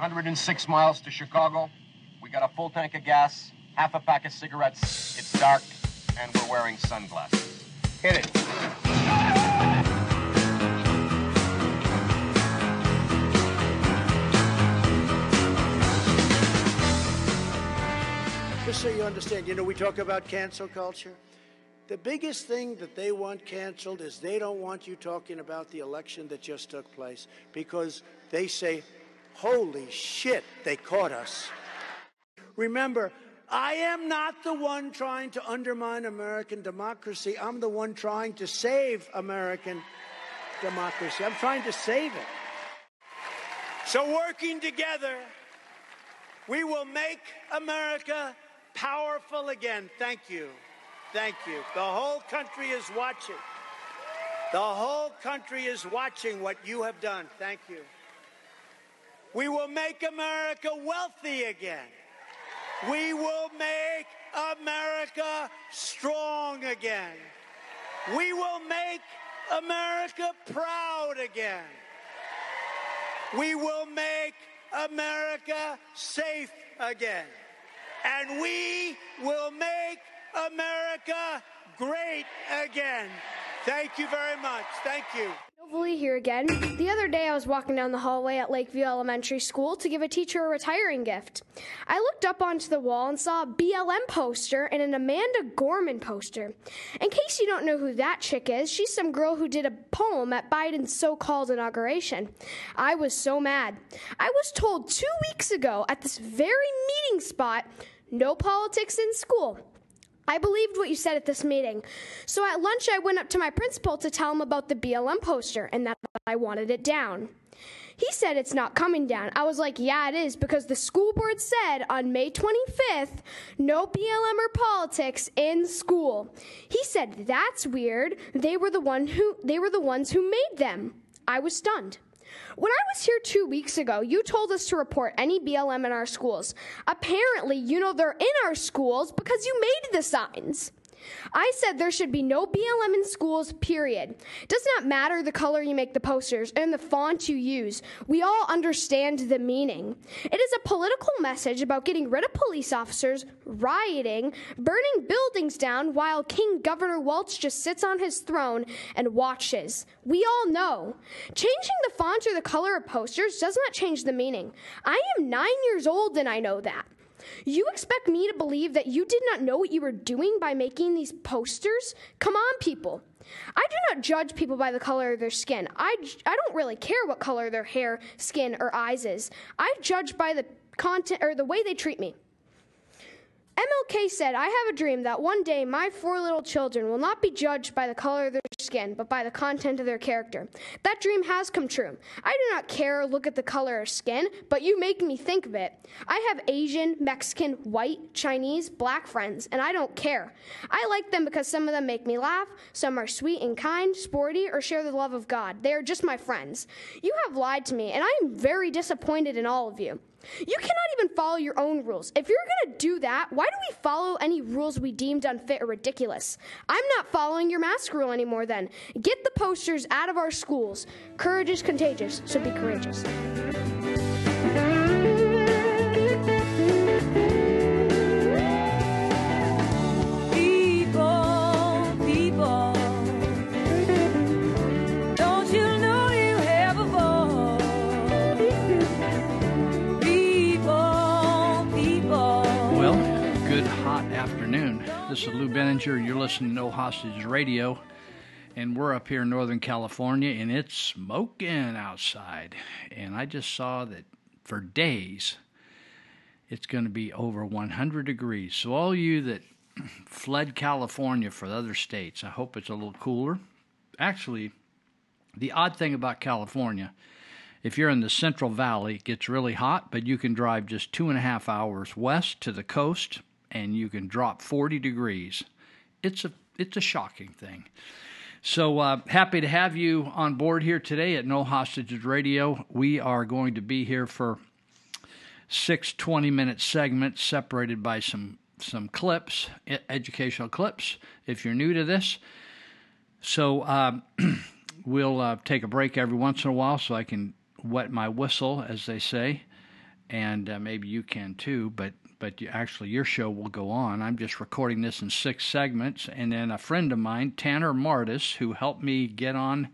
106 miles to Chicago. We got a full tank of gas, half a pack of cigarettes. It's dark, and we're wearing sunglasses. Hit it. Just so you understand, you know, we talk about cancel culture. The biggest thing that they want canceled is they don't want you talking about the election that just took place because they say, holy shit, they caught us. Remember, I am not the one trying to undermine American democracy. I'm the one trying to save American democracy. I'm trying to save it. So, working together, we will make America powerful again. Thank you. Thank you. The whole country is watching. The whole country is watching what you have done. Thank you. We will make America wealthy again. We will make America strong again. We will make America proud again. We will make America safe again. And we will make America great again. Thank you very much. Thank you. Novalee here again. The other day I was walking down the hallway at Lakeview Elementary School to give a teacher a retiring gift. I looked up onto the wall and saw a BLM poster and an Amanda Gorman poster. In case you don't know who that chick is, she's some girl who did a poem at Biden's so called inauguration. I was so mad. I was told two weeks ago at this very meeting spot no politics in school. I believed what you said at this meeting. So at lunch, I went up to my principal to tell him about the BLM poster and that I wanted it down. He said it's not coming down. I was like, yeah, it is, because the school board said on May 25th, no BLM or politics in school. He said that's weird. They were the one who they were the ones who made them. I was stunned. When I was here two weeks ago, you told us to report any BLM in our schools. Apparently, you know they're in our schools because you made the signs. I said there should be no BLM in schools, period. Does not matter the color you make the posters and the font you use. We all understand the meaning. It is a political message about getting rid of police officers, rioting, burning buildings down while King Governor Walz just sits on his throne and watches. We all know. Changing the font or the color of posters does not change the meaning. I am nine years old and I know that. You expect me to believe that you did not know what you were doing by making these posters? Come on, people. I do not judge people by the color of their skin. I, I don't really care what color their hair, skin, or eyes is. I judge by the content or the way they treat me. MLK said, I have a dream that one day my four little children will not be judged by the color of their skin, but by the content of their character. That dream has come true. I do not care or look at the color of skin, but you make me think of it. I have Asian, Mexican, white, Chinese, black friends, and I don't care. I like them because some of them make me laugh, some are sweet and kind, sporty, or share the love of God. They are just my friends. You have lied to me, and I am very disappointed in all of you. You cannot even follow your own rules. If you're going to do that, why do we follow any rules we deemed unfit or ridiculous? I'm not following your mask rule anymore then. Get the posters out of our schools. Courage is contagious, so be courageous. This is Lou Benninger. You're listening to No Hostage Radio, and we're up here in Northern California, and it's smoking outside. And I just saw that for days it's going to be over 100 degrees. So, all you that fled California for the other states, I hope it's a little cooler. Actually, the odd thing about California, if you're in the Central Valley, it gets really hot, but you can drive just two and a half hours west to the coast and you can drop 40 degrees. It's a it's a shocking thing. So uh, happy to have you on board here today at No Hostages Radio. We are going to be here for six 20 minute segments separated by some some clips, educational clips. If you're new to this, so um, we'll uh, take a break every once in a while so I can wet my whistle, as they say, and uh, maybe you can too. But but you, actually, your show will go on. I'm just recording this in six segments, and then a friend of mine, Tanner Martis, who helped me get on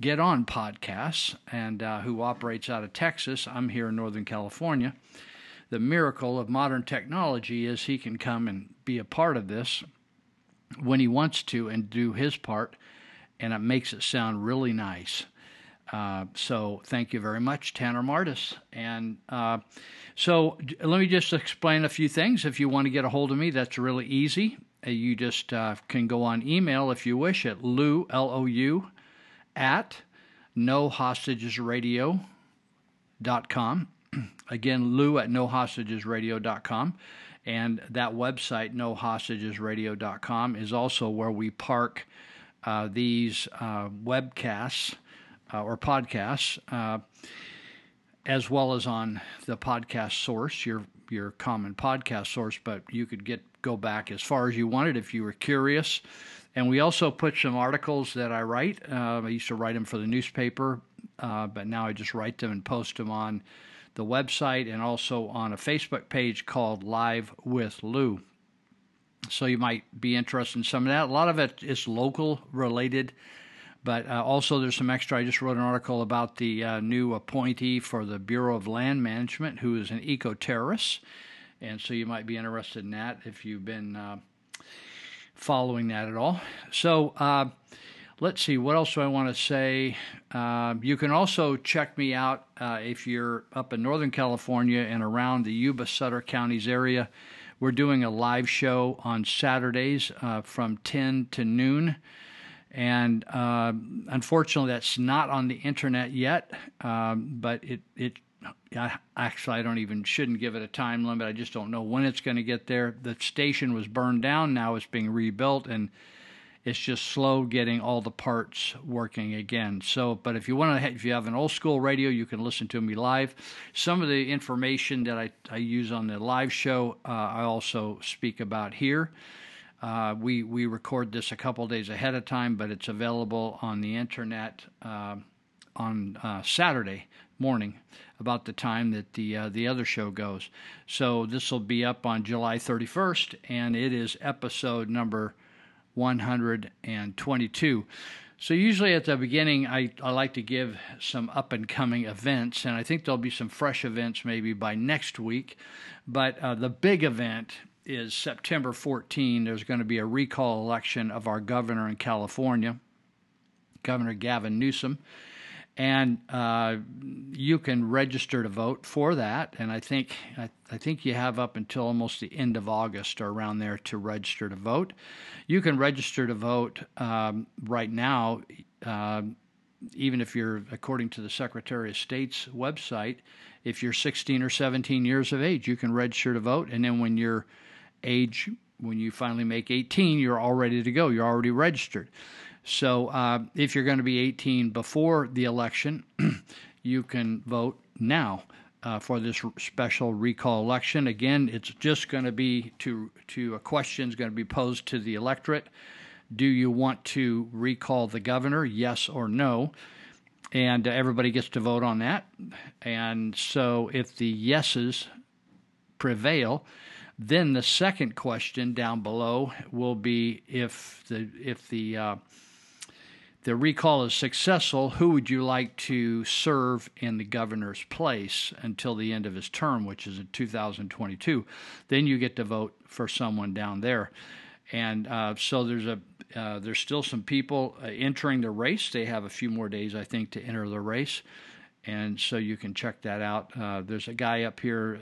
get on podcasts and uh, who operates out of Texas. I'm here in Northern California. The miracle of modern technology is he can come and be a part of this when he wants to and do his part, and it makes it sound really nice. Uh, so thank you very much, Tanner Martis. And uh, so let me just explain a few things. If you want to get a hold of me, that's really easy. Uh, you just uh, can go on email if you wish at lou, L-O-U, at nohostagesradio.com. Again, lou at nohostagesradio.com. And that website, nohostagesradio.com, is also where we park these webcasts uh, or podcasts, uh, as well as on the podcast source, your your common podcast source. But you could get go back as far as you wanted if you were curious. And we also put some articles that I write. Uh, I used to write them for the newspaper, uh, but now I just write them and post them on the website and also on a Facebook page called Live with Lou. So you might be interested in some of that. A lot of it is local related but uh, also, there's some extra. I just wrote an article about the uh, new appointee for the Bureau of Land Management, who is an eco terrorist. And so you might be interested in that if you've been uh, following that at all. So uh, let's see, what else do I want to say? Uh, you can also check me out uh, if you're up in Northern California and around the Yuba Sutter counties area. We're doing a live show on Saturdays from 10 to noon. And uh, unfortunately, that's not on the internet yet. Um, but it it actually I don't even shouldn't give it a time limit. I just don't know when it's going to get there. The station was burned down. Now it's being rebuilt, and it's just slow getting all the parts working again. So, but if you want to, if you have an old school radio, you can listen to me live. Some of the information that I, I use on the live show, uh, I also speak about here. Uh, we we record this a couple days ahead of time, but it's available on the internet uh, on uh, Saturday morning, about the time that the uh, the other show goes. So this will be up on July 31st, and it is episode number 122. So usually at the beginning, I, I like to give some up and coming events, and I think there'll be some fresh events maybe by next week. But uh, the big event is September 14. There's going to be a recall election of our governor in California, Governor Gavin Newsom. And uh, you can register to vote for that, and I think I, I, think you have up until almost the end of August or around there to register to vote. You can register to vote um, right now, uh, even if you're according to the Secretary of State's website. If you're 16 or 17 years of age, you can register to vote, and then when you're age when you finally make 18, you're all ready to go. You're already registered. So uh, if you're going to be 18 before the election, you can vote now uh, for this special recall election. Again, it's just going to be to to a question is going to be posed to the electorate. Do you want to recall the governor? Yes or no. And uh, everybody gets to vote on that. And so if the yeses prevail, then the second question down below will be if the if the uh, the recall is successful, who would you like to serve in the governor's place until the end of his term, which is in 2022? Then you get to vote for someone down there, and uh, so there's a uh, there's still some people uh, entering the race. They have a few more days, I think, to enter the race and so you can check that out. Uh, there's a guy up here.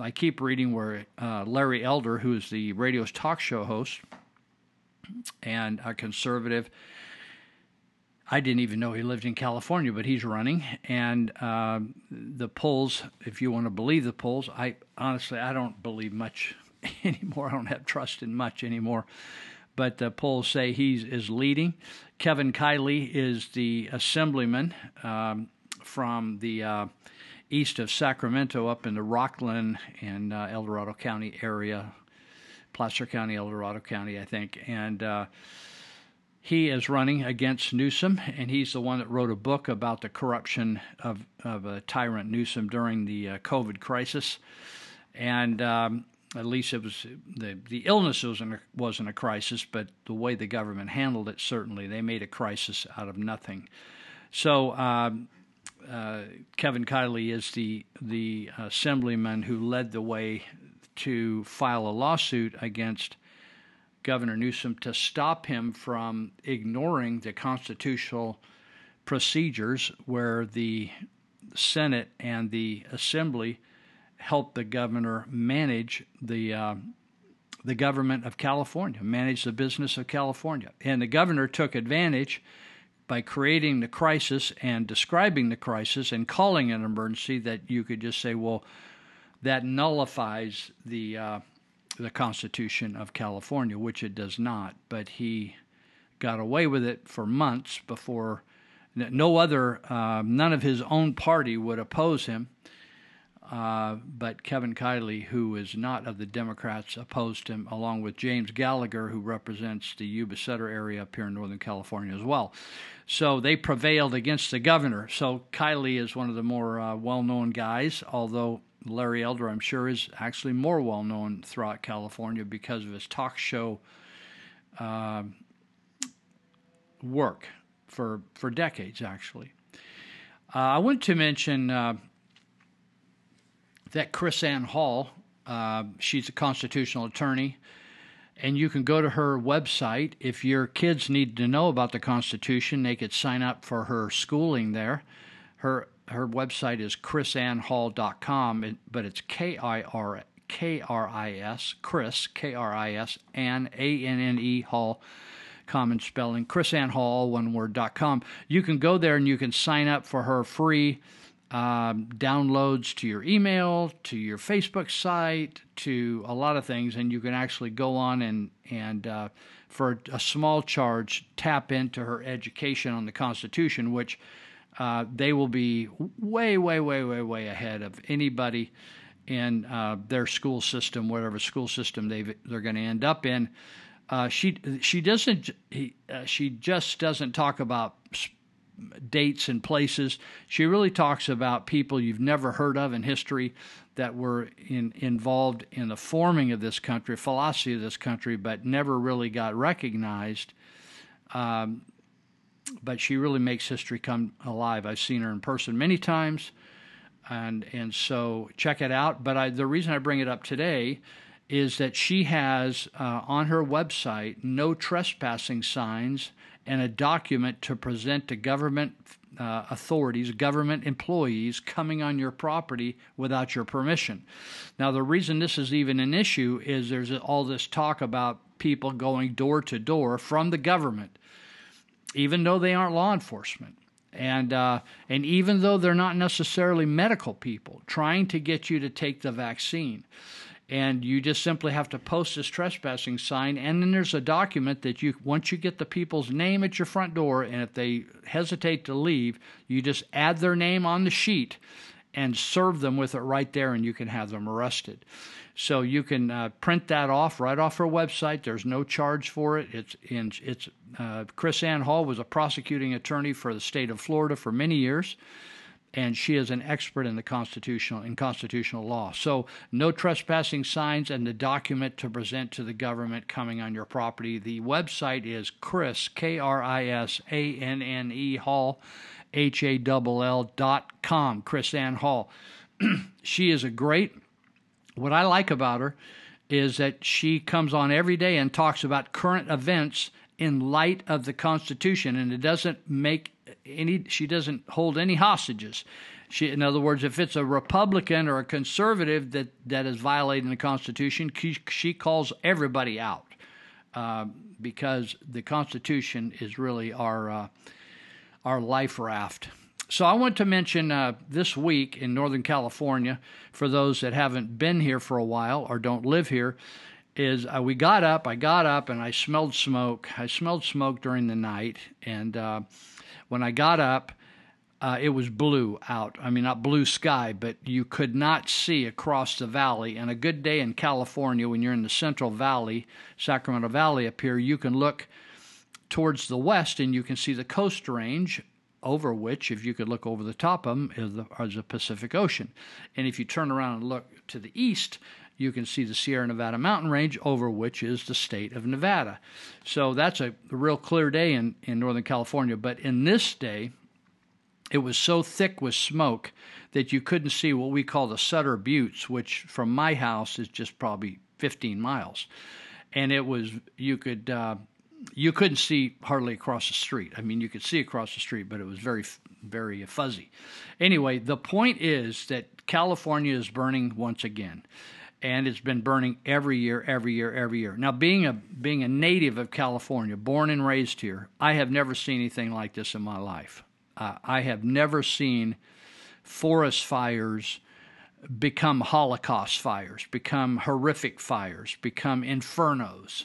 I keep reading where uh, Larry Elder, who is the radio's talk show host and a conservative. I didn't even know he lived in California, but he's running. And uh, the polls, if you want to believe the polls, I honestly I don't believe much anymore. I don't have trust in much anymore. But the polls say he is leading. Kevin Kiley is the assemblyman. Um, from the uh, east of Sacramento up in the Rocklin and uh, El Dorado County area, Placer County, El Dorado County, I think. And uh, he is running against Newsom, and he's the one that wrote a book about the corruption of of uh, tyrant Newsom during the uh, COVID crisis, and um, at least it was the the illness wasn't a, wasn't a crisis, but the way the government handled it certainly they made a crisis out of nothing. So. Um, uh, Kevin Kiley is the the assemblyman who led the way to file a lawsuit against Governor Newsom to stop him from ignoring the constitutional procedures where the Senate and the Assembly help the governor manage the uh, the government of California, manage the business of California. And the governor took advantage by creating the crisis and describing the crisis and calling it an emergency that you could just say, well, that nullifies the uh, the Constitution of California, which it does not. But he got away with it for months before no other, uh, none of his own party would oppose him. Uh, but Kevin Kiley, who is not of the Democrats, opposed him, along with James Gallagher, who represents the Yuba Sutter area up here in Northern California as well. So they prevailed against the governor. So Kiley is one of the more uh, well known guys, although Larry Elder, I'm sure, is actually more well known throughout California because of his talk show uh, work for for decades. Actually, uh, I want to mention uh, Chris KrisAnne Hall. Uh, she's a constitutional attorney, and you can go to her website if your kids need to know about the Constitution. They could sign up for her schooling there. Her her website is krisannehall.com, but it's K I R K R I S, Chris K R I S, and A N N E Hall, common spelling, KrisAnne Hall, one word, dot com. You can go there and you can sign up for her free um, downloads to your email, to your Facebook site, to a lot of things, and you can actually go on and, and uh, for a small charge, tap into her education on the Constitution, which uh, they will be way, way, way, way, way ahead of anybody in uh, their school system, whatever school system they they're going to end up in. Uh, she she doesn't he, uh, she just doesn't talk about dates and places. She really talks about people you've never heard of in history that were in, involved in the forming of this country, philosophy of this country, but never really got recognized. Um, but she really makes history come alive. I've seen her in person many times, and and so check it out. But I, the reason I bring it up today is that she has uh, on her website no trespassing signs and a document to present to government uh, authorities, government employees coming on your property without your permission. Now, the reason this is even an issue is there's all this talk about people going door to door from the government even though they aren't law enforcement. And uh, and even though they're not necessarily medical people, trying to get you to take the vaccine, and you just simply have to post this trespassing sign, and then there's a document that you once you get the people's name at your front door, and if they hesitate to leave, you just add their name on the sheet, and serve them with it right there, and you can have them arrested. So you can uh, print that off right off her website. There's no charge for it. It's in it's uh, KrisAnne Hall was a prosecuting attorney for the state of Florida for many years, and she is an expert in the constitutional in constitutional law. So no trespassing signs and the document to present to the government coming on your property. The website is Chris K R I S A N N E Hall H A L L dot com. KrisAnne Hall. she is a great what I like about her is that she comes on every day and talks about current events in light of the Constitution, and it doesn't make any. She doesn't hold any hostages. She, in other words, if it's a Republican or a conservative that that is violating the Constitution, she, she calls everybody out uh, because the Constitution is really our uh, our life raft. So I want to mention uh, this week in Northern California, for those that haven't been here for a while or don't live here, is uh, we got up. I got up and I smelled smoke. I smelled smoke during the night, and uh, when I got up, uh, it was blue out. I mean, not blue sky, but you could not see across the valley. And a good day in California, when you're in the Central Valley, Sacramento Valley up here, you can look towards the west, and you can see the Coast Range, over which, if you could look over the top of them, is the, is the Pacific Ocean. And if you turn around and look to the east, you can see the Sierra Nevada mountain range, over which is the state of Nevada. So that's a real clear day in, in Northern California. But in this day, it was so thick with smoke that you couldn't see what we call the Sutter Buttes, which from my house is just probably 15 miles. And it was, you could, uh, you couldn't see hardly across the street. I mean, you could see across the street, but it was very, very fuzzy. Anyway, the point is that California is burning once again, and it's been burning every year, every year, every year. Now, being a being a native of California, born and raised here, I have never seen anything like this in my life. Uh, I have never seen forest fires become Holocaust fires, become horrific fires, become infernos.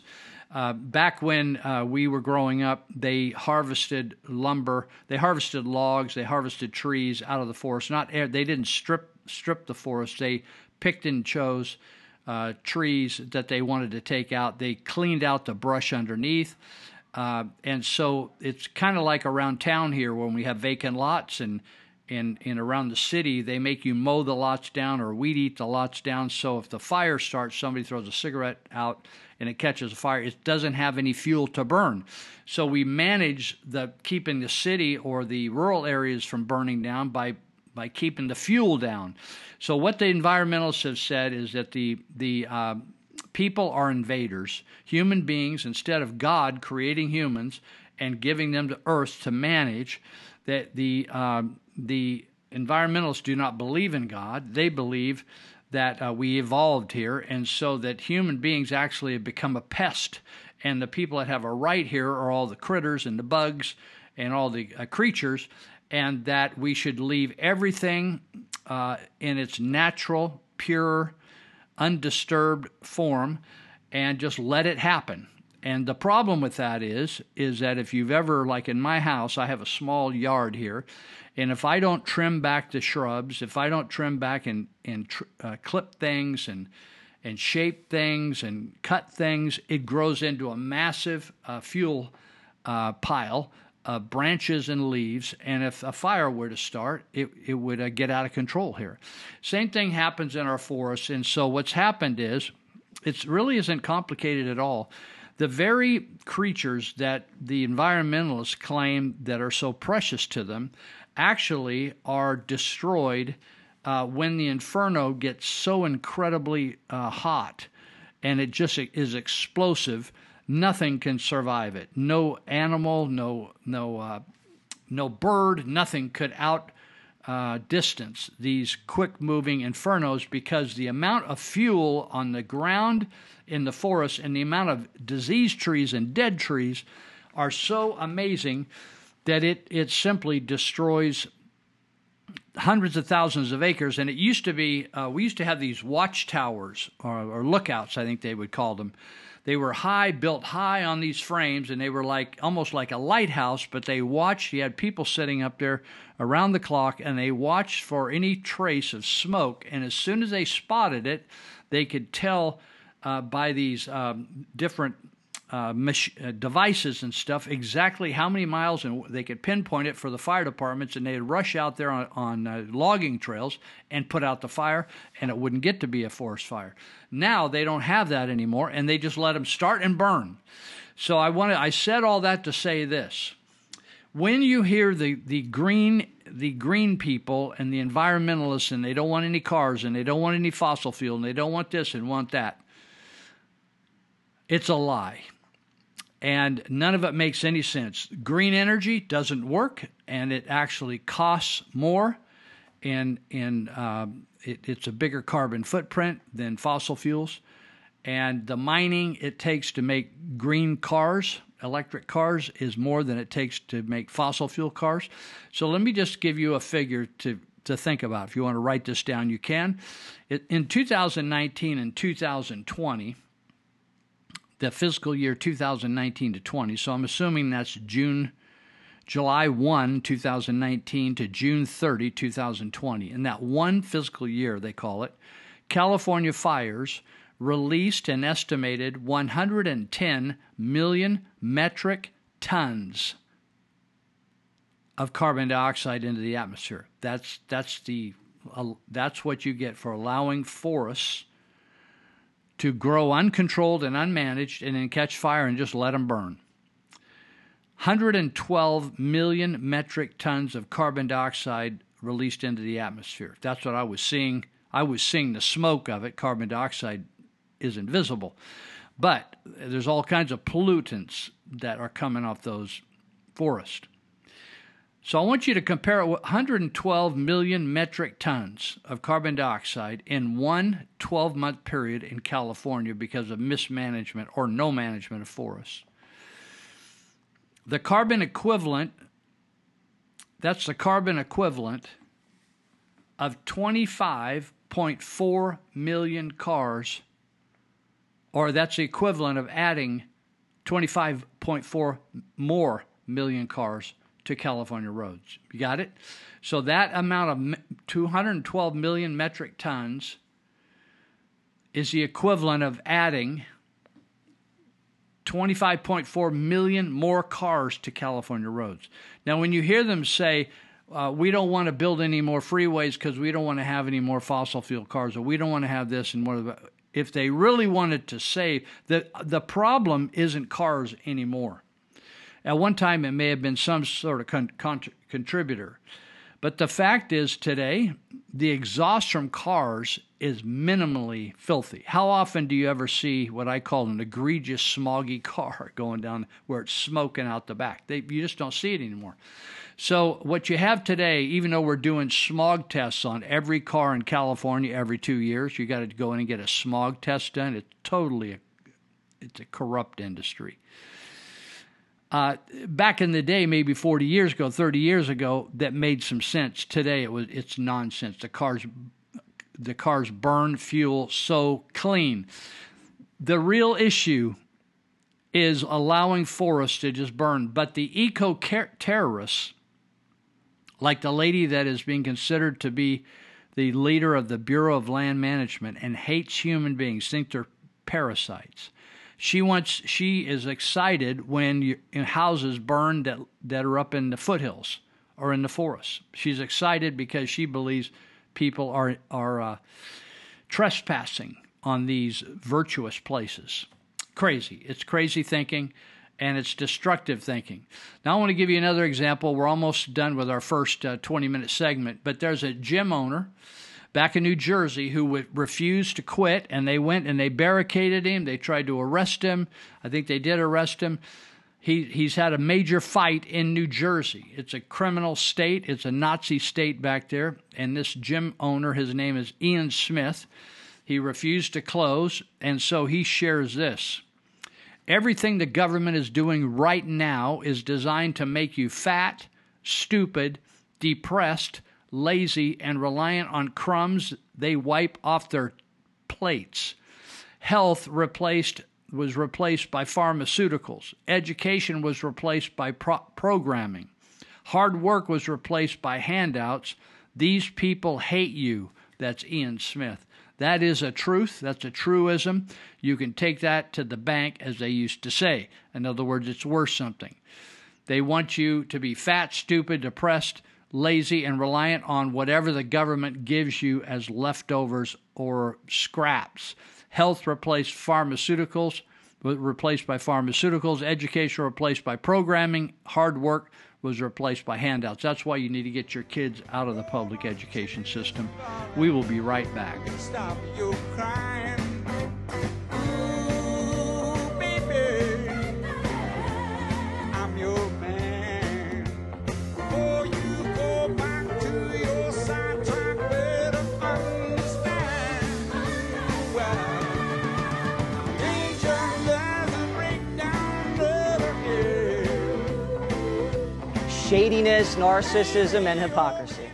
Uh, back when uh, we were growing up, they harvested lumber, they harvested logs, they harvested trees out of the forest. Not they didn't strip strip the forest. They picked and chose uh, trees that they wanted to take out. They cleaned out the brush underneath. Uh, and so it's kind of like around town here when we have vacant lots and and, and around the city, they make you mow the lots down or weed eat the lots down. So if the fire starts, somebody throws a cigarette out and it catches a fire, it doesn't have any fuel to burn. So we manage the keeping the city or the rural areas from burning down by by keeping the fuel down. So what the environmentalists have said is that the the uh, people are invaders, human beings. Instead of God creating humans and giving them the earth to manage, that the um, the environmentalists do not believe in God. They believe that uh, we evolved here, and so that human beings actually have become a pest, and the people that have a right here are all the critters and the bugs and all the uh, creatures, and that we should leave everything uh, in its natural, pure, undisturbed form and just let it happen. And the problem with that is, is that if you've ever, like in my house, I have a small yard here, and if I don't trim back the shrubs, if I don't trim back and and tr- uh, clip things and and shape things and cut things, it grows into a massive uh, fuel uh, pile of branches and leaves. And if a fire were to start, it it would uh, get out of control here. Same thing happens in our forests. And so what's happened is, it really isn't complicated at all the very creatures that the environmentalists claim that are so precious to them actually are destroyed uh, when the inferno gets so incredibly uh, hot and it just is explosive. Nothing can survive it. No animal, no no uh, no bird, nothing could out uh, distance these quick moving infernos because the amount of fuel on the ground in the forest and the amount of diseased trees and dead trees are so amazing that it, it simply destroys hundreds of thousands of acres. And it used to be, uh, we used to have these watchtowers or, or lookouts, I think they would call them. They were high, built high on these frames, and they were like almost like a lighthouse. But they watched. You had people sitting up there around the clock, and they watched for any trace of smoke. And as soon as they spotted it, they could tell uh, by these um, different uh, uh, devices and stuff exactly how many miles, and they could pinpoint it for the fire departments, and they'd rush out there on, on uh, logging trails and put out the fire, and it wouldn't get to be a forest fire. Now they don't have that anymore, and they just let them start and burn. So I wanted, I said all that to say this: when you hear the the green the green people and the environmentalists, and they don't want any cars, and they don't want any fossil fuel, and they don't want this and want that it's a lie. And none of it makes any sense. Green energy doesn't work, and it actually costs more, and, um, it, it's a bigger carbon footprint than fossil fuels. And the mining it takes to make green cars, electric cars, is more than it takes to make fossil fuel cars. So let me just give you a figure to to think about. If you want to write this down, you can. It, in 2019 and 2020, the fiscal year 2019 to 20. So I'm assuming that's June, July 1, 2019 to June 30, 2020. In that one fiscal year, they call it, California fires released an estimated 110 million metric tons of carbon dioxide into the atmosphere. That's that's the uh, that's what you get for allowing forests to grow uncontrolled and unmanaged and then catch fire and just let them burn. 112 million metric tons of carbon dioxide released into the atmosphere. That's what I was seeing. I was seeing the smoke of it. Carbon dioxide is invisible. But there's all kinds of pollutants that are coming off those forests. So I want you to compare 112 million metric tons of carbon dioxide in one 12 month period in California because of mismanagement or no management of forests. The carbon equivalent, that's the carbon equivalent of 25.4 million cars, or that's the equivalent of adding 25.4 more million cars to California roads. You got it? So that amount of 212 million metric tons is the equivalent of adding 25.4 million more cars to California roads. Now, when you hear them say, uh, we don't want to build any more freeways because we don't want to have any more fossil fuel cars, or we don't want to have this and more. If they really wanted to say that the problem isn't cars anymore, at one time, it may have been some sort of con- con- contributor. But the fact is, today, the exhaust from cars is minimally filthy. How often do you ever see what I call an egregious smoggy car going down where it's smoking out the back? They, you just don't see it anymore. So, what you have today, even though we're doing smog tests on every car in California every two years, you got to go in and get a smog test done. It's totally a, it's a corrupt industry. Uh, back in the day, maybe 40 years ago, 30 years ago, that made some sense. Today, it was it's nonsense. The cars, the cars burn fuel so clean. The real issue is allowing forests to just burn. But the eco terrorists, like the lady that is being considered to be the leader of the Bureau of Land Management and hates human beings, think they're parasites she wants she is excited when you, houses burn that that are up in the foothills or in the forest. She's excited because she believes people are are uh, trespassing on these virtuous places. Crazy. It's crazy thinking and it's destructive thinking. Now, I want to give you another example. We're almost done with our first uh, 20 minute segment, but there's a gym owner back in New Jersey who refused to quit, and they went and they barricaded him. They tried to arrest him. I think they did arrest him. He, he's had a major fight in New Jersey. It's a criminal state, it's a Nazi state back there. And this gym owner, his name is Ian Smith, he refused to close, and so he shares this. Everything the government is doing right now is designed to make you fat, stupid, depressed, lazy, and reliant on crumbs they wipe off their plates. Health replaced was replaced by pharmaceuticals. Education was replaced by pro- programming. Hard work was replaced by handouts. These people hate you. That's Ian Smith. That is a truth. That's a truism. You can take that to the bank, as they used to say. In other words, it's worth something. They want you to be fat, stupid, depressed, lazy, and reliant on whatever the government gives you as leftovers or scraps. Health replaced pharmaceuticals, replaced by pharmaceuticals. Education replaced by programming. Hard work was replaced by handouts. That's why you need to get your kids out of the public education system. We will be right back. Narcissism, and hypocrisy.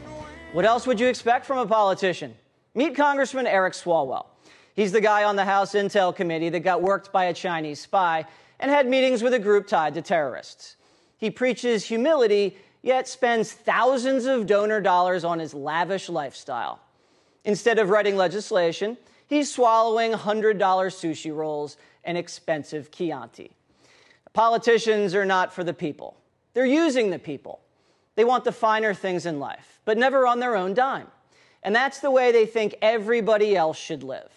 What else would you expect from a politician? Meet Congressman Eric Swalwell. He's the guy on the House Intel Committee that got worked by a Chinese spy and had meetings with a group tied to terrorists. He preaches humility, yet spends thousands of donor dollars on his lavish lifestyle. Instead of writing legislation, he's swallowing $100 sushi rolls and expensive Chianti. Politicians are not for the people, they're using the people. They want the finer things in life, but never on their own dime. And that's the way they think everybody else should live.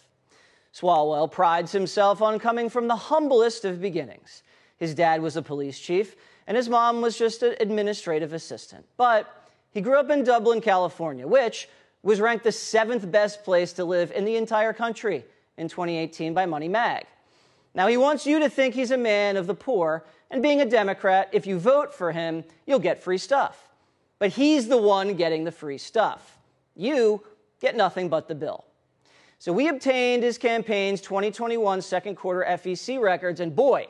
Swalwell prides himself on coming from the humblest of beginnings. His dad was a police chief, and his mom was just an administrative assistant. But he grew up in Dublin, California, which was ranked the seventh best place to live in the entire country in 2018 by Money Mag. Now, he wants you to think he's a man of the poor, and being a Democrat, if you vote for him, you'll get free stuff. But he's the one getting the free stuff. You get nothing but the bill. So we obtained his campaign's 2021 second quarter FEC records, and boy,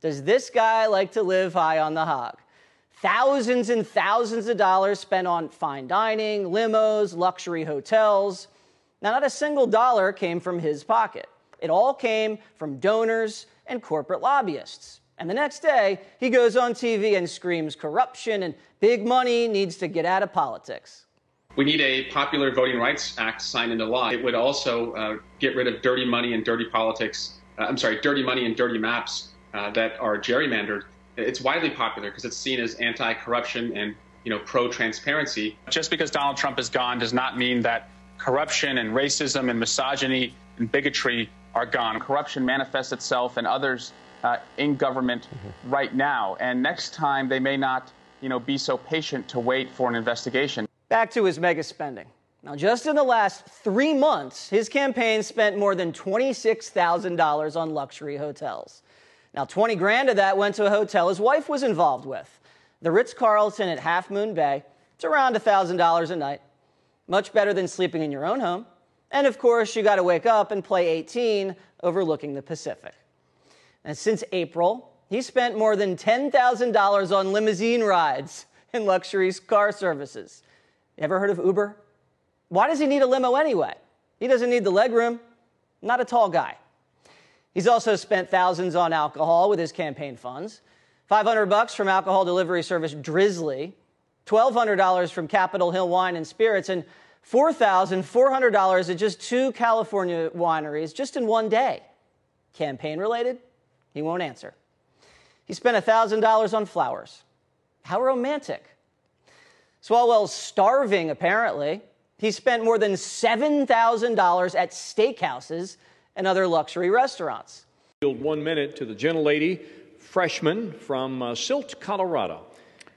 does this guy like to live high on the hog. Thousands and thousands of dollars spent on fine dining, limos, luxury hotels. Now, not a single dollar came from his pocket. It all came from donors and corporate lobbyists. And the next day, he goes on TV and screams corruption and big money needs to get out of politics. We need a popular voting rights act signed into law. It would also uh, get rid of dirty money and dirty politics. Uh, I'm sorry, dirty money and dirty maps uh, that are gerrymandered. It's widely popular because it's seen as anti-corruption and you know pro-transparency. Just because Donald Trump is gone does not mean that corruption and racism and misogyny and bigotry are gone. Corruption manifests itself in others uh, in government mm-hmm. right now, and next time they may not you know be so patient to wait for an investigation. Back to his mega spending. Now, just in the last three months, his campaign spent more than $26,000 on luxury hotels. Now, 20 grand of that went to a hotel his wife was involved with, the Ritz Carlton at Half Moon Bay. It's around $1,000 a night. Much better than sleeping in your own home. And of course, you got to wake up and play 18 overlooking the Pacific. And since April, he spent more than $10,000 on limousine rides and luxury car services. Ever heard of Uber? Why does he need a limo anyway? He doesn't need the legroom. Not a tall guy. He's also spent thousands on alcohol with his campaign funds. 500 bucks from alcohol delivery service Drizzly, $1,200 from Capitol Hill Wine and Spirits, and $4,400 at just two California wineries just in one day. Campaign related? He won't answer. He spent $1,000 on flowers. How romantic. Swalwell's starving, apparently. He spent more than $7,000 at steakhouses and other luxury restaurants. Yield One minute to the gentlelady, freshman from uh, Silt, Colorado,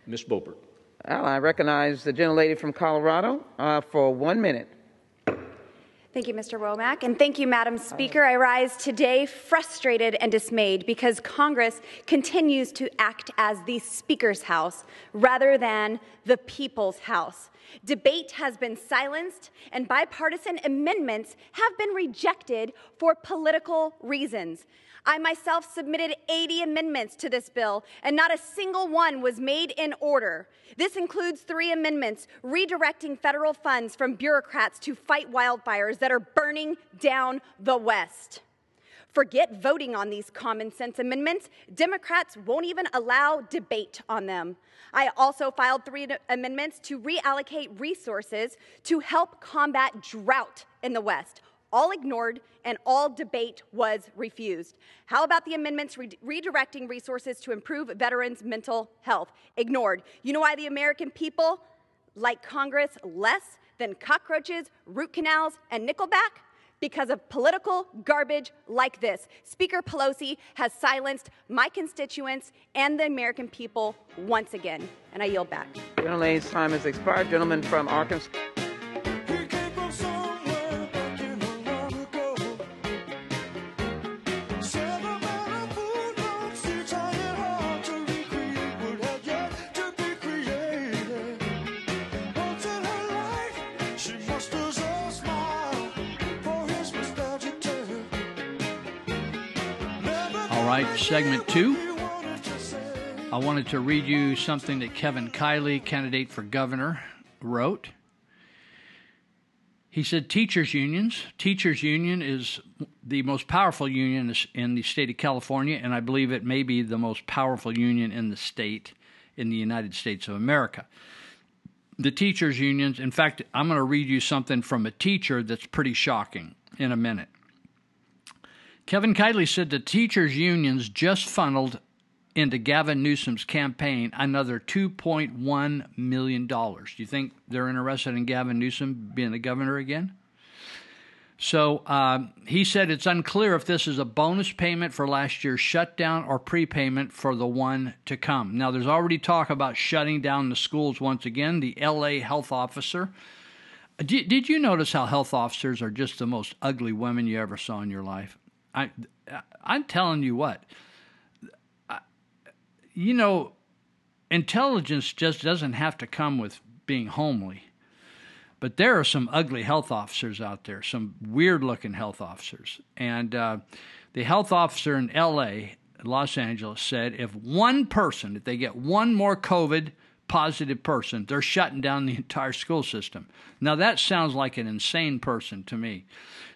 Miss Boebert. Well, I recognize the gentlelady from Colorado uh, for one minute. Thank you, Mr. Womack, and thank you, Madam Speaker. I rise today frustrated and dismayed because Congress continues to act as the Speaker's House rather than the People's House. Debate has been silenced, and bipartisan amendments have been rejected for political reasons. I myself submitted 80 amendments to this bill, and not a single one was made in order. This includes three amendments redirecting federal funds from bureaucrats to fight wildfires that are burning down the West. Forget voting on these common sense amendments. Democrats won't even allow debate on them. I also filed three amendments to reallocate resources to help combat drought in the West all ignored, and all debate was refused. How about the amendments re- redirecting resources to improve veterans' mental health? Ignored. You know why the American people like Congress less than cockroaches, root canals, and Nickelback? Because of political garbage like this. Speaker Pelosi has silenced my constituents and the American people once again. And I yield back. Gentlelady's time has expired. Gentleman from Arkansas. Segment two. I wanted to read you something that Kevin Kiley, candidate for governor, wrote. He said, Teachers' unions. Teachers' union is the most powerful union in the state of California, and I believe it may be the most powerful union in the state in the United States of America. The teachers' unions, in fact, I'm going to read you something from a teacher that's pretty shocking in a minute. Kevin Kiley said the teachers' unions just funneled into Gavin Newsom's campaign another $2.1 million. Do you think they're interested in Gavin Newsom being the governor again? So um, he said it's unclear if this is a bonus payment for last year's shutdown or prepayment for the one to come. Now, there's already talk about shutting down the schools once again. The LA health officer. Did, did you notice how health officers are just the most ugly women you ever saw in your life? I, I'm telling you what. You know, intelligence just doesn't have to come with being homely. But there are some ugly health officers out there, some weird looking health officers. And uh, the health officer in LA, Los Angeles, said if one person, if they get one more COVID positive person, they're shutting down the entire school system. Now, that sounds like an insane person to me.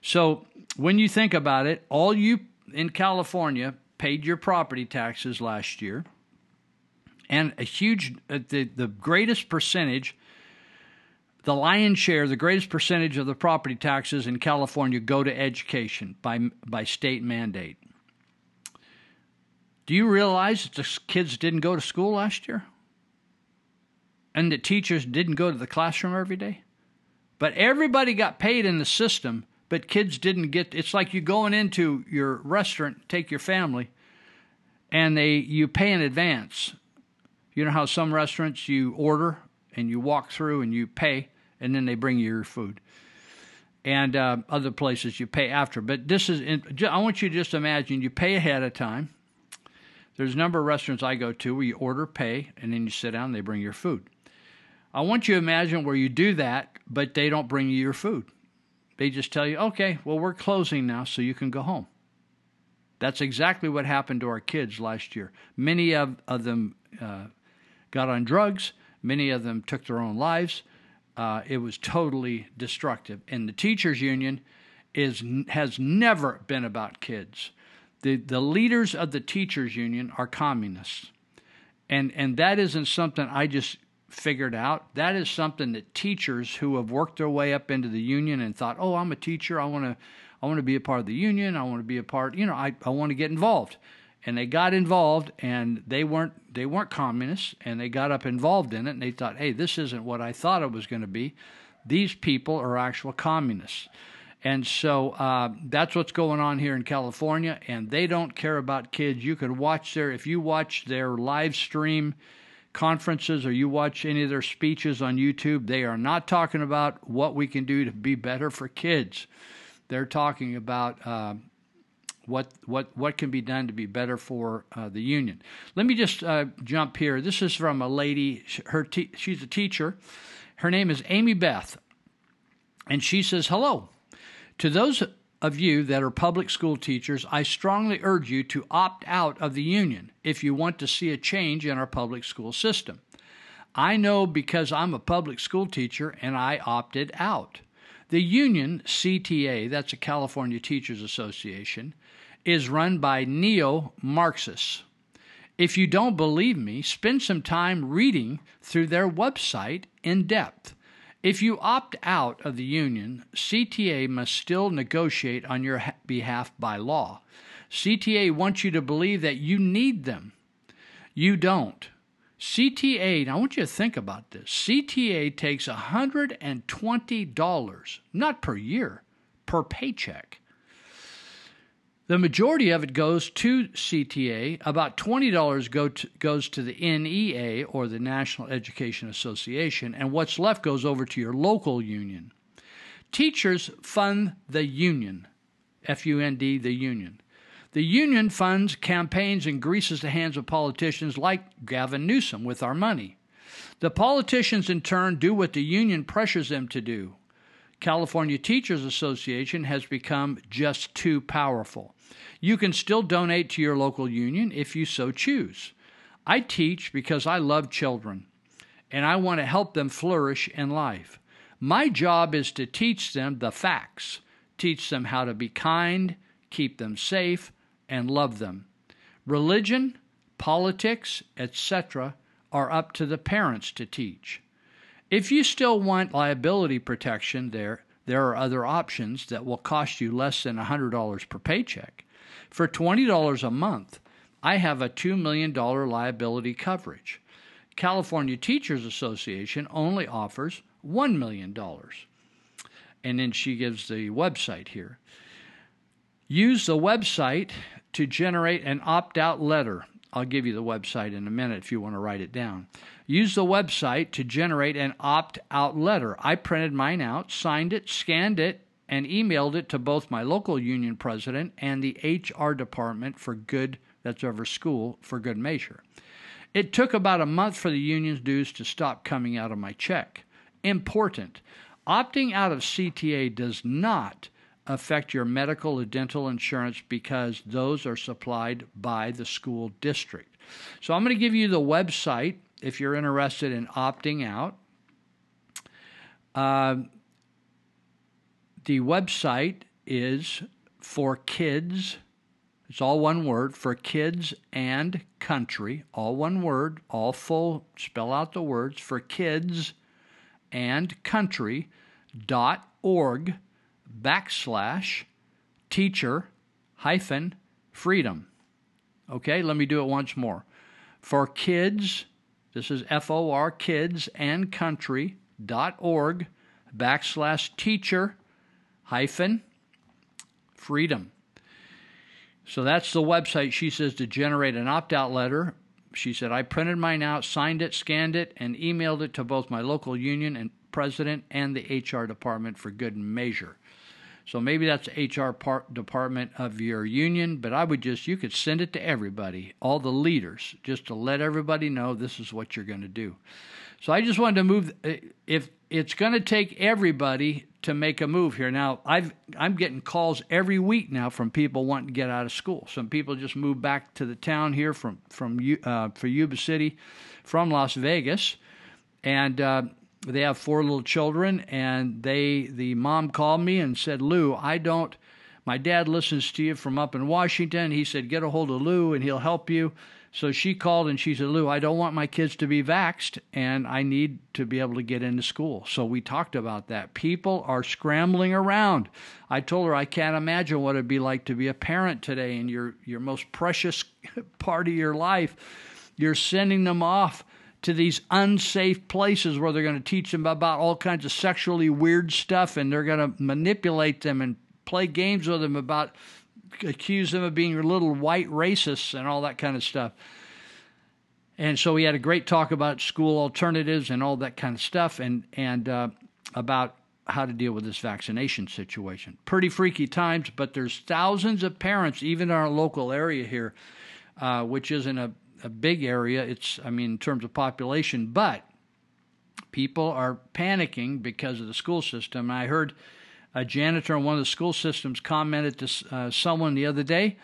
So, when you think about it, all you in California paid your property taxes last year, and a huge, uh, the, the greatest percentage the lion's share, the greatest percentage of the property taxes in California go to education by, by state mandate. Do you realize that the kids didn't go to school last year? And the teachers didn't go to the classroom every day? But everybody got paid in the system, but kids didn't get it's like you going into your restaurant, take your family, and they you pay in advance. You know how some restaurants you order and you walk through and you pay and then they bring you your food. And uh, other places you pay after. But this is, I want you to just imagine you pay ahead of time. There's a number of restaurants I go to where you order, pay, and then you sit down and they bring your food. I want you to imagine where you do that, but they don't bring you your food. They just tell you, okay, well, we're closing now, so you can go home. That's exactly what happened to our kids last year. Many of, of them uh, got on drugs, many of them took their own lives. Uh, it was totally destructive. And the teachers union is has never been about kids. The the leaders of the teachers union are communists. And and that isn't something I just figured out. That is something that teachers who have worked their way up into the union and thought, "Oh, I'm a teacher. I want to I want to be a part of the union. I want to be a part, you know, I, I want to get involved." and they got involved and they weren't they weren't communists and they got up involved in it and they thought hey this isn't what i thought it was going to be these people are actual communists and so uh, that's what's going on here in california and they don't care about kids you could watch their if you watch their live stream conferences or you watch any of their speeches on youtube they are not talking about what we can do to be better for kids they're talking about uh, what what what can be done to be better for uh, the union. Let me just uh, jump here. This is from a lady. Her she's a teacher. Her name is Amy Beth, and she says, "Hello, to those of you that are public school teachers. I strongly urge you to opt out of the union if you want to see a change in our public school system." I know because I'm a public school teacher and I opted out. The union, CTA, that's a California Teachers Association, is run by neo Marxists. If you don't believe me, spend some time reading through their website in depth. If you opt out of the union, CTA must still negotiate on your behalf by law. CTA wants you to believe that you need them. You don't. CTA, I want you to think about this. CTA takes $120, not per year, per paycheck. The majority of it goes to CTA. About $20 go goes to the NEA or the National Education Association, and what's left goes over to your local union. Teachers fund the union, F U N D, the union. The union funds campaigns and greases the hands of politicians like Gavin Newsom with our money. The politicians, in turn, do what the union pressures them to do. California Teachers Association has become just too powerful. You can still donate to your local union if you so choose. I teach because I love children and I want to help them flourish in life. My job is to teach them the facts, teach them how to be kind, keep them safe, and love them. Religion, politics, etc., are up to the parents to teach. If you still want liability protection there, there are other options that will cost you less than $100 per paycheck. For $20 a month, I have a $2 million liability coverage. California Teachers Association only offers $1 million. And then she gives the website here. Use the website to generate an opt out letter. I'll give you the website in a minute if you want to write it down. Use the website to generate an opt out letter. I printed mine out, signed it, scanned it, and emailed it to both my local union president and the HR department for good, that's over school, for good measure. It took about a month for the union's dues to stop coming out of my check. Important opting out of CTA does not affect your medical or dental insurance because those are supplied by the school district. So I'm going to give you the website if you're interested in opting out. Uh, the website is for kids. It's all one word for kids and country, all one word, all full, spell out the words for kids and country dot org backslash teacher hyphen freedom. Okay, let me do it once more. For kids, this is F O R kids and country dot org backslash teacher hyphen freedom. So that's the website she says to generate an opt out letter. She said, I printed mine out, signed it, scanned it, and emailed it to both my local union and president and the HR department for good measure. So maybe that's HR part, department of your union, but I would just, you could send it to everybody, all the leaders, just to let everybody know this is what you're going to do. So I just wanted to move, uh, if it's going to take everybody to make a move here. Now, I've, I'm getting calls every week now from people wanting to get out of school. Some people just moved back to the town here from, from uh, for Yuba City from Las Vegas. And uh, they have four little children and they the mom called me and said lou i don't my dad listens to you from up in washington. He said get a hold of lou and he'll help you. So she called and she said lou i don't want my kids to be vaxxed and i need to be able to get into school. So we talked about that. People are scrambling around. I told her i can't imagine what it'd be like to be a parent today and your your most precious part of your life. You're sending them off to these unsafe places where they're going to teach them about all kinds of sexually weird stuff and they're going to manipulate them and play games with them about accuse them of being little white racists and all that kind of stuff. And so we had a great talk about school alternatives and all that kind of stuff and and uh, about how to deal with this vaccination situation. Pretty freaky times, but there's thousands of parents, even in our local area here, uh, which isn't a a big area. It's, I mean, in terms of population, but people are panicking because of the school system. I heard a janitor in one of the school systems commented to uh, someone the other day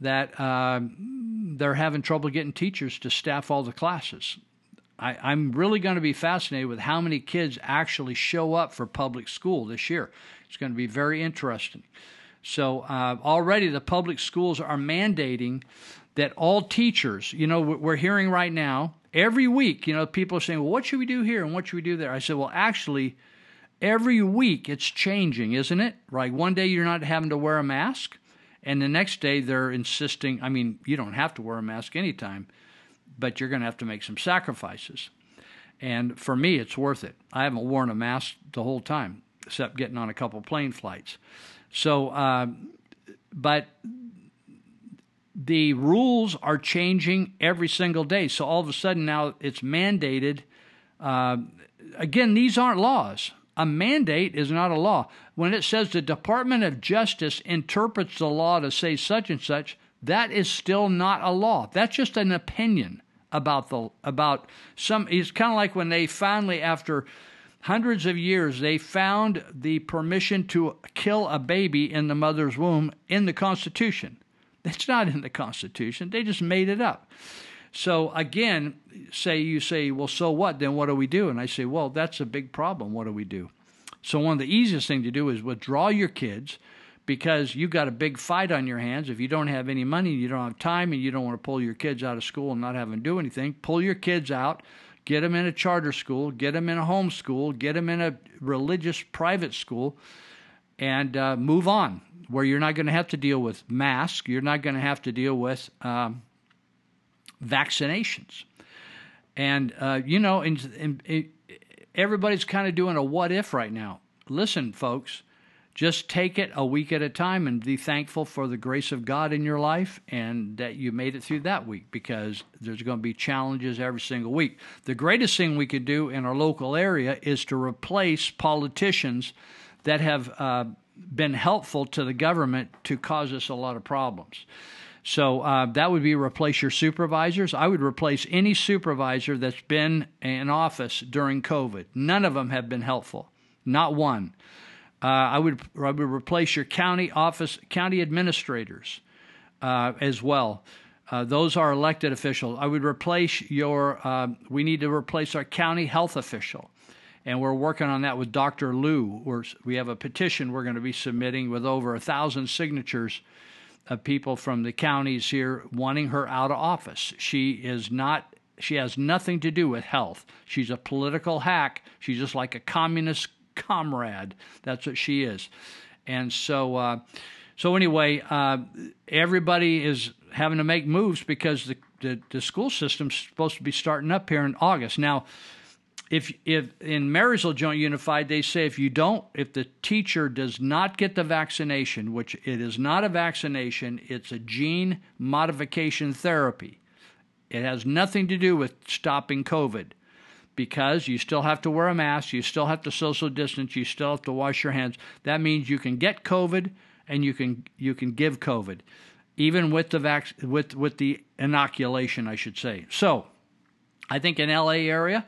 that uh, they're having trouble getting teachers to staff all the classes. I, am really going to be fascinated with how many kids actually show up for public school this year. It's going to be very interesting. So, uh, already the public schools are mandating that all teachers, you know, we're hearing right now, every week, you know, people are saying, well, what should we do here and what should we do there? I said, well, actually, every week it's changing, isn't it? Right. One day you're not having to wear a mask, and the next day they're insisting, I mean, you don't have to wear a mask anytime, but you're going to have to make some sacrifices. And for me, it's worth it. I haven't worn a mask the whole time, except getting on a couple plane flights. So, uh, but the rules are changing every single day. So all of a sudden now it's mandated. Uh, again, these aren't laws. A mandate is not a law. When it says the Department of Justice interprets the law to say such and such, that is still not a law. That's just an opinion about the about some. It's kind of like when they finally, after hundreds of years, they found the permission to kill a baby in the mother's womb in the Constitution. It's not in the Constitution. They just made it up. So again, say you say, well, so what? Then what do we do? And I say, well, that's a big problem. What do we do? So one of the easiest thing to do is withdraw your kids because you've got a big fight on your hands. If you don't have any money, you don't have time, and you don't want to pull your kids out of school and not have them do anything, pull your kids out, get them in a charter school, get them in a home school, get them in a religious private school, and uh, move on where you're not going to have to deal with masks, you're not going to have to deal with um, vaccinations. And, uh, you know, and, and, everybody's kind of doing a what if right now. Listen, folks, just take it a week at a time and be thankful for the grace of God in your life and that you made it through that week because there's going to be challenges every single week. The greatest thing we could do in our local area is to replace politicians that have uh, been helpful to the government to cause us a lot of problems. So uh, that would be replace your supervisors. I would replace any supervisor that's been in office during COVID. None of them have been helpful, not one. Uh, I would I would replace your county office county administrators uh, as well. Uh, those are elected officials. I would replace your. Uh, we need to replace our county health official, and we're working on that with Dr. Luu. We're, we have a petition we're going to be submitting with over a thousand signatures of people from the counties here wanting her out of office. She is not. She has nothing to do with health. She's a political hack. She's just like a communist comrade. That's what she is. And so, uh, so anyway, uh, everybody is having to make moves because the, the, the school system's supposed to be starting up here in August. Now, if if in Marysville Joint Unified they say if you don't if the teacher does not get the vaccination, which it is not a vaccination, it's a gene modification therapy. It has nothing to do with stopping COVID because you still have to wear a mask, you still have to social distance, you still have to wash your hands. That means you can get COVID and you can you can give COVID, even with the vac- with with the inoculation, I should say. So, I think in LA area,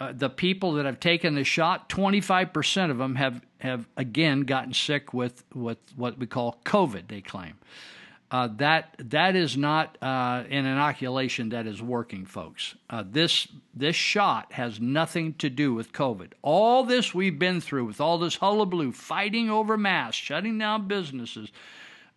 uh, the people that have taken the shot, 25% of them have have again gotten sick with with what we call COVID. They claim. Uh, that that is not uh, an inoculation that is working, folks. Uh, this this shot has nothing to do with COVID. All this we've been through with all this hullabaloo, fighting over masks, shutting down businesses,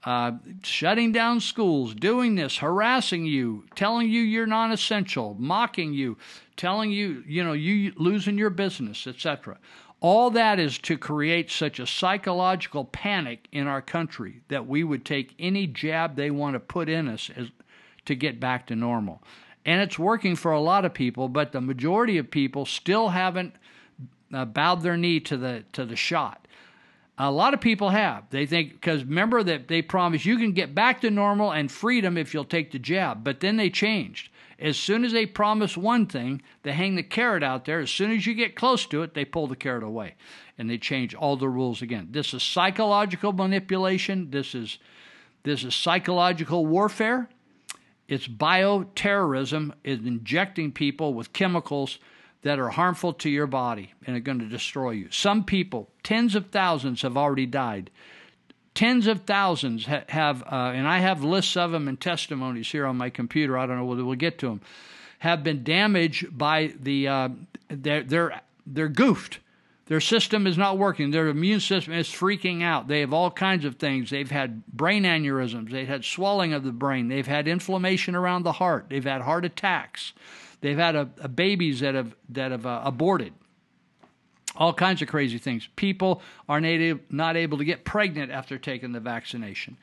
uh, shutting down schools, doing this, harassing you, telling you you're non-essential, mocking you, telling you you know you losing your business, etc. All that is to create such a psychological panic in our country that we would take any jab they want to put in us as, to get back to normal. And it's working for a lot of people, but the majority of people still haven't uh, bowed their knee to the to the shot. A lot of people have. They think because remember that they promised you can get back to normal and freedom if you'll take the jab, but then they changed. As soon as they promise one thing, they hang the carrot out there. As soon as you get close to it, they pull the carrot away and they change all the rules again. This is psychological manipulation. This is this is psychological warfare. It's bioterrorism. It's injecting people with chemicals that are harmful to your body and are going to destroy you. Some people, tens of thousands, have already died tens of thousands ha- have, uh, and I have lists of them and testimonies here on my computer. I don't know whether we'll get to them. Have been damaged by the uh, they're they're they're goofed. Their system is not working. Their immune system is freaking out. They have all kinds of things. They've had brain aneurysms. They've had swelling of the brain. They've had inflammation around the heart. They've had heart attacks. They've had a, a babies that have that have uh, aborted all kinds of crazy things. People are not able to get pregnant after taking the vaccination.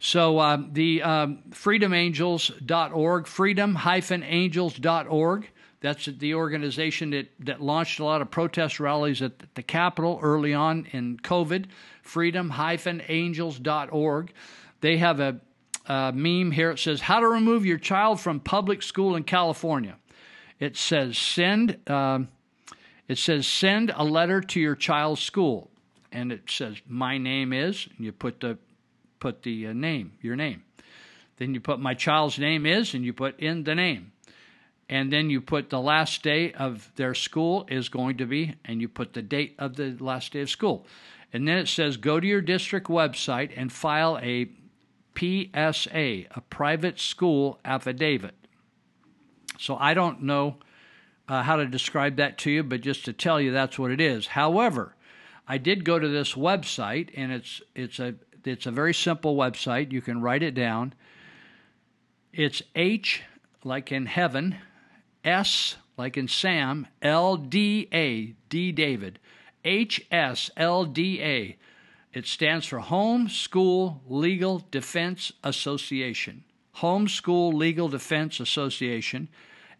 So um, the um, freedomangels.org, freedom-angels.org, that's the organization that, that launched a lot of protest rallies at the Capitol early on in COVID, freedom-angels.org. They have a, a meme here. It says, how to remove your child from public school in California. It says, send... Um, it says send a letter to your child's school, and it says my name is, and you put the put the uh, name, your name. Then you put my child's name is, and you put in the name. And then you put the last day of their school is going to be, and you put the date of the last day of school. And then it says go to your district website and file a PSA, a private school affidavit. So I don't know uh, how to describe that to you, but just to tell you that's what it is. However, I did go to this website, and it's it's a it's a very simple website. You can write it down. It's H like in heaven, S like in Sam, L D A D David, H S L D A. It stands for Home School Legal Defense Association. Homeschool Legal Defense Association,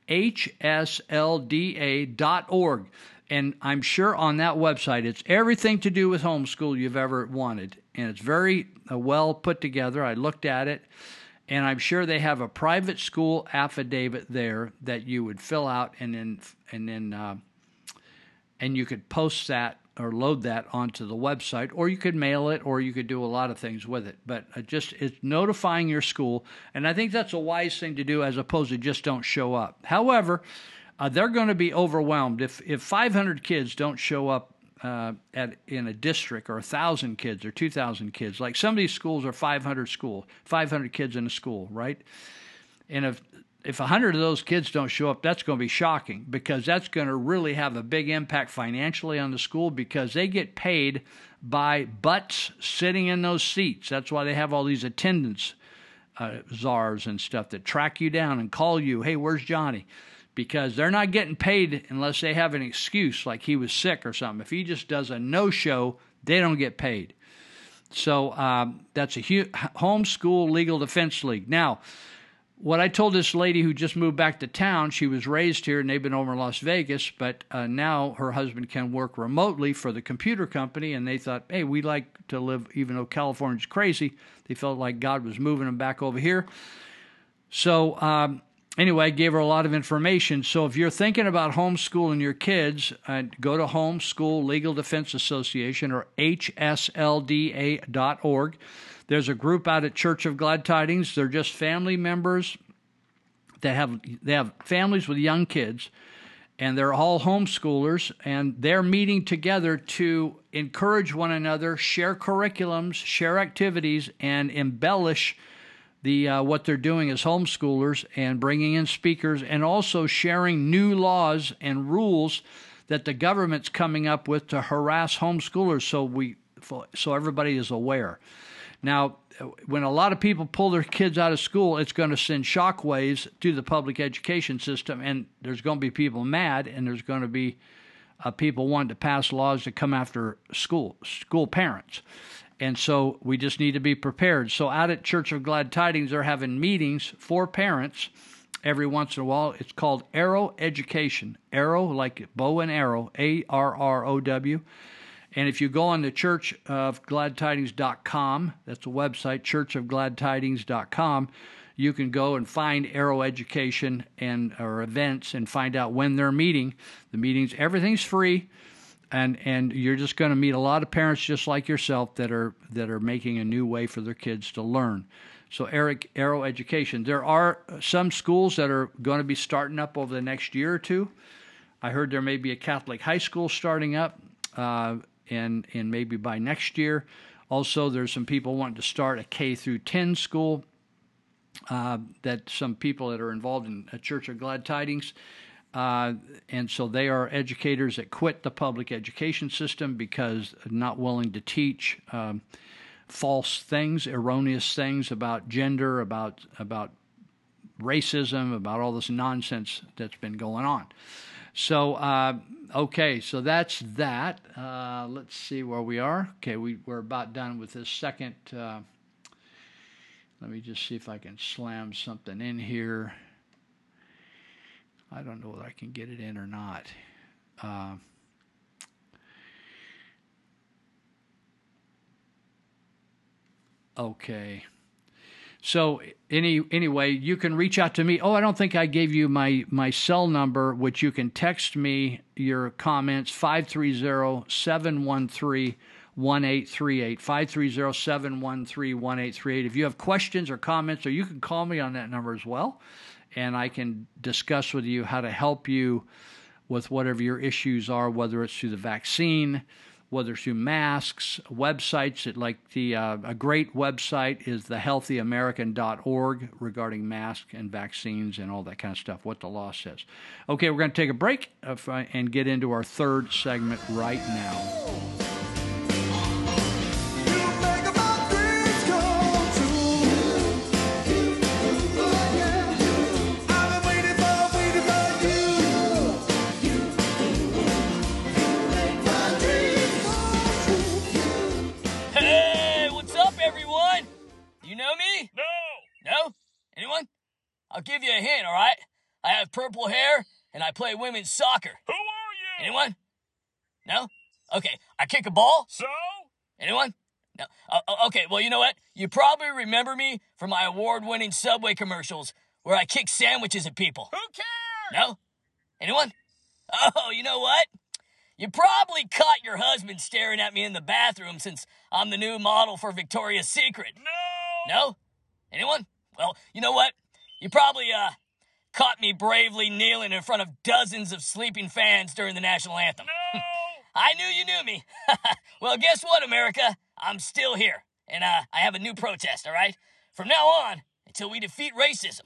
hslda.org. And I'm sure on that website, it's everything to do with homeschool you've ever wanted. And it's very uh, well put together. I looked at it, and I'm sure they have a private school affidavit there that you would fill out and then, and then, uh, and you could post that or load that onto the website, or you could mail it, or you could do a lot of things with it. But just it's notifying your school, and I think that's a wise thing to do as opposed to just don't show up. However, uh, they're going to be overwhelmed if if 500 kids don't show up uh, at in a district or 1,000 kids or 2,000 kids. Like some of these schools are 500 school, 500 kids in a school, right? And if if 100 of those kids don't show up, that's going to be shocking because that's going to really have a big impact financially on the school because they get paid by butts sitting in those seats. That's why they have all these attendance uh, czars and stuff that track you down and call you, hey, where's Johnny? Because they're not getting paid unless they have an excuse like he was sick or something. If he just does a no show, they don't get paid. So um, that's a hu- homeschool legal defense league. Now, what I told this lady who just moved back to town, she was raised here and they've been over in Las Vegas, but uh, now her husband can work remotely for the computer company. And they thought, hey, we like to live, even though California's crazy, they felt like God was moving them back over here. So, um, anyway, I gave her a lot of information. So, if you're thinking about homeschooling your kids, uh, go to Homeschool Legal Defense Association or hslda.org. There's a group out at Church of Glad Tidings. They're just family members that have they have families with young kids, and they're all homeschoolers, and they're meeting together to encourage one another, share curriculums, share activities, and embellish the uh, what they're doing as homeschoolers and bringing in speakers, and also sharing new laws and rules that the government's coming up with to harass homeschoolers. So we so everybody is aware. Now, when a lot of people pull their kids out of school, it's going to send shockwaves to the public education system, and there's going to be people mad, and there's going to be uh, people wanting to pass laws to come after school school parents. And so we just need to be prepared. So out at Church of Glad Tidings, they're having meetings for parents every once in a while. It's called Arrow Education. Arrow, like bow and arrow, A R R O W. And if you go on the churchofgladtidings.com, that's a website, churchofgladtidings.com, you can go and find Arrow Education and or events and find out when they're meeting. The meetings, everything's free, and and you're just going to meet a lot of parents just like yourself that are that are making a new way for their kids to learn. So Eric Arrow Education. There are some schools that are going to be starting up over the next year or two. I heard there may be a Catholic high school starting up. Uh, and and maybe by next year. Also, there's some people wanting to start a K through 10 school. Uh, that some people that are involved in a Church of Glad Tidings, uh, and so they are educators that quit the public education system because not willing to teach um, false things, erroneous things about gender, about about racism, about all this nonsense that's been going on. So, uh, okay, so that's that. Uh, let's see where we are. Okay, we, we're about done with this second. Uh, let me just see if I can slam something in here. I don't know whether I can get it in or not. Uh, okay. So any anyway, you can reach out to me. Oh, I don't think I gave you my my cell number, which you can text me your comments 530-713 1838 530-713-1838 if you have questions or comments or you can call me on that number as well and I can discuss with you how to help you with whatever your issues are whether it's through the vaccine whether it's through masks, websites. like the uh, a great website is thehealthyamerican.org regarding masks and vaccines and all that kind of stuff. What the law says. Okay, we're going to take a break uh, and get into our third segment right now. Anyone? I'll give you a hint, all right? I have purple hair and I play women's soccer. Who are you? Anyone? No? Okay, I kick a ball. So? Anyone? No. Uh, okay, well, you know what? You probably remember me from my award winning Subway commercials where I kick sandwiches at people. Who cares? No? Anyone? Oh, you know what? You probably caught your husband staring at me in the bathroom since I'm the new model for Victoria's Secret. No. No? Anyone? Well, you know what? You probably, uh, caught me bravely kneeling in front of dozens of sleeping fans during the national anthem. No. I knew you knew me. well, guess what, America? I'm still here. And, uh, I have a new protest, all right? From now on, until we defeat racism,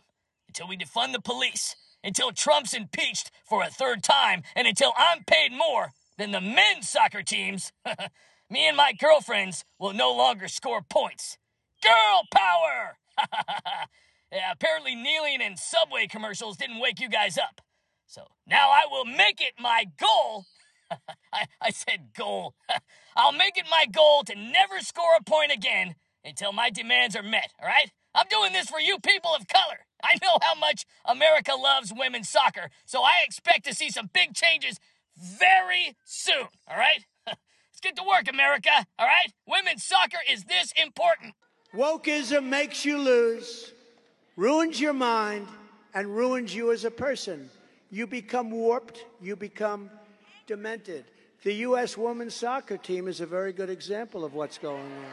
until we defund the police, until Trump's impeached for a third time, and until I'm paid more than the men's soccer teams, me and my girlfriends will no longer score points. Girl power! yeah, apparently, kneeling in subway commercials didn't wake you guys up. So now I will make it my goal. I, I said goal. I'll make it my goal to never score a point again until my demands are met, all right? I'm doing this for you people of color. I know how much America loves women's soccer, so I expect to see some big changes very soon, all right? Let's get to work, America, all right? Women's soccer is this important. Wokeism makes you lose, ruins your mind, and ruins you as a person. You become warped, you become demented. The U.S. women's soccer team is a very good example of what's going on.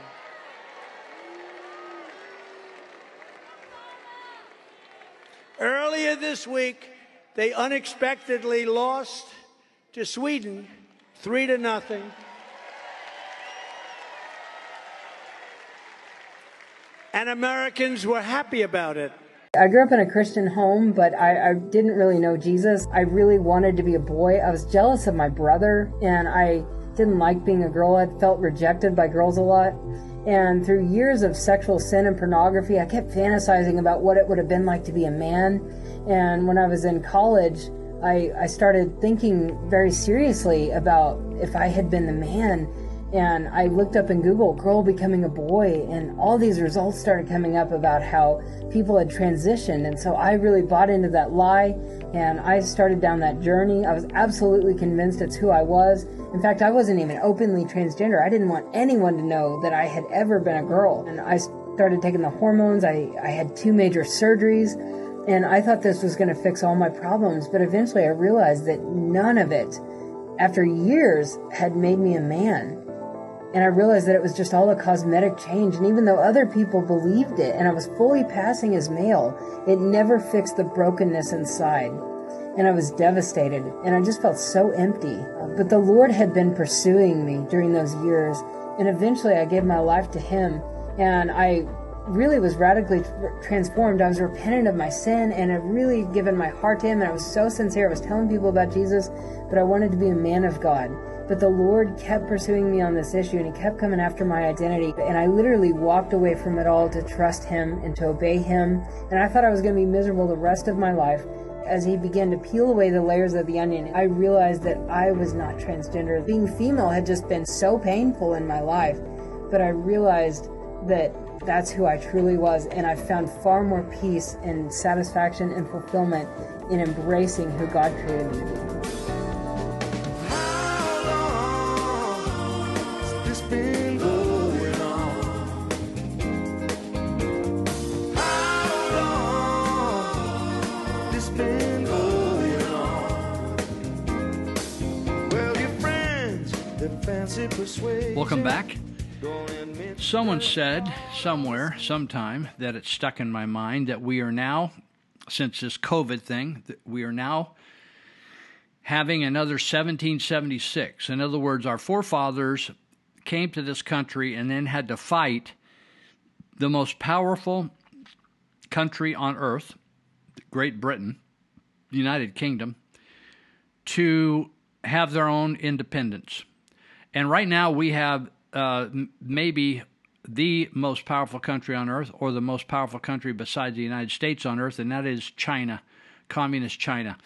Earlier this week, they unexpectedly lost to Sweden, three to nothing. And Americans were happy about it. I grew up in a Christian home, but I, I, didn't really know Jesus. I really wanted to be a boy. I was jealous of my brother, and I didn't like being a girl. I felt rejected by girls a lot. And through years of sexual sin and pornography, I kept fantasizing about what it would have been like to be a man. And when I was in college, I, I started thinking very seriously about if I had been the man. And I looked up in Google, girl becoming a boy, and all these results started coming up about how people had transitioned. And so I really bought into that lie, and I started down that journey. I was absolutely convinced it's who I was. In fact, I wasn't even openly transgender. I didn't want anyone to know that I had ever been a girl. And I started taking the hormones. I, I had two major surgeries. And I thought this was going to fix all my problems, but eventually I realized that none of it, after years, had made me a man. And I realized that it was just all a cosmetic change. And even though other people believed it and I was fully passing as male, it never fixed the brokenness inside. And I was devastated and I just felt so empty. But the Lord had been pursuing me during those years. And eventually I gave my life to Him and I really was radically transformed. I was repentant of my sin and I really given my heart to Him. And I was so sincere. I was telling people about Jesus, but I wanted to be a man of God. But the Lord kept pursuing me on this issue and He kept coming after my identity. And I literally walked away from it all to trust Him and to obey Him. And I thought I was going to be miserable the rest of my life. As He began to peel away the layers of the onion, I realized that I was not transgender. Being female had just been so painful in my life. But I realized that that's who I truly was, and I found far more peace and satisfaction and fulfillment in embracing who God created me to be. Welcome back. Someone said somewhere, sometime, that it stuck in my mind that we are now, since this COVID thing, we are now having another 1776. In other words, our forefathers came to this country and then had to fight the most powerful country on earth, Great Britain, the United Kingdom, to have their own independence. And right now we have uh, maybe the most powerful country on earth, or the most powerful country besides the United States on earth, and that is China, communist China.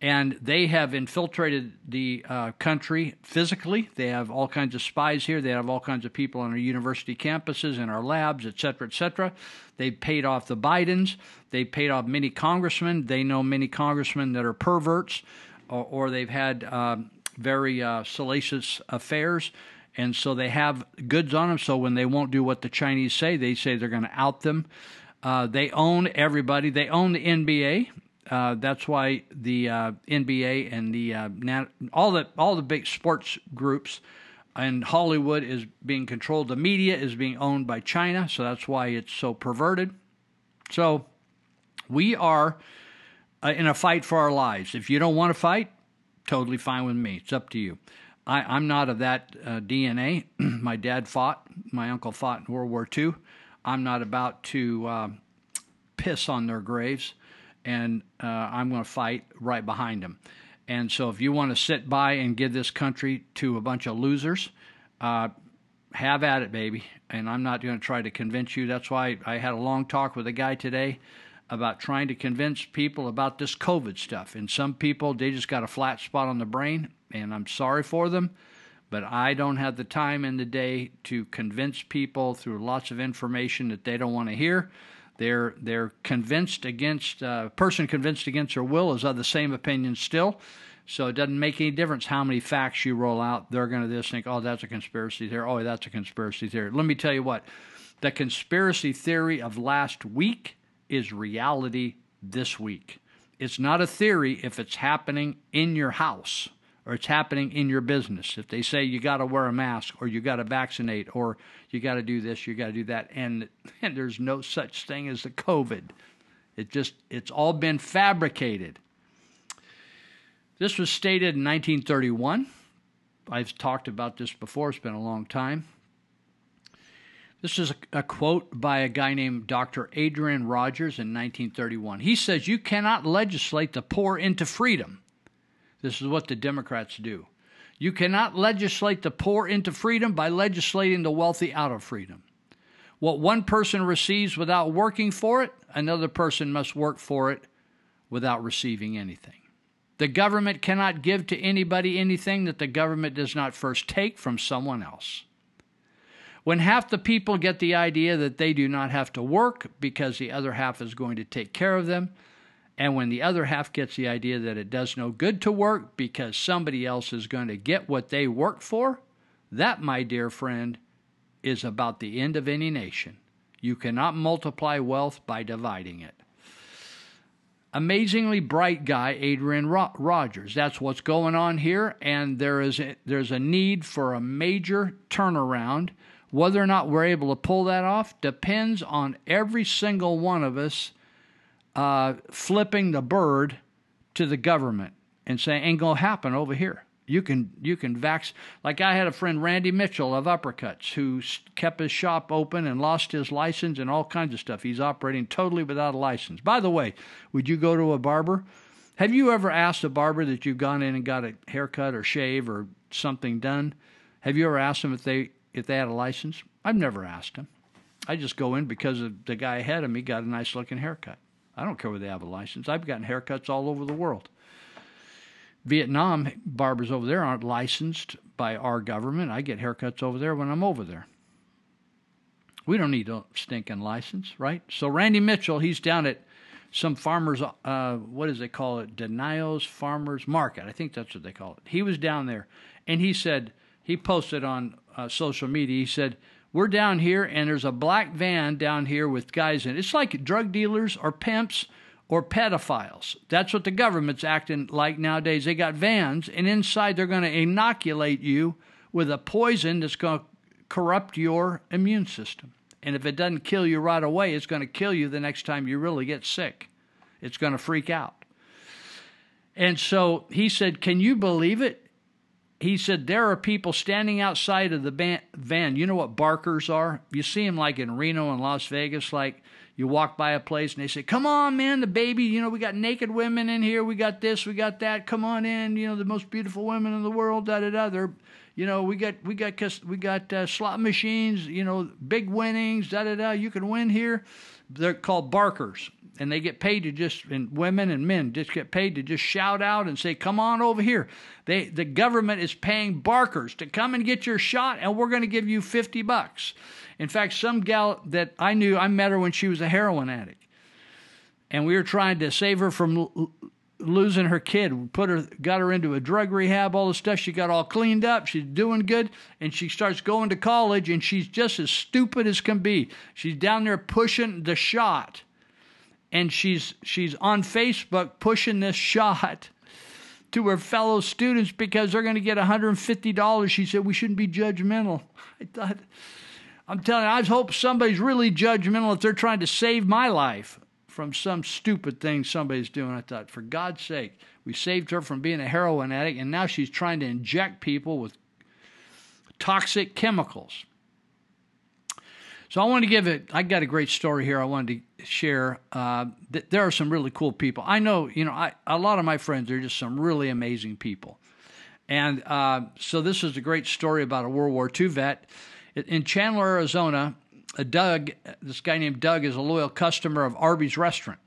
and they have infiltrated the uh, country physically. They have all kinds of spies here. They have all kinds of people on our university campuses, in our labs, et cetera, et cetera. They've paid off the Bidens. They've paid off many congressmen. They know many congressmen that are perverts, or, or they've had um, very uh, salacious affairs. And so they have goods on them. So when they won't do what the Chinese say, they say they're going to out them. Uh, they own everybody. They own the NBA. Uh, that's why the uh, NBA and the uh, all the all the big sports groups and Hollywood is being controlled. The media is being owned by China, so that's why it's so perverted. So we are uh, in a fight for our lives. If you don't want to fight, totally fine with me. It's up to you. I, am not of that uh, DNA. my dad fought. My uncle fought in World War II. I'm not about to uh, piss on their graves and uh, I'm going to fight right behind them. And so, if you want to sit by and give this country to a bunch of losers, uh, have at it, baby. And I'm not going to try to convince you. That's why I had a long talk with a guy today about trying to convince people about this COVID stuff. And some people, they just got a flat spot on the brain, and I'm sorry for them. But I don't have the time in the day to convince people through lots of information that they don't want to hear. They're they're convinced against a uh, person convinced against their will is of the same opinion still. So it doesn't make any difference how many facts you roll out. They're going to just think, oh, that's a conspiracy theory. Oh, that's a conspiracy theory. Let me tell you what, the conspiracy theory of last week is reality this week. It's not a theory if it's happening in your house or it's happening in your business. If they say you got to wear a mask or you got to vaccinate or you got to do this, you got to do that, and and there's no such thing as the COVID. It just it's all been fabricated. This was stated in 1931. I've talked about this before. It's been a long time. This is a, a, quote by a guy named Dr. Adrian Rogers in 1931. He says, You cannot legislate the poor into freedom. This is what the Democrats do. You cannot legislate the poor into freedom by legislating the wealthy out of freedom. What one person receives without working for it, another person must work for it without receiving anything. The government cannot give to anybody anything that the government does not first take from someone else. When half the people get the idea that they do not have to work because the other half is going to take care of them, and when the other half gets the idea that it does no good to work because somebody else is going to get what they work for, that, my dear friend, is about the end of any nation. You cannot multiply wealth by dividing it. Amazingly bright guy, Adrian Rogers. That's what's going on here, and there is a, there's a need for a major turnaround. Whether or not we're able to pull that off depends on every single one of us uh, flipping the bird to the government and saying ain't gonna happen over here. You can you can vax like I had a friend Randy Mitchell of Uppercuts who kept his shop open and lost his license and all kinds of stuff. He's operating totally without a license. By the way, would you go to a barber? Have you ever asked a barber that you've gone in and got a haircut or shave or something done? Have you ever asked them if they if they had a license? I've never asked them. I just go in because of the guy ahead of me got a nice looking haircut. I don't care whether they have a license. I've gotten haircuts all over the world. Vietnam barbers over there aren't licensed by our government. I get haircuts over there when I'm over there. We don't need a stinking license, right? So Randy Mitchell, he's down at some farmers, uh, what does they call it? Denials Farmers Market. I think that's what they call it. He was down there, and he said he posted on uh, social media. He said we're down here, and there's a black van down here with guys in it. It's like drug dealers or pimps or pedophiles. That's what the government's acting like nowadays. They got vans, and inside they're going to inoculate you with a poison that's going to corrupt your immune system. And if it doesn't kill you right away, it's going to kill you the next time you really get sick. It's going to freak out. And so he said, Can you believe it? He said there are people standing outside of the van. You know what barkers are? You see them like in Reno and Las Vegas, like you walk by a place and they say, Come on, man, the baby, you know, we got naked women in here, we got this, we got that, come on in, you know, the most beautiful women in the world, da da da. They're, You know, we got we got we got uh, slot machines. You know, big winnings. Da da da. You can win here. They're called barkers, and they get paid to just and women and men just get paid to just shout out and say, "Come on over here." They the government is paying barkers to come and get your shot, and we're going to give you fifty bucks. In fact, some gal that I knew, I met her when she was a heroin addict, and we were trying to save her from l- losing her kid. we Put her, got her into a drug rehab, all the stuff. She got all cleaned up. She's doing good, and she starts going to college, and she's just as stupid as can be. She's down there pushing the shot, and she's she's on Facebook pushing this shot to her fellow students because they're going to get $150. She said we shouldn't be judgmental. I thought. I'm telling you, I hope somebody's really judgmental if they're trying to save my life from some stupid thing somebody's doing. I thought, for God's sake, we saved her from being a heroin addict, and now she's trying to inject people with toxic chemicals. So I want to give it. I got a great story here. I wanted to share. Uh, th- there are some really cool people. I know, you know, I, a lot of my friends are just some really amazing people, and uh, so this is a great story about a World War II vet in Chandler, Arizona. Uh, Doug, this guy named Doug, is a loyal customer of Arby's restaurant.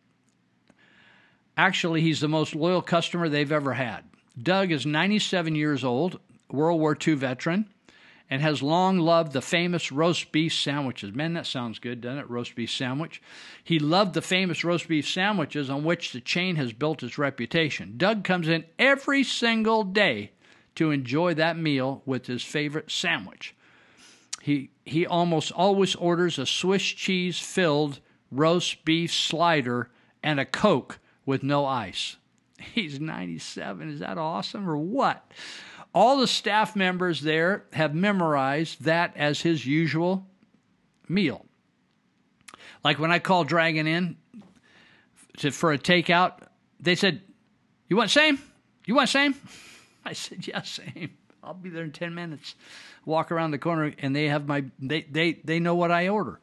Actually, he's the most loyal customer they've ever had. Doug is 97 years old, World War II veteran, and has long loved the famous roast beef sandwiches. Man, that sounds good, doesn't it? Roast beef sandwich. He loved the famous roast beef sandwiches on which the chain has built its reputation. Doug comes in every single day to enjoy that meal with his favorite sandwich. He he almost always orders a Swiss cheese filled roast beef slider and a Coke with no ice. He's 97. Is that awesome or what? All the staff members there have memorized that as his usual meal. Like when I called Dragon in to, for a takeout, they said, You want same? You want same? I said, Yeah, same. I'll be there in 10 minutes. Walk around the corner and they have my, they, they, they know what I order.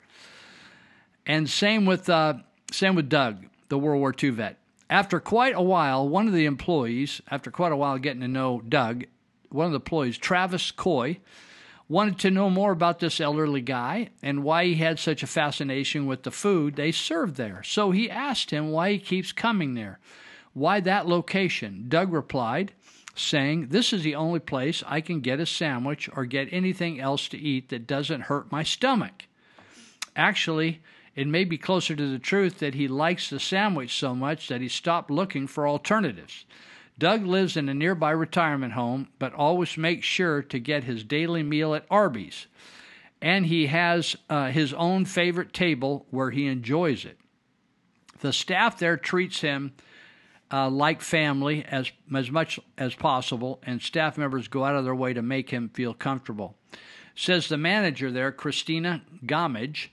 And same with, uh, same with Doug, the World War II vet. After quite a while, one of the employees, after quite a while getting to know Doug, one of the employees, Travis Coy, wanted to know more about this elderly guy and why he had such a fascination with the food they served there. So he asked him why he keeps coming there. Why that location? Doug replied, saying, This is the only place I can get a sandwich or get anything else to eat that doesn't hurt my stomach. Actually, it may be closer to the truth that he likes the sandwich so much that he stopped looking for alternatives. Doug lives in a nearby retirement home, but always makes sure to get his daily meal at Arby's. And he has uh, his own favorite table where he enjoys it. The staff there treats him uh, like family as, as much as possible, and staff members go out of their way to make him feel comfortable. Says the manager there, Christina Gomage,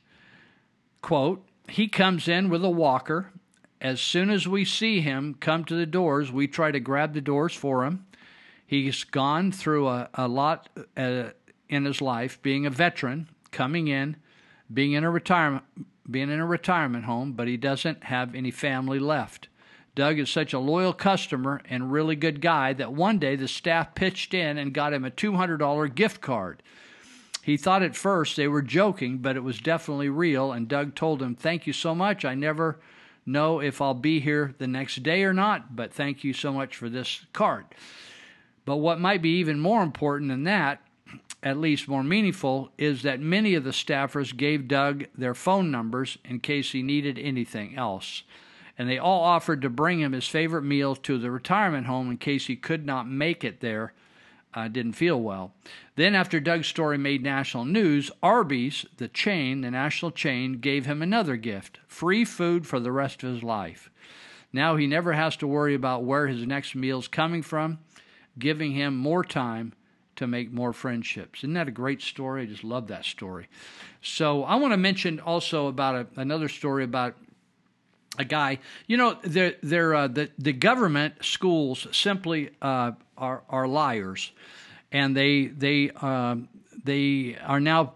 quote, he comes in with a walker as soon as we see him come to the doors, we try to grab the doors for him. He's gone through a, a lot uh, in his life, being a veteran, coming in, being in a retirement, being in a retirement home, but he doesn't have any family left. Doug is such a loyal customer and really good guy that one day the staff pitched in and got him a $200 gift card. He thought at first they were joking, but it was definitely real, and Doug told him, Thank you so much. I never know if I'll be here the next day or not, but thank you so much for this card. But what might be even more important than that, at least more meaningful, is that many of the staffers gave Doug their phone numbers in case he needed anything else. And they all offered to bring him his favorite meal to the retirement home in case he could not make it there uh, didn't feel well. Then, after Doug's story made national news, Arby's, the chain, the national chain, gave him another gift free food for the rest of his life. Now he never has to worry about where his next meal's coming from, giving him more time to make more friendships. Isn't that a great story? I just love that story. So, I want to mention also about a, another story about a guy. You know, they're, they're, uh, the the government schools simply uh, are are liars, and they they um, they are now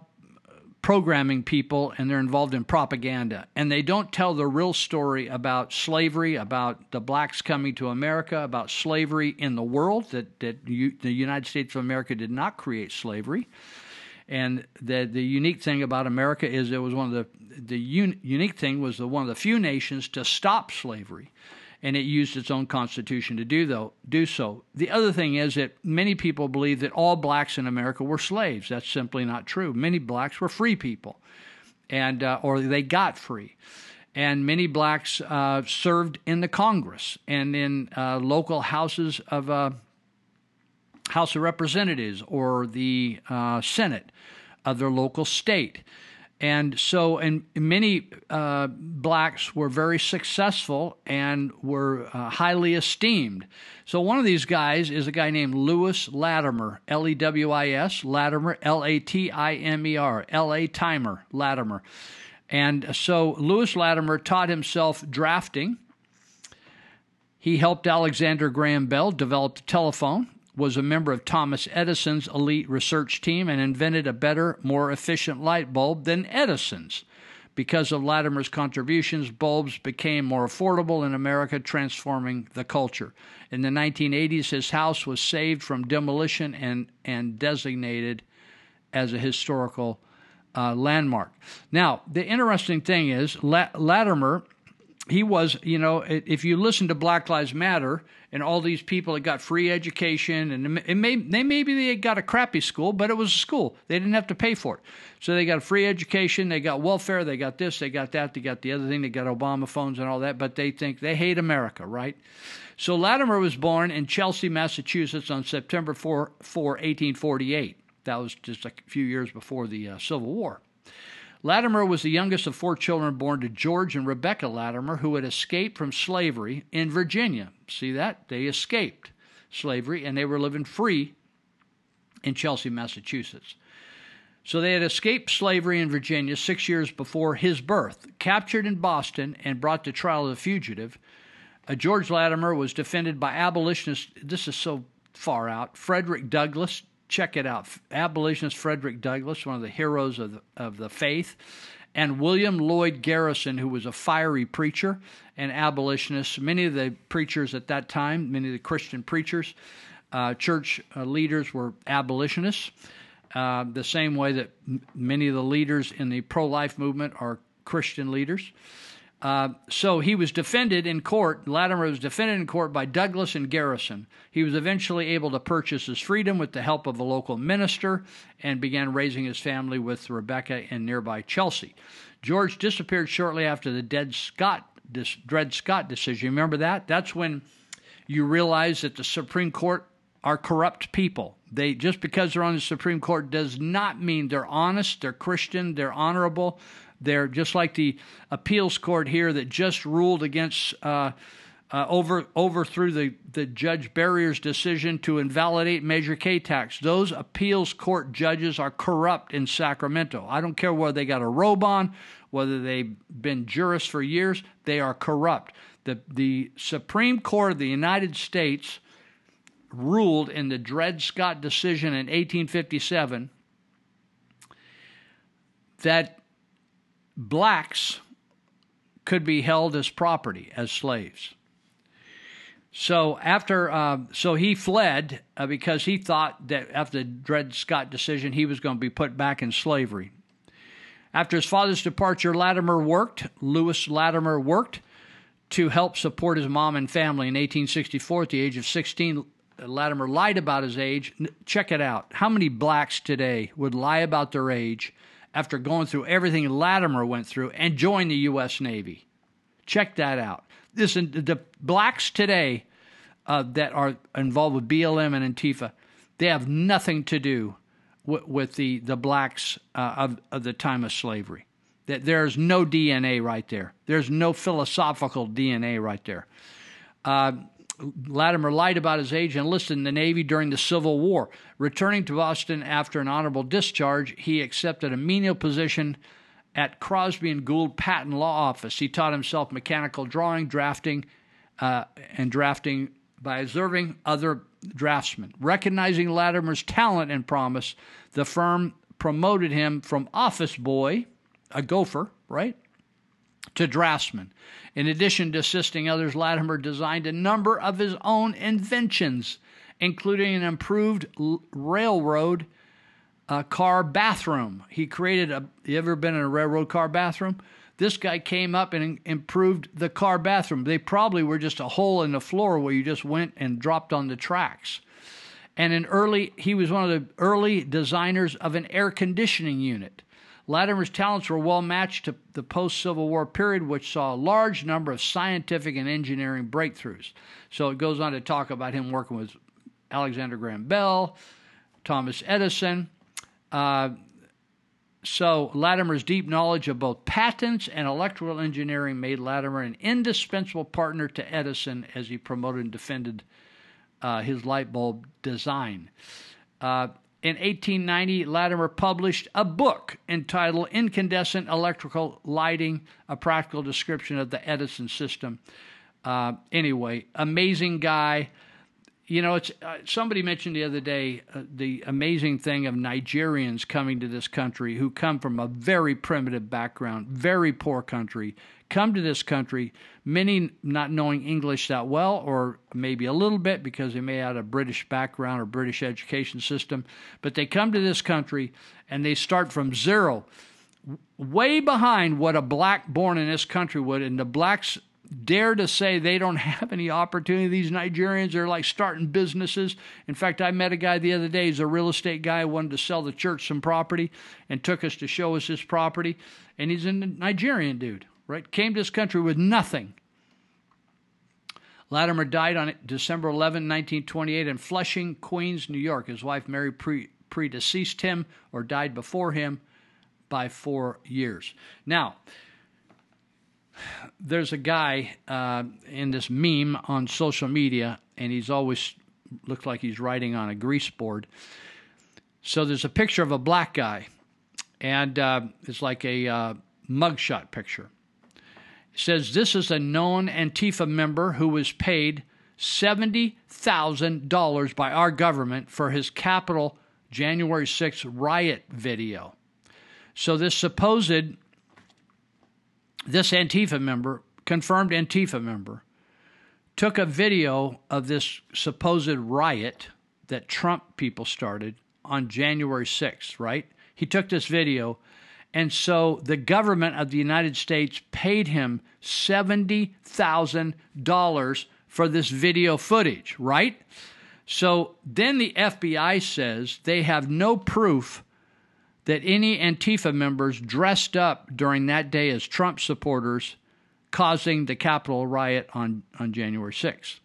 programming people and they're involved in propaganda. And they don't tell the real story about slavery, about the blacks coming to America, about slavery in the world, that, that you, the United States of America did not create slavery. And the the unique thing about America is it was one of the the un, unique thing was the one of the few nations to stop slavery, and it used its own constitution to do though do so. The other thing is that many people believe that all blacks in America were slaves. That's simply not true. Many blacks were free people, and uh, or they got free. And many blacks uh, served in the Congress and in uh, local houses of uh, House of Representatives or the uh, Senate of their local state. And so, and many uh, blacks were very successful and were uh, highly esteemed. So, one of these guys is a guy named Lewis Latimer, L E W I S, Latimer, L A T I M E R, L A Timer, Latimer. And so, Lewis Latimer taught himself drafting. He helped Alexander Graham Bell develop the telephone was a member of Thomas Edison's elite research team and invented a better, more efficient light bulb than Edison's. Because of Latimer's contributions, bulbs became more affordable in America, transforming the culture. In the 1980s, his house was saved from demolition and, and designated as a historical uh, landmark. Now, the interesting thing is, Latimer, he was, you know, if you listen to Black Lives Matter, and all these people that got free education and it may they maybe they got a crappy school but it was a school. They didn't have to pay for it. So they got free education they got welfare they got this they got that they got the other thing they got obama phones and all that but they think they hate america right? So latimer was born in chelsea massachusetts on september 4, 4 1848 that was just a few years before the uh, civil war Latimer was the youngest of four children born to George and Rebecca Latimer, who had escaped from slavery in Virginia. See that? They escaped slavery and they were living free in Chelsea, Massachusetts. So they had escaped slavery in Virginia six years before his birth. Captured in Boston and brought to trial as a fugitive, uh, George Latimer was defended by abolitionists. This is so far out. Frederick Douglass, check it out. Abolitionist Frederick Douglass, one of the heroes of the, of the faith, and William Lloyd Garrison, who was a fiery preacher and abolitionist. Many of the preachers at that time, many of the Christian preachers, uh, church uh, leaders were abolitionists, uh, the same way that m- many of the leaders in the pro life movement are Christian leaders. Uh, so he was defended in court. Latimer was defended in court by Douglas and Garrison. He was eventually able to purchase his freedom with the help of a local minister and began raising his family with Rebecca in nearby Chelsea. George disappeared shortly after the Dead Scott, Dred Scott decision. Remember that? That's when you realize that the Supreme Court are corrupt people. They just because they're on the Supreme Court does not mean they're honest, they're Christian, they're honorable, they're just like the appeals court here that just ruled against. Uh, uh, over overthrew the, the Judge Barrier's decision to invalidate Measure K tax. Those appeals court judges are corrupt in Sacramento. I don't care whether they got a robe on, whether they've been jurists for years, they are corrupt. The, the Supreme Court of the United States ruled in the Dred Scott decision in 1857 that blacks could be held as property, as slaves. So after, uh, so he fled uh, because he thought that after the Dred Scott decision, he was going to be put back in slavery. After his father's departure, Latimer worked. Lewis Latimer worked to help support his mom and family. In 1864, at the age of 16, Latimer lied about his age. Check it out. How many blacks today would lie about their age after going through everything Latimer went through and joined the U.S. Navy. Check that out. Listen, the blacks today uh, that are involved with BLM and Antifa, they have nothing to do with, the the blacks uh, of, of the time of slavery. That there's no DNA right there. There's no philosophical DNA right there. Uh, Latimer lied about his age and enlisted in the Navy during the Civil War. Returning to Boston after an honorable discharge, he accepted a menial position at Crosby and Gould Patent Law Office. He taught himself mechanical drawing, drafting, uh, and drafting by observing other draftsmen. Recognizing Latimer's talent and promise, the firm promoted him from office boy, a gopher, right, to draftsman. In addition to assisting others, Latimer designed a number of his own inventions, including an improved railroad uh, car bathroom. He created a. You ever been in a railroad car bathroom? This guy came up and improved the car bathroom. They probably were just a hole in the floor where you just went and dropped on the tracks. And in early, he was one of the early designers of an air conditioning unit. Latimer's talents were well matched to the post Civil War period, which saw a large number of scientific and engineering breakthroughs. So it goes on to talk about him working with Alexander Graham Bell, Thomas Edison. Uh, so Latimer's deep knowledge of both patents and electrical engineering made Latimer an indispensable partner to Edison as he promoted and defended uh, his light bulb design. Uh, in 1890, Latimer published a book entitled Incandescent Electrical Lighting, a practical description of the Edison system. Uh, anyway, amazing guy you know, it's uh, somebody mentioned the other day uh, the amazing thing of Nigerians coming to this country who come from a very primitive background, very poor country, come to this country, many not knowing English that well, or maybe a little bit because they may have a British background or British education system, but they come to this country and they start from zero, way behind what a black born in this country would, and the blacks dare to say they don't have any opportunity. These Nigerians are like starting businesses. In fact, I met a guy the other day. He's a real estate guy, wanted to sell the church some property and took us to show us his property. And he's a Nigerian dude, right? Came to this country with nothing. Latimer died on December 11, 1928, in Flushing, Queens, New York. His wife Mary pre- predeceased him or died before him by four years. Now, there's a guy uh, in this meme on social media, and he's always looks like he's writing on a grease board. So there's a picture of a black guy, and uh, it's like a uh, mugshot picture. It says this is a known Antifa member who was paid seventy thousand dollars by our government for his Capitol January 6th riot video. So this supposed this Antifa member, confirmed Antifa member, took a video of this supposed riot that Trump people started on January 6th, right? He took this video, and so the government of the United States paid him $70,000 for this video footage, right? So then the FBI says they have no proof that any Antifa members dressed up during that day as Trump supporters causing the Capitol riot on, on January 6th.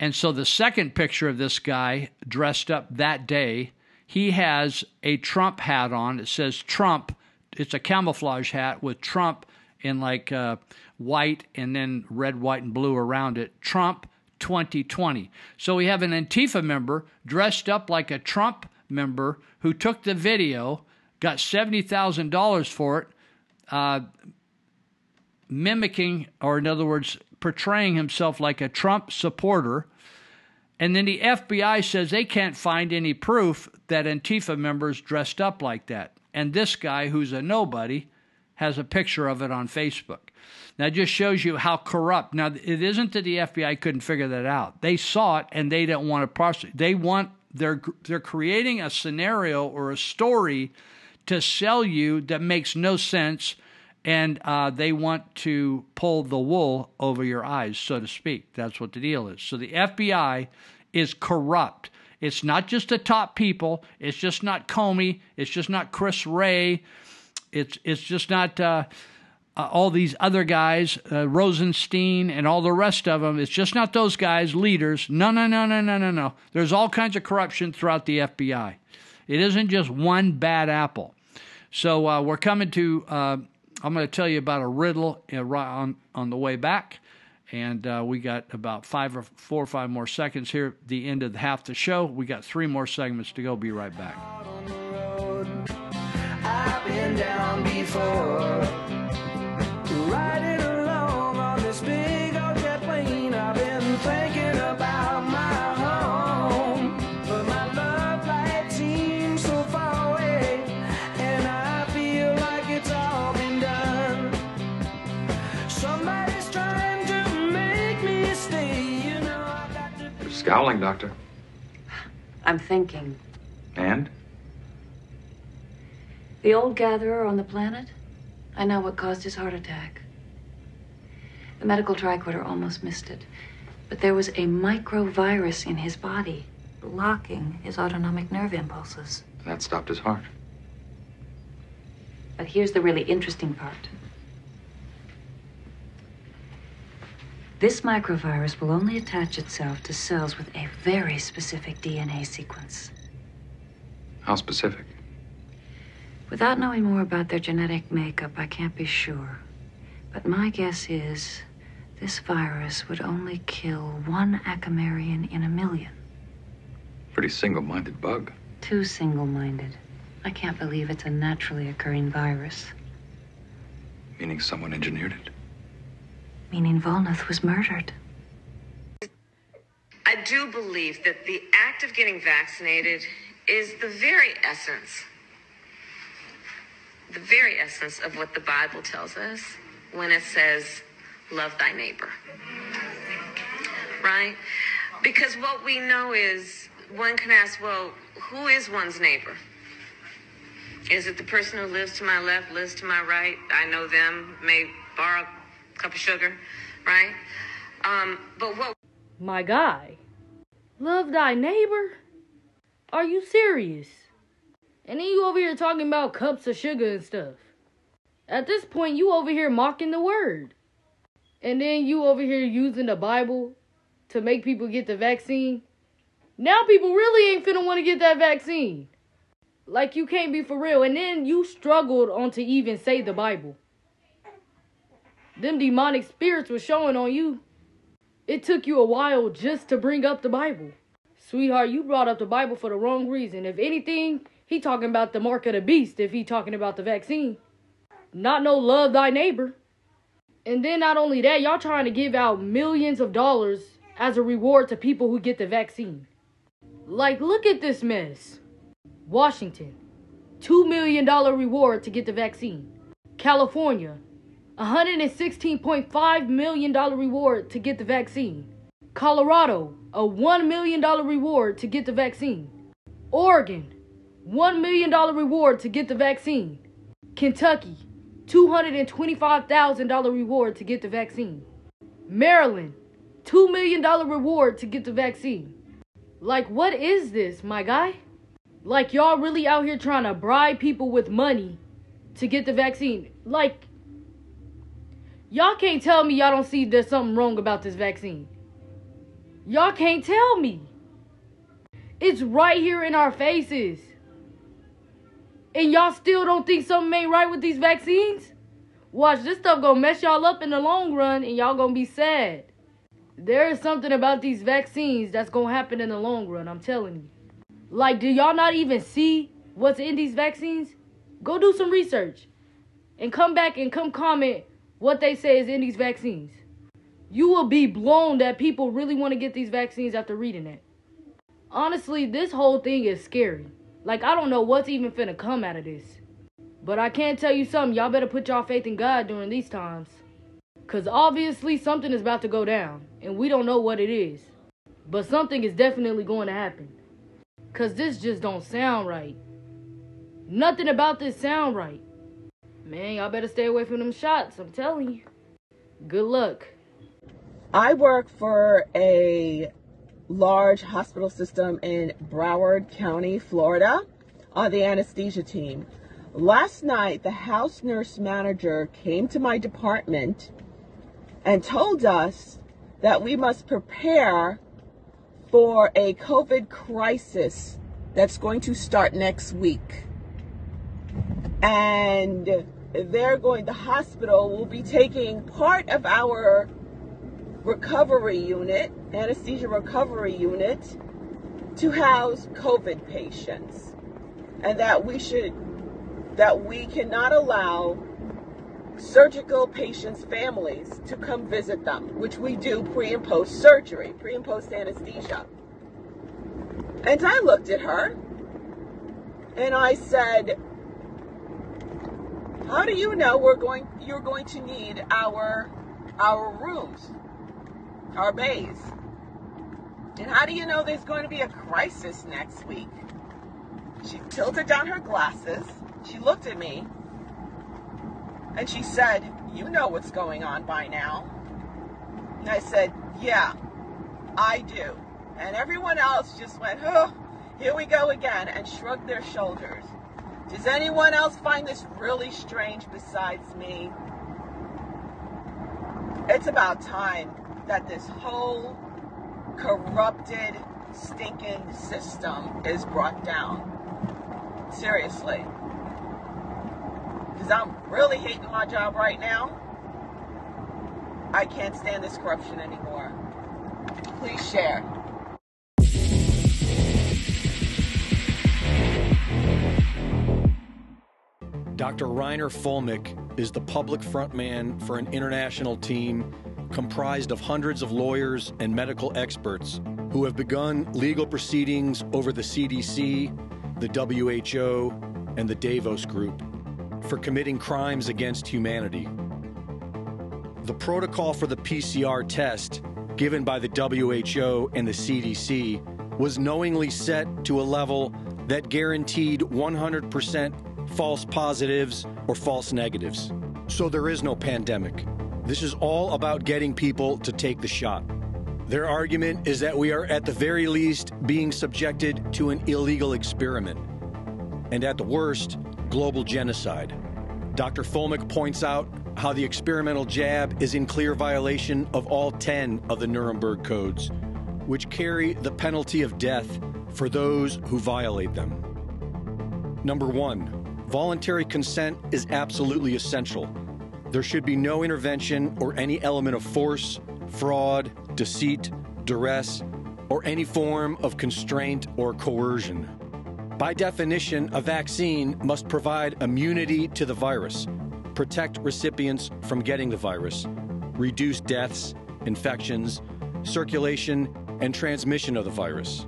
And so the second picture of this guy dressed up that day, he has a Trump hat on. It says Trump. It's a camouflage hat with Trump in like uh, white and then red, white, and blue around it. Trump 2020. So we have an Antifa member dressed up like a Trump member who took the video, got $70,000 for it, uh, mimicking, or in other words, portraying himself like a Trump supporter. And then the FBI says they can't find any proof that Antifa members dressed up like that. And this guy, who's a nobody, has a picture of it on Facebook. That just shows you how corrupt. Now, it isn't that the FBI couldn't figure that out. They saw it and they didn't want to prosecute. They want they're they're creating a scenario or a story to sell you that makes no sense, and uh, they want to pull the wool over your eyes, so to speak. That's what the deal is. So the FBI is corrupt. It's not just the top people. It's just not Comey. It's just not Chris Wray. It's it's just not. Uh, uh, all these other guys, uh, Rosenstein and all the rest of them. It's just not those guys, leaders. No, no, no, no, no, no, no. There's all kinds of corruption throughout the FBI. It isn't just one bad apple. So uh, we're coming to. Uh, I'm going to tell you about a riddle uh, on on the way back, and uh, we got about five or four or five more seconds here. The end of the half the show. We got three more segments to go. Be right back. Scowling, Doctor. I'm thinking. And? The old gatherer on the planet? I know what caused his heart attack. The medical tricorder almost missed it. But there was a microvirus in his body, blocking his autonomic nerve impulses. That stopped his heart. But here's the really interesting part. This microvirus will only attach itself to cells with a very specific DNA sequence. How specific? Without knowing more about their genetic makeup, I can't be sure. But my guess is this virus would only kill one Acamarian in a million. Pretty single minded bug. Too single minded. I can't believe it's a naturally occurring virus. Meaning someone engineered it. Meaning Volnoth was murdered. I do believe that the act of getting vaccinated is the very essence, the very essence of what the Bible tells us when it says, love thy neighbor. Right? Because what we know is one can ask, well, who is one's neighbor? Is it the person who lives to my left, lives to my right? I know them, may borrow cup of sugar, right? Um, but what My guy. Love thy neighbor? Are you serious? And then you over here talking about cups of sugar and stuff. At this point, you over here mocking the word. And then you over here using the Bible to make people get the vaccine. Now people really ain't finna want to get that vaccine. Like you can't be for real. And then you struggled on to even say the Bible. Them demonic spirits were showing on you. It took you a while just to bring up the Bible. Sweetheart, you brought up the Bible for the wrong reason. If anything, he talking about the mark of the beast if he talking about the vaccine. Not no love thy neighbor. And then not only that, y'all trying to give out millions of dollars as a reward to people who get the vaccine. Like, look at this mess. Washington, $2 million reward to get the vaccine. California, $116.5 million reward to get the vaccine. Colorado, a $1 million reward to get the vaccine. Oregon, $1 million reward to get the vaccine. Kentucky, $225,000 reward to get the vaccine. Maryland, $2 million reward to get the vaccine. Like, what is this, my guy? Like, y'all really out here trying to bribe people with money to get the vaccine. Like, y'all can't tell me y'all don't see there's something wrong about this vaccine. Y'all can't tell me. It's right here in our faces. And y'all still don't think something ain't right with these vaccines? Watch, this stuff gonna mess y'all up in the long run and y'all gonna be sad. There is something about these vaccines that's gonna happen in the long run, I'm telling you. Like, do y'all not even see what's in these vaccines? Go do some research and come back and come comment what they say is in these vaccines. You will be blown that people really want to get these vaccines after reading it. Honestly, this whole thing is scary. Like, I don't know what's even finna come out of this. But I can't tell you something, y'all better put y'all faith in God during these times. Cause obviously something is about to go down, and we don't know what it is. But something is definitely going to happen. Cause this just don't sound right. Nothing about this sound right. Man, y'all better stay away from them shots, I'm telling you. Good luck. I work for a large hospital system in Broward County, Florida, on the anesthesia team. Last night, the house nurse manager came to my department and told us that we must prepare for a COVID crisis that's going to start next week. And they're going, the hospital will be taking part of our recovery unit, anesthesia recovery unit, to house COVID patients. And that we should, that we cannot allow surgical patients' families to come visit them, which we do pre and post surgery, pre and post anesthesia. And I looked at her and I said, How do you know we're going you're going to need our our rooms, our bays? And how do you know there's going to be a crisis next week? She tilted down her glasses. She looked at me and she said, You know what's going on by now. And I said, Yeah, I do. And everyone else just went, Oh, here we go again, and shrugged their shoulders. Does anyone else find this really strange besides me? It's about time that this whole corrupted, stinking system is brought down. Seriously. Because I'm really hating my job right now. I can't stand this corruption anymore. Please share. Dr. Reiner Fuellmich is the public frontman for an international team comprised of hundreds of lawyers and medical experts who have begun legal proceedings over the CDC, the WHO, and the Davos Group for committing crimes against humanity. The protocol for the PCR test given by the WHO and the CDC was knowingly set to a level that guaranteed 100% false positives or false negatives. So there is no pandemic. This is all about getting people to take the shot. Their argument is that we are at the very least being subjected to an illegal experiment, and at the worst, global genocide. Dr. Fuellmich points out how the experimental jab is in clear violation of all 10 of the Nuremberg codes, which carry the penalty of death for those who violate them. Number one, voluntary consent is absolutely essential. There should be no intervention or any element of force, fraud, deceit, duress, or any form of constraint or coercion. By definition, a vaccine must provide immunity to the virus, protect recipients from getting the virus, reduce deaths, infections, circulation, and transmission of the virus.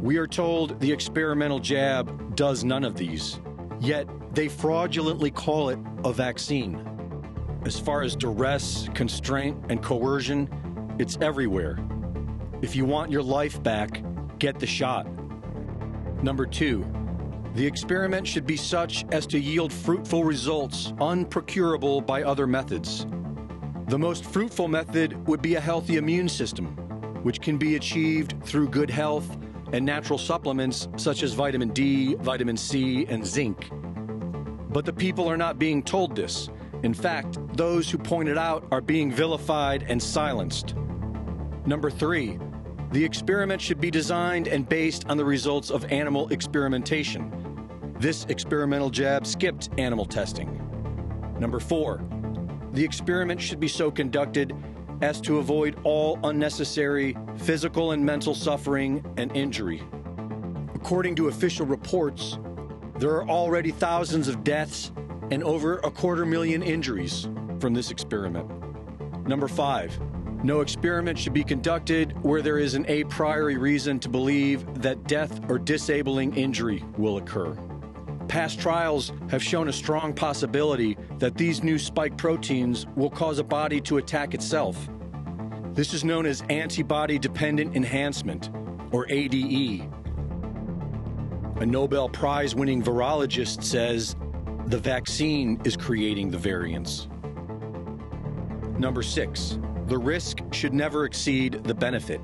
We are told the experimental jab does none of these, yet they fraudulently call it a vaccine. As far as duress, constraint, and coercion, it's everywhere. If you want your life back, get the shot. Number two, the experiment should be such as to yield fruitful results unprocurable by other methods. The most fruitful method would be a healthy immune system, which can be achieved through good health and natural supplements such as vitamin D, vitamin C, and zinc. But the people are not being told this. In fact, those who point it out are being vilified and silenced. Number three, the experiment should be designed and based on the results of animal experimentation. This experimental jab skipped animal testing. Number four, the experiment should be so conducted as to avoid all unnecessary physical and mental suffering and injury. According to official reports, there are already thousands of deaths and over a quarter million injuries from this experiment. Number five, no experiment should be conducted where there is an a priori reason to believe that death or disabling injury will occur. Past trials have shown a strong possibility that these new spike proteins will cause a body to attack itself. This is known as antibody dependent enhancement, or ADE. A Nobel Prize winning virologist says the vaccine is creating the variants. Number six, the risk should never exceed the benefit.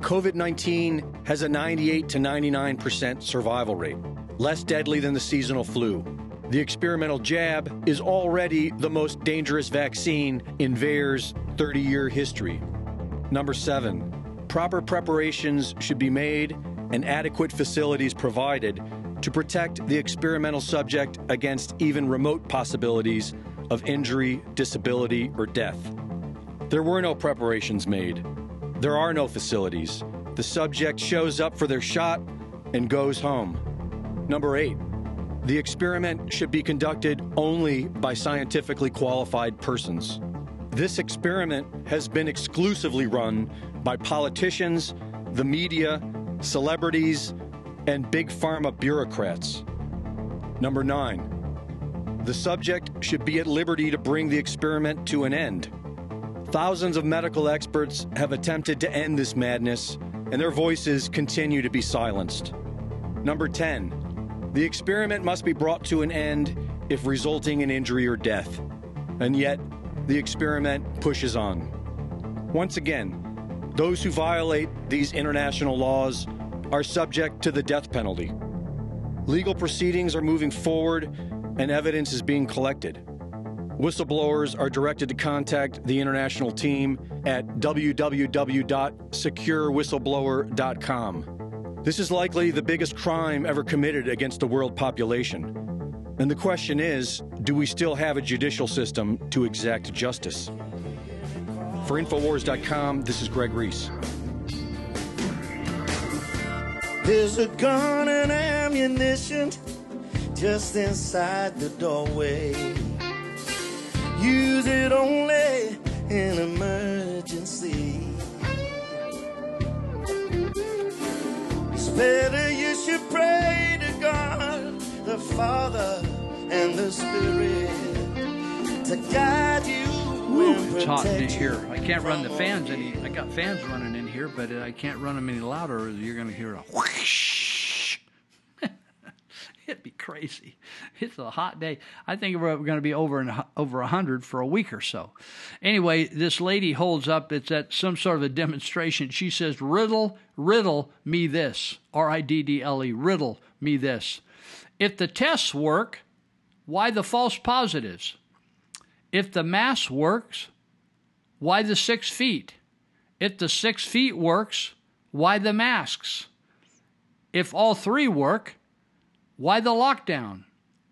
COVID 19 has a 98 to 99% survival rate, less deadly than the seasonal flu. The experimental jab is already the most dangerous vaccine in VAERS' 30 year history. Number seven, proper preparations should be made and adequate facilities provided to protect the experimental subject against even remote possibilities of injury, disability, or death. There were no preparations made. There are no facilities. The subject shows up for their shot and goes home. Number eight, the experiment should be conducted only by scientifically qualified persons. This experiment has been exclusively run by politicians, the media, celebrities, and big pharma bureaucrats. Number nine, the subject should be at liberty to bring the experiment to an end. Thousands of medical experts have attempted to end this madness, and their voices continue to be silenced. Number 10. The experiment must be brought to an end if resulting in injury or death. And yet, the experiment pushes on. Once again, those who violate these international laws are subject to the death penalty. Legal proceedings are moving forward and evidence is being collected. Whistleblowers are directed to contact the international team at www.securewhistleblower.com. This is likely the biggest crime ever committed against the world population. And the question is do we still have a judicial system to exact justice? For Infowars.com, this is Greg Reese. There's a gun and ammunition just inside the doorway. Use it only in emergency. Better you should pray to God, the Father, and the Spirit to guide you. It's hot in here. I can't run the fans any. I got fans running in here, but I can't run them any louder. Or you're going to hear a whoosh. It'd be crazy. It's a hot day. I think we're going to be over in, over hundred for a week or so. Anyway, this lady holds up. It's at some sort of a demonstration. She says, "Riddle, riddle me this." R I D D L E. Riddle me this. If the tests work, why the false positives? If the mask works, why the six feet? If the six feet works, why the masks? If all three work, why the lockdown?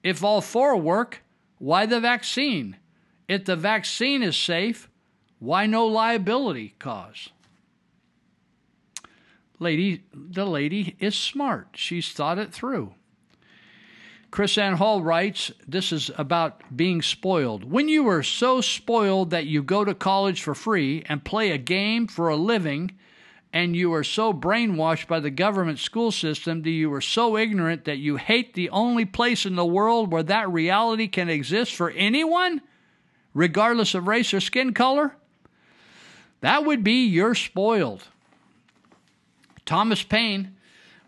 If all four work, why the vaccine? If the vaccine is safe, why no liability cause? Lady, the lady is smart. She's thought it through. Chris Ann Hall writes, This is about being spoiled. When you are so spoiled that you go to college for free and play a game for a living, and you are so brainwashed by the government school system that you are so ignorant that you hate the only place in the world where that reality can exist for anyone, regardless of race or skin color, that would be you're spoiled. Thomas Paine,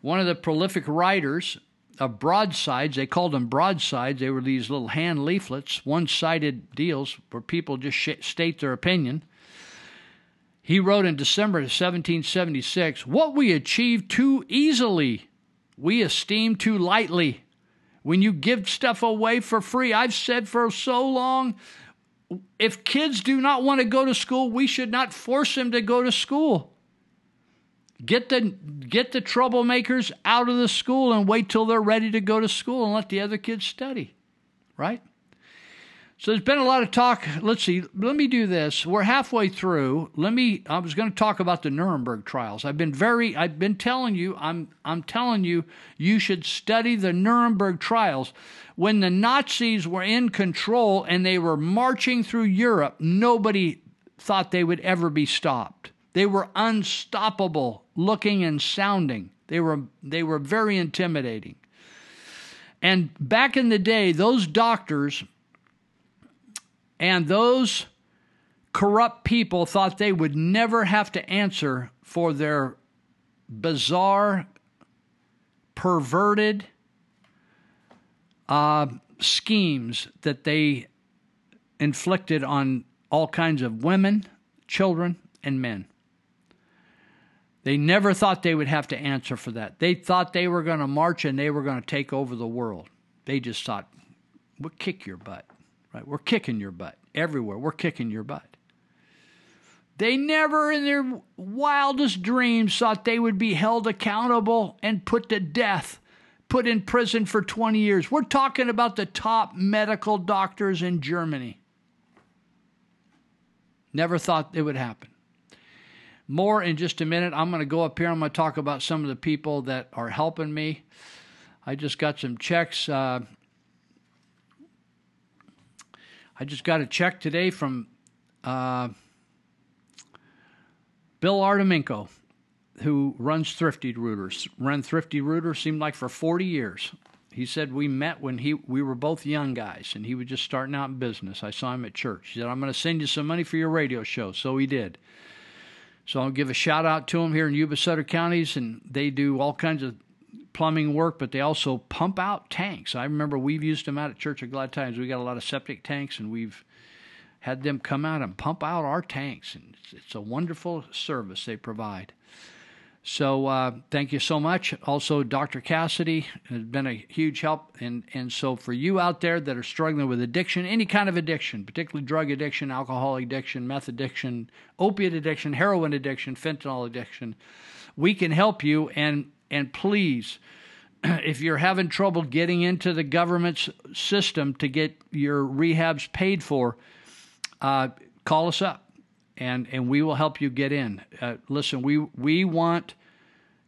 one of the prolific writers, of broadsides. They called them broadsides. They were these little hand leaflets, one sided deals where people just sh- state their opinion. He wrote in December of 1776 What we achieve too easily, we esteem too lightly. When you give stuff away for free, I've said for so long, if kids do not want to go to school, we should not force them to go to school. Get the get the troublemakers out of the school and wait till they're ready to go to school and let the other kids study. Right? So there's been a lot of talk. Let's see. Let me do this. We're halfway through. Let me I was going to talk about the Nuremberg trials. I've been very I've been telling you I'm I'm telling you you should study the Nuremberg trials. When the Nazis were in control and they were marching through Europe, nobody thought they would ever be stopped. They were unstoppable looking and sounding. They were they were very intimidating. And back in the day, those doctors and those corrupt people thought they would never have to answer for their bizarre, perverted uh, schemes that they inflicted on all kinds of women, children, and men. They never thought they would have to answer for that. They thought they were going to march and they were going to take over the world. They just thought, we'll kick your butt, right? We're kicking your butt everywhere. We're kicking your butt. They never in their wildest dreams thought they would be held accountable and put to death, put in prison for 20 years. We're talking about the top medical doctors in Germany. Never thought it would happen. More in just a minute. I'm going to go up here. I'm going to talk about some of the people that are helping me. I just got some checks. Uh, I just got a check today from uh, Bill Artemenko, who runs Thrifty Rooters. Run Thrifty Rooters seemed like for 40 years. He said we met when he we were both young guys, and he was just starting out in business. I saw him at church. He said, "I'm going to send you some money for your radio show." So he did. So I'll give a shout out to him here in Yuba Sutter counties, and they do all kinds of plumbing work, but they also pump out tanks. I remember we've used them out at Church a lot of Glad Tidings. We got a lot of septic tanks, and we've had them come out and pump out our tanks, and it's, it's a wonderful service they provide. So uh, thank you so much. Also, Dr. Cassidy has been a huge help, and and so for you out there that are struggling with addiction, any kind of addiction, particularly drug addiction, alcohol addiction, meth addiction, opiate addiction, heroin addiction, fentanyl addiction, we can help you. And and please, if you're having trouble getting into the government's system to get your rehabs paid for, uh, call us up and and we will help you get in. Uh, listen, we we want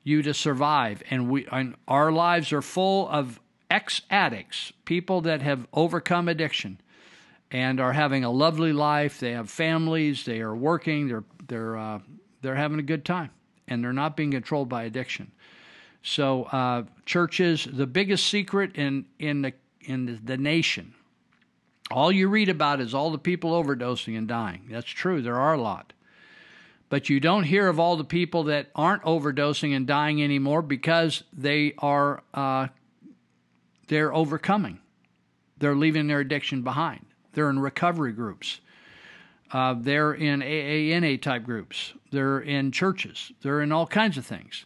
you to survive, and we and our lives are full of ex addicts, people that have overcome addiction, and are having a lovely life. They have families. They are working. They're they're uh, they're having a good time, and they're not being controlled by addiction. So uh, churches, the biggest secret in in the in the nation all you read about is all the people overdosing and dying. That's true, there are a lot. But you don't hear of all the people that aren't overdosing and dying anymore because they are uh, they're overcoming. They're leaving their addiction behind. They're in recovery groups. Uh, they're in AANA type groups. They're in churches. They're in all kinds of things.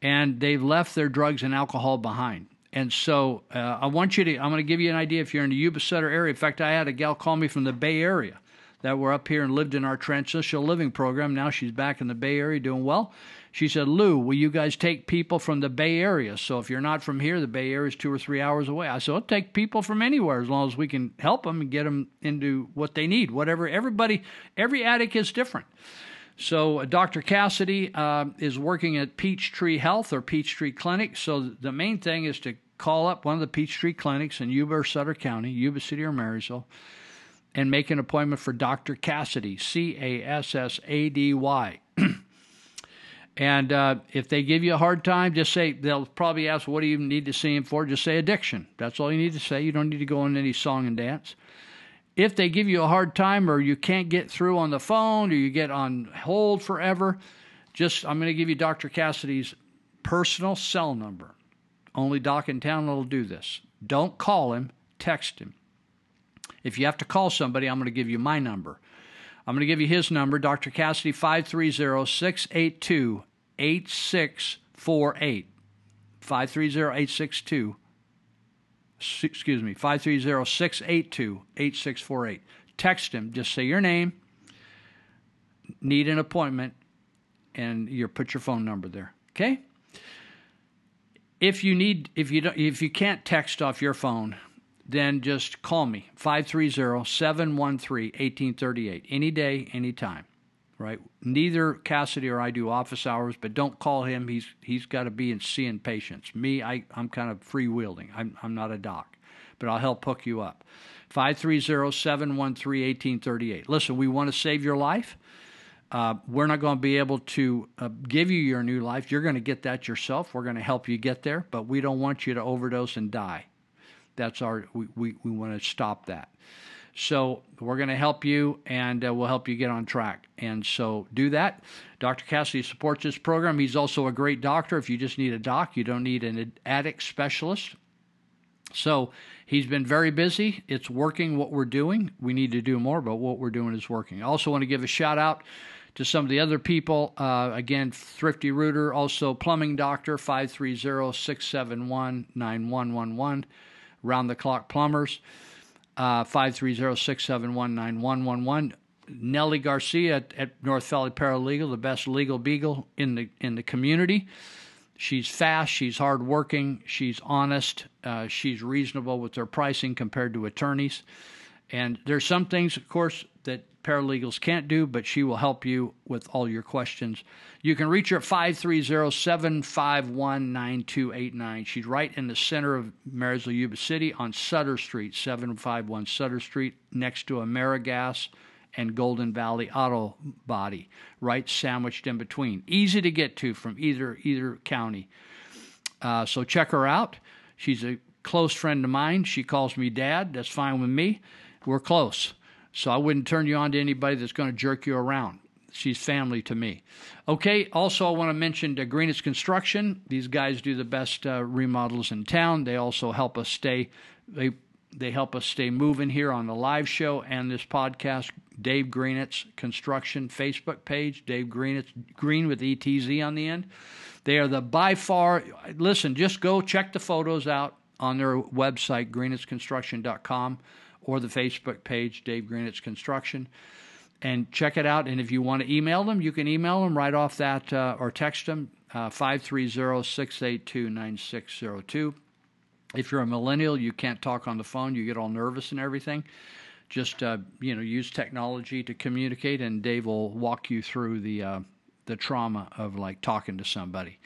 And they've left their drugs and alcohol behind. And so uh, I want you to, I'm going to give you an idea if you're in the Yuba Sutter area. In fact, I had a gal call me from the Bay Area that were up here and lived in our transitional living program. Now she's back in the Bay Area doing well. She said, Lou, will you guys take people from the Bay Area? So if you're not from here, the Bay Area is two or three hours away. I said, I'll take people from anywhere as long as we can help them and get them into what they need. Whatever, everybody, every addict is different. So, uh, Dr. Cassady uh, is working at Peachtree Health or Peachtree Clinic. So, the main thing is to call up one of the Peachtree clinics in Yuba or Sutter County, Yuba City or Marysville, and make an appointment for Dr. Cassady, C A S S A D Y. And uh, if they give you a hard time, just say, they'll probably ask, what do you need to see him for? Just say addiction. That's all you need to say. You don't need to go in any song and dance. If they give you a hard time or you can't get through on the phone or you get on hold forever, just I'm going to give you Dr. Cassady's personal cell number. Only Doc in town will do this. Don't call him, text him. If you have to call somebody, I'm going to give you my number. I'm going to give you his number, Dr. Cassady, 530 682 8648. 530 862 excuse me, 530 682 8648. Text him, just say your name, need an appointment, and you put your phone number there. Okay? If you need if you don't if you can't text off your phone, then just call me 530-713-1838 any day anytime right? Neither cassady or i do office hours but don't call him. He's he's got to be in seeing patients. Me I, i'm kind of freewheeling. I'm, I'm not a doc but i'll help hook you up. 530-713-1838 listen we want to save your life. Uh, we're not going to be able to uh, give you your new life. You're going to get that yourself. We're going to help you get there but we don't want you to overdose and die. That's our we, we, we want to stop that so we're going to help you and uh, we'll help you get on track. And so do that. Dr. Cassady supports this program. He's also a great doctor. If you just need a doc, you don't need an addict specialist. So he's been very busy. It's working what we're doing. We need to do more, but what we're doing is working. I also want to give a shout out to some of the other people. Uh, again, Thrifty Rooter, also Plumbing Doctor, 530 671 9111, round the clock plumbers uh, 530-671-9111. Nellie Garcia at, at, North Valley Paralegal, the best legal beagle in the in the community. She's fast, she's hardworking, she's honest, uh, she's reasonable with her pricing compared to attorneys. And there's some things, of course, that paralegals can't do, but she will help you with all your questions. You can reach her at 530 751 9289. She's right in the center of Marysville, Yuba City on Sutter Street, 751 Sutter Street, next to AmeriGas and Golden Valley Auto Body, right sandwiched in between. Easy to get to from either either county. Uh, so check her out. She's a close friend of mine. She calls me dad. That's fine with me. We're close. So I wouldn't turn you on to anybody that's going to jerk you around. she's family to me. Okay, also I want to mention uh, Greenitz Construction. These guys do the best uh, remodels in town. They also help us stay they they help us stay moving here on the live show and this podcast. Dave Greenitz Construction Facebook page, Dave Greenitz Green with ETZ on the end. They are the by far listen, just go check the photos out on their website, greenitzconstruction.com, or the Facebook page, Dave Greenitz Construction and check it out. And if you want to email them, you can email them right off that uh, or text them uh, 530 682 9602. If you're a millennial, you can't talk on the phone, you get all nervous and everything. Just uh, you know, use technology to communicate, and Dave will walk you through the uh, the trauma of like talking to somebody.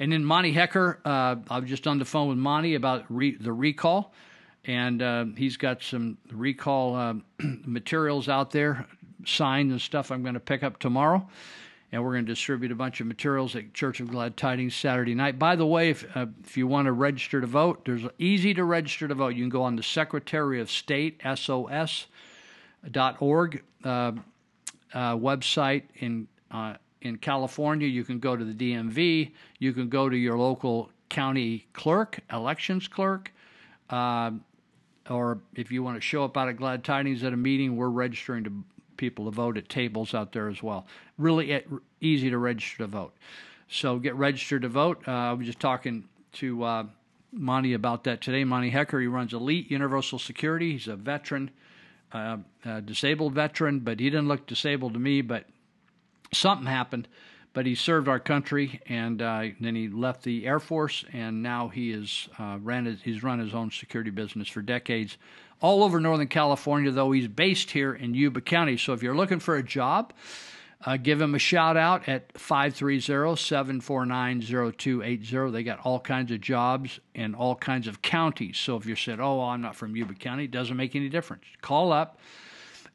And then Monty Hecker, uh, I was just on the phone with Monty about re- the recall, and uh, he's got some recall uh, materials out there signs and stuff I'm going to pick up tomorrow. And we're going to distribute a bunch of materials at Church of Glad Tidings Saturday night. By the way, if, uh, if you want to register to vote, there's easy to register to vote. You can go on the Secretary of State, SOS, dot org uh, uh, website in uh, in California. You can go to the DMV. You can go to your local county clerk, elections clerk. Uh, or if you want to show up out at Glad Tidings at a meeting, we're registering to people to vote at tables out there as well. Really easy to register to vote. So get registered to vote. Uh, I was just talking to uh, Monty about that today. Monty Hecker, he runs Elite Universal Security. He's a veteran, uh, a disabled veteran, but he didn't look disabled to me. But something happened. But he served our country, and uh, then he left the Air Force, and now he is uh, ran his, he's run his own security business for decades all over Northern California, though he's based here in Yuba County. So if you're looking for a job, uh, give him a shout out at 530 749 0280. They got all kinds of jobs in all kinds of counties. So if you said, Oh, I'm not from Yuba County, it doesn't make any difference. Call up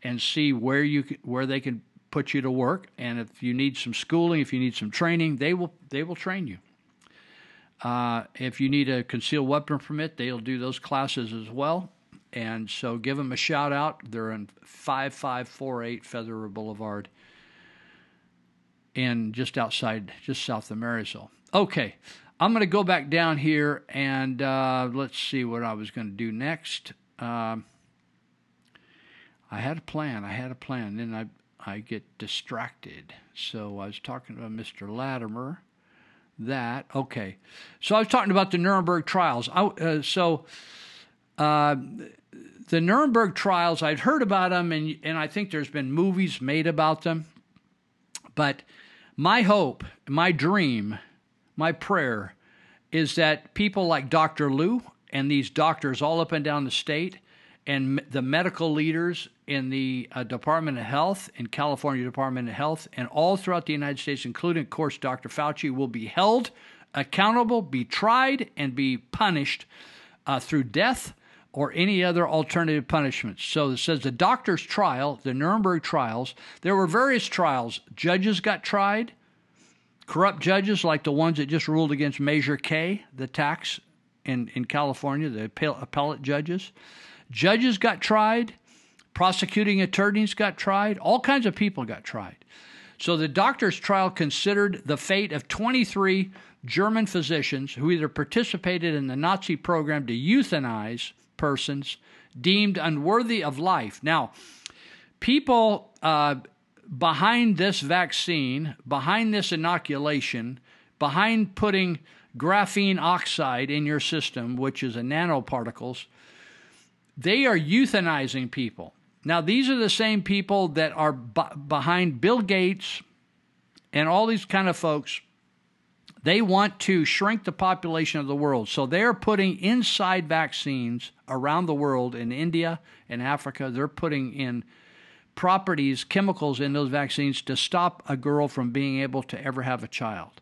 and see where you where they can put you to work. And if you need some schooling, if you need some training, they will they will train you. Uh, if you need a concealed weapon permit, they'll do those classes as well. And so give them a shout out. They're in 5548 Feather Boulevard and just outside, just south of Marysville. Okay, I'm going to go back down here and uh, let's see what I was going to do next. Um, I had a plan. I had a plan. Then I I get distracted. So I was talking about Mr. Latimer. That okay. So I was talking about the Nuremberg trials. I, uh, so uh, the Nuremberg trials, I'd heard about them, and, and I think there's been movies made about them. But my hope, my dream, my prayer is that people like Dr. Luu and these doctors all up and down the state and the medical leaders in the uh, Department of Health, in California Department of Health, and all throughout the United States, including, of course, Dr. Fauci, will be held accountable, be tried, and be punished uh, through death or any other alternative punishments. So it says the doctor's trial, the Nuremberg trials, there were various trials. Judges got tried, corrupt judges like the ones that just ruled against Measure K, the tax in, in California, the appellate judges. Judges got tried, prosecuting attorneys got tried, all kinds of people got tried. So the doctor's trial considered the fate of 23 German physicians who either participated in the Nazi program to euthanize persons deemed unworthy of life. Now, people uh, behind this vaccine, behind this inoculation, behind putting graphene oxide in your system, which is a nanoparticles, they are euthanizing people. Now, these are the same people that are b- behind Bill Gates and all these kind of folks they want to shrink the population of the world. So they're putting inside vaccines around the world in India and Africa. They're putting in properties, chemicals in those vaccines to stop a girl from being able to ever have a child.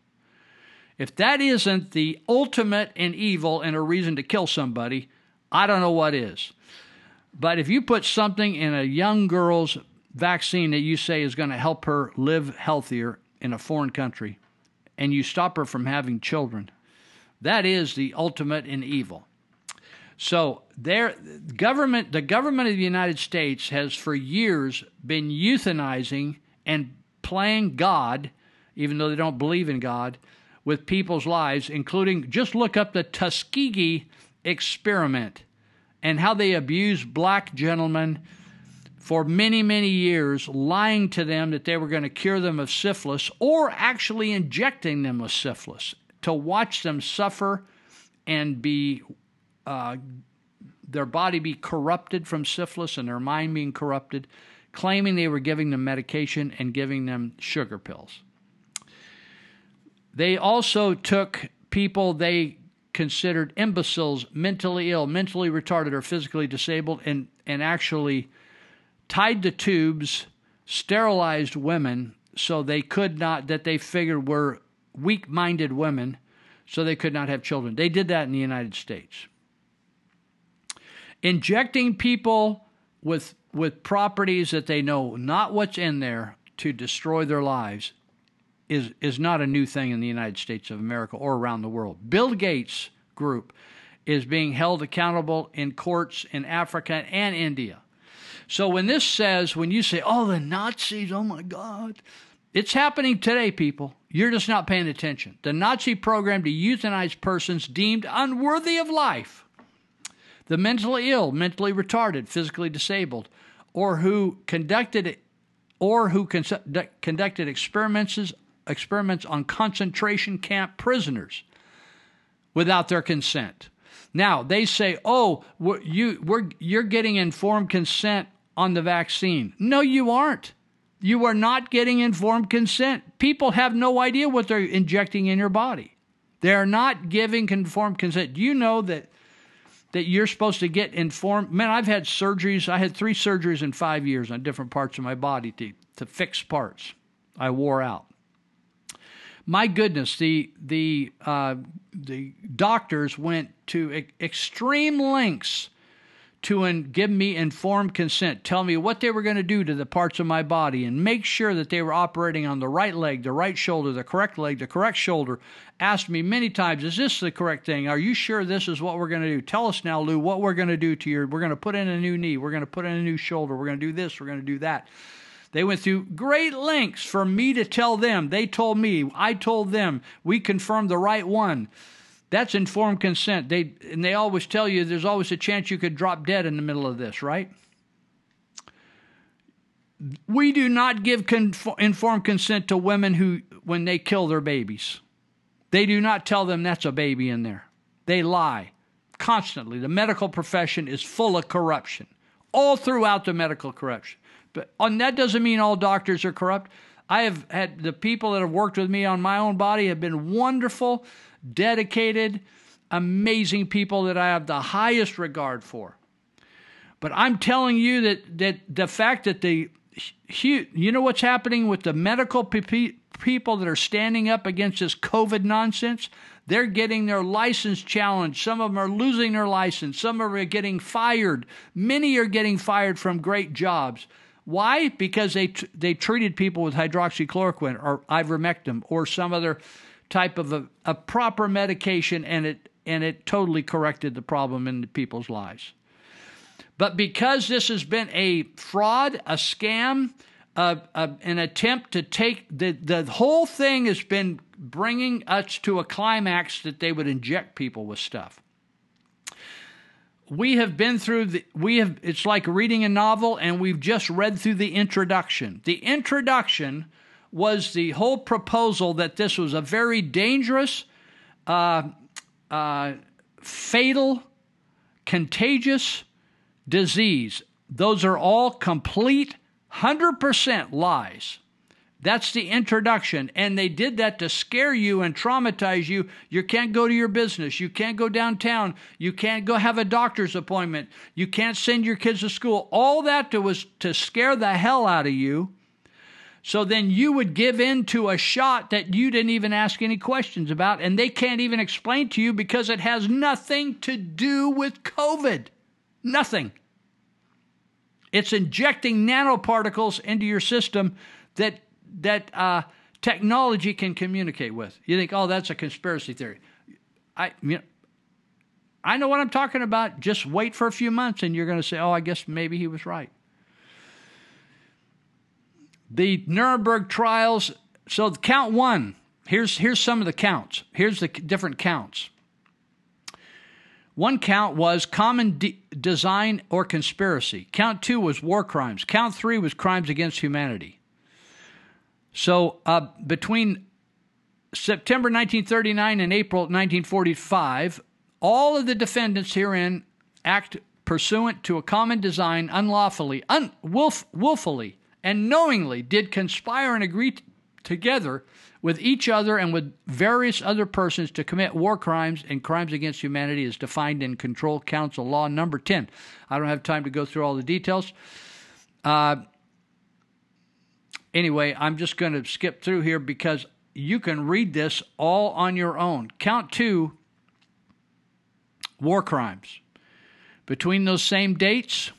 If that isn't the ultimate in evil and a reason to kill somebody, I don't know what is. But if you put something in a young girl's vaccine that you say is going to help her live healthier in a foreign country, and you stop her from having children. That is the ultimate in evil. So there government the government of the United States has for years been euthanizing and playing God, even though they don't believe in God, with people's lives, including just look up the Tuskegee experiment and how they abused black gentlemen for many, many years, lying to them that they were going to cure them of syphilis or actually injecting them with syphilis to watch them suffer and be uh, their body be corrupted from syphilis and their mind being corrupted, claiming they were giving them medication and giving them sugar pills. They also took people they considered imbeciles, mentally ill, mentally retarded, or physically disabled, and, and actually tied the tubes, sterilized women so they could not, that they figured were weak minded women, so they could not have children. They did that in the United States. Injecting people with, with properties that they know not what's in there to destroy their lives is, is not a new thing in the United States of America or around the world. Bill Gates group is being held accountable in courts in Africa and India. So when this says, when you say, oh, the Nazis, oh my God, it's happening today, people. You're just not paying attention. The Nazi program to euthanize persons deemed unworthy of life, the mentally ill, mentally retarded, physically disabled, or who conducted or who con- conducted experiments experiments on concentration camp prisoners without their consent. Now they say, "Oh, we're, you, we're, you're getting informed consent on the vaccine." No, you aren't. You are not getting informed consent. People have no idea what they're injecting in your body. They are not giving informed consent. Do you know that that you're supposed to get informed? Man, I've had surgeries. I had three surgeries in five years on different parts of my body to, to fix parts I wore out my goodness, the the uh, the doctors went to e- extreme lengths to in, give me informed consent, tell me what they were going to do to the parts of my body, and make sure that they were operating on the right leg, the right shoulder, the correct leg, the correct shoulder. Asked me many times, "Is this the correct thing? Are you sure this is what we're going to do? Tell us now, Lou, what we're going to do to your. We're going to put in a new knee. We're going to put in a new shoulder. We're going to do this. We're going to do that." They went through great lengths for me to tell them. They told me, I told them, we confirmed the right one. That's informed consent. They and they always tell you there's always a chance you could drop dead in the middle of this, right? We do not give informed consent to women who when they kill their babies. They do not tell them that's a baby in there. They lie constantly. The medical profession is full of corruption all throughout the medical corruption. But and that doesn't mean all doctors are corrupt. I have had the people that have worked with me on my own body have been wonderful, dedicated, amazing people that I have the highest regard for. But I'm telling you that that the fact that the you know what's happening with the medical people that are standing up against this COVID nonsense? They're getting their license challenged. Some of them are losing their license. Some are getting fired. Many are getting fired from great jobs. Why? Because they they treated people with hydroxychloroquine or ivermectin or some other type of a, a proper medication, and it and it totally corrected the problem in people's lives. But because this has been a fraud, a scam, a, an attempt to take the the whole thing has been bringing us to a climax that they would inject people with stuff we have been through the we have it's like reading a novel and we've just read through the introduction. The introduction was the whole proposal that this was a very dangerous uh, uh, fatal contagious disease. Those are all complete 100% lies that's the introduction. And they did that to scare you and traumatize you. You can't go to your business. You can't go downtown. You can't go have a doctor's appointment. You can't send your kids to school. All that to, was to scare the hell out of you. So then you would give in to a shot that you didn't even ask any questions about, and they can't even explain to you because it has nothing to do with COVID. Nothing. It's injecting nanoparticles into your system that that uh, technology can communicate with. You think, oh, that's a conspiracy theory. I, you know, I know what I'm talking about. Just wait for a few months and you're going to say, oh, I guess maybe he was right. The Nuremberg trials. So count one. Here's here's some of the counts. Here's the different counts. One count was common de- design or conspiracy. Count two was war crimes. Count three was crimes against humanity. So uh, between September 1939 and April 1945, all of the defendants herein act pursuant to a common design unlawfully, un- willfully, and knowingly did conspire and agree t- together with each other and with various other persons to commit war crimes and crimes against humanity as defined in Control Council Law number 10. I don't have time to go through all the details. Uh, anyway, I'm just going to skip through here because you can read this all on your own. Count two war crimes. Between those same dates,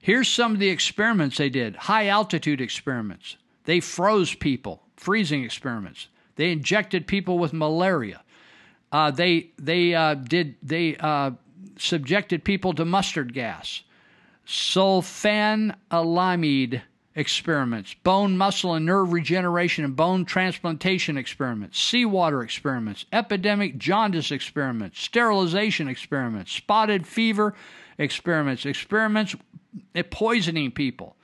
here's some of the experiments they did high altitude experiments. They froze people, freezing experiments. They injected people with malaria. Uh, they they uh, did they uh, subjected people to mustard gas, sulfanilamide experiments, bone, muscle, and nerve regeneration and bone transplantation experiments, seawater experiments, epidemic jaundice experiments, sterilization experiments, spotted fever experiments, experiments poisoning people,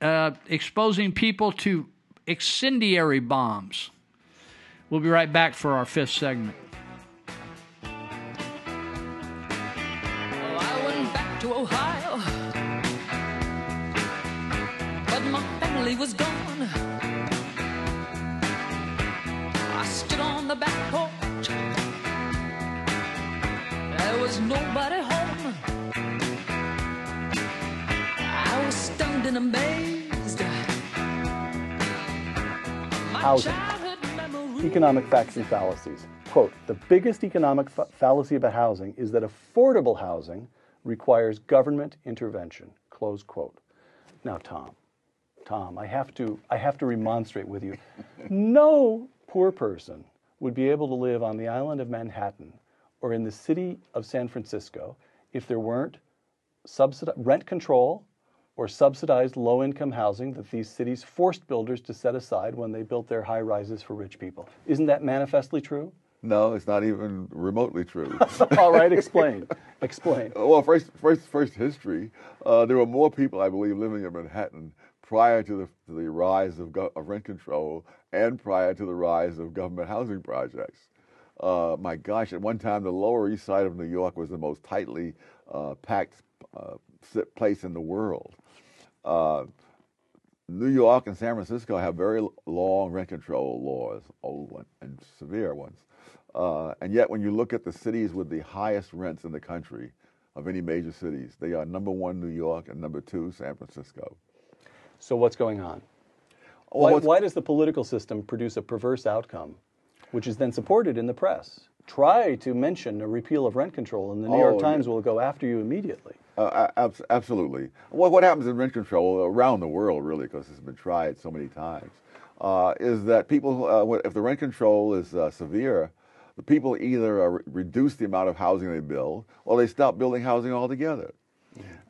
uh, exposing people to incendiary bombs. We'll be right back for our fifth segment. Family was gone. I stood on the back porch, there was nobody home. I was stunned and amazed. My Housing. Economic facts and fallacies. Quote The biggest economic fa- fallacy about housing is that affordable housing requires government intervention. Close quote. Now, Tom, Tom, I have to, I have to remonstrate with you. No poor person would be able to live on the island of Manhattan or in the city of San Francisco if there weren't subsidi- rent control or subsidized low income housing that these cities forced builders to set aside when they built their high rises for rich people. Isn't that manifestly true? No, it's not even remotely true. All right, explain. Explain. Well, first, first, first history. Uh, there were more people, I believe, living in Manhattan prior to the, to the rise of, go- of rent control and prior to the rise of government housing projects. Uh, my gosh, at one time, the Lower East Side of New York was the most tightly uh, packed uh, place in the world. Uh, New York and San Francisco have very long rent control laws, old ones and severe ones. Uh, and yet, when you look at the cities with the highest rents in the country of any major cities, they are number one New York and number two San Francisco. So, what's going on? Why, why does the political system produce a perverse outcome, which is then supported in the press? Try to mention a repeal of rent control, and the New York Oh, Times will go after you immediately. Uh, a- abs- absolutely. What, what happens in rent control around the world, really, because it's been tried so many times, uh, is that people, uh, if the rent control is uh, severe, the people either uh, reduce the amount of housing they build or they stop building housing altogether.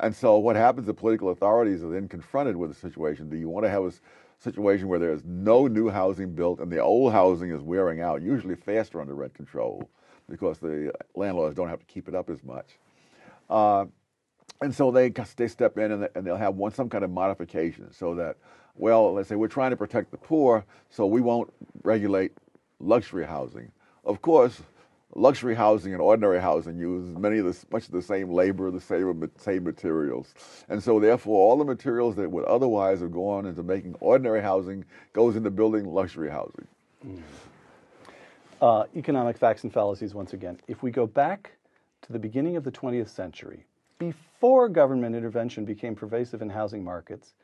And so what happens, the political authorities are then confronted with a situation. Do you want to have a situation where there's no new housing built and the old housing is wearing out, usually faster under rent control because the landlords don't have to keep it up as much. Uh, and so they they step in and they'll have one some kind of modification so that well let's say we're trying to protect the poor so we won't regulate luxury housing of course luxury housing and ordinary housing use many of the much of the same labor the same same materials and so therefore all the materials that would otherwise have gone into making ordinary housing goes into building luxury housing Uh, economic facts and fallacies once again. If we go back to the beginning of the 20th century, before government intervention became pervasive in housing markets,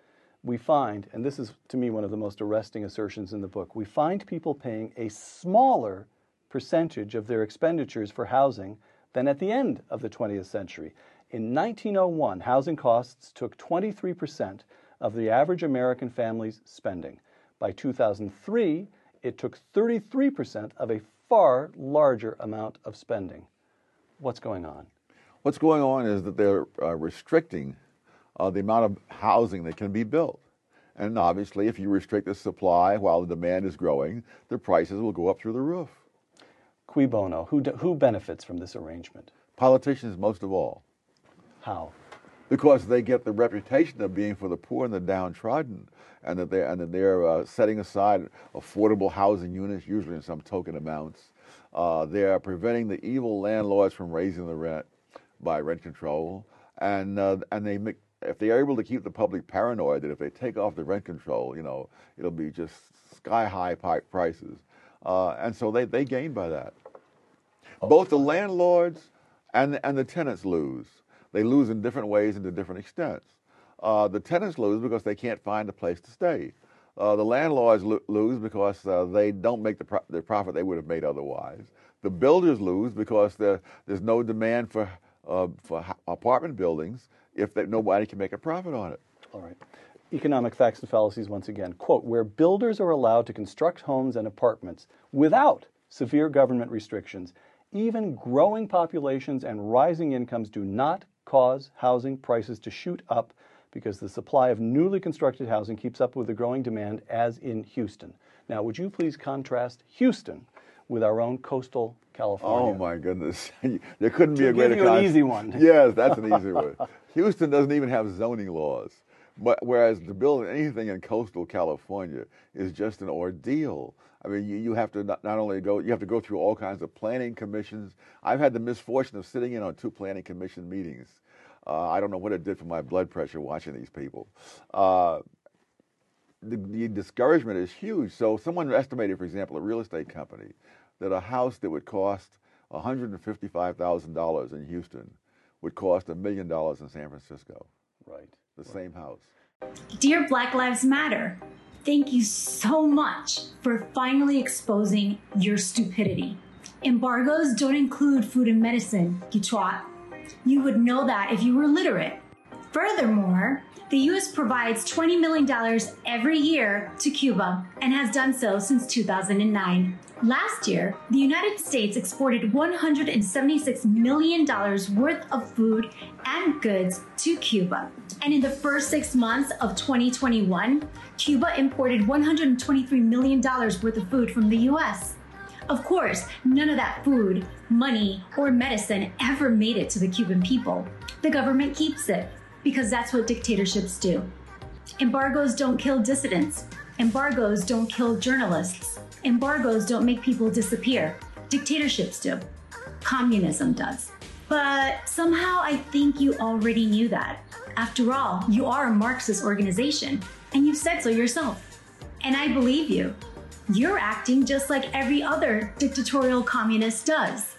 we find, and this is to me one of the most arresting assertions in the book, we find people paying a smaller percentage of their expenditures for housing than at the end of the 20th century. In 1901, housing costs took 23% of the average American family's spending. By 2003, it took 33% of a far larger amount of spending. What's going on? What's going on is that they're uh, restricting uh, the amount of housing that can be built. And obviously, if you restrict the supply while the demand is growing, the prices will go up through the roof. Cui bono? Who, do, who benefits from this arrangement? Politicians, most of all. How? Because they get the reputation of being for the poor and the downtrodden, and that they're, and that they're uh, setting aside affordable housing units, usually in some token amounts. Uh, they are preventing the evil landlords from raising the rent by rent control, and uh, and they make if they are able to keep the public paranoid that if they take off the rent control, you know, it'll be just sky high pipe prices. Uh, and so they, they gain by that. Both the landlords and, and the tenants lose. They lose in different ways and to different extents. Uh, the tenants lose because they can't find a place to stay. Uh, the landlords lo- lose because uh, they don't make the, pro- the profit they would have made otherwise. The builders lose because there, there's no demand for, uh, for apartment buildings if they, nobody can make a profit on it. All right. Economic facts and fallacies once again. Quote, where builders are allowed to construct homes and apartments without severe government restrictions, even growing populations and rising incomes do not cause housing prices to shoot up because the supply of newly constructed housing keeps up with the growing demand, as in Houston. Now, would you please contrast Houston with our own coastal California? Oh my goodness, there couldn't be to a greater. Give you an easy one. yes, that's an easy one. Houston doesn't even have zoning laws. But whereas to build anything in coastal California is just an ordeal. I mean, you, you have to not, not only go, you have to go through all kinds of planning commissions. I've had the misfortune of sitting in on two planning commission meetings. Uh, I don't know what it did for my blood pressure watching these people. Uh, the, the, discouragement is huge. So someone estimated, for example, a real estate company, that a house that would cost $155,000 in Houston would cost a million dollars in San Francisco. Right. The same house. Dear Black Lives Matter, thank you so much for finally exposing your stupidity. Embargoes don't include food and medicine, twat. You would know that if you were literate. Furthermore, the US provides $20 million every year to Cuba and has done so since 2009. Last year, the United States exported $176 million worth of food and goods to Cuba. And in the first six months of 2021, Cuba imported $123 million worth of food from the US. Of course, none of that food, money, or medicine ever made it to the Cuban people. The government keeps it because that's what dictatorships do. Embargoes don't kill dissidents. Embargoes don't kill journalists. Embargoes don't make people disappear. Dictatorships do. Communism does. But somehow I think you already knew that. After all, you are a Marxist organization, and you've said so yourself. And I believe you. You're acting just like every other dictatorial communist does.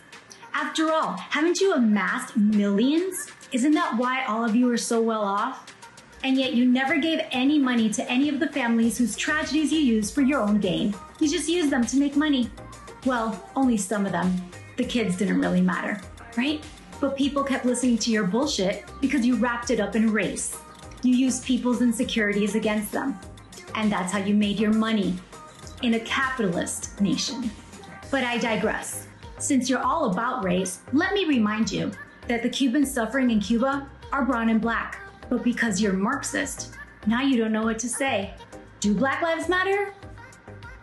After all, haven't you amassed millions? Isn't that why all of you are so well off? And yet you never gave any money to any of the families whose tragedies you used for your own gain. You just used them to make money. Well, only some of them. The kids didn't really matter, right? But people kept listening to your bullshit because you wrapped it up in race. You used people's insecurities against them. And that's how you made your money in a capitalist nation. But I digress. Since you're all about race, let me remind you that the Cubans suffering in Cuba are brown and black. But because you're Marxist, now you don't know what to say. Do Black Lives Matter?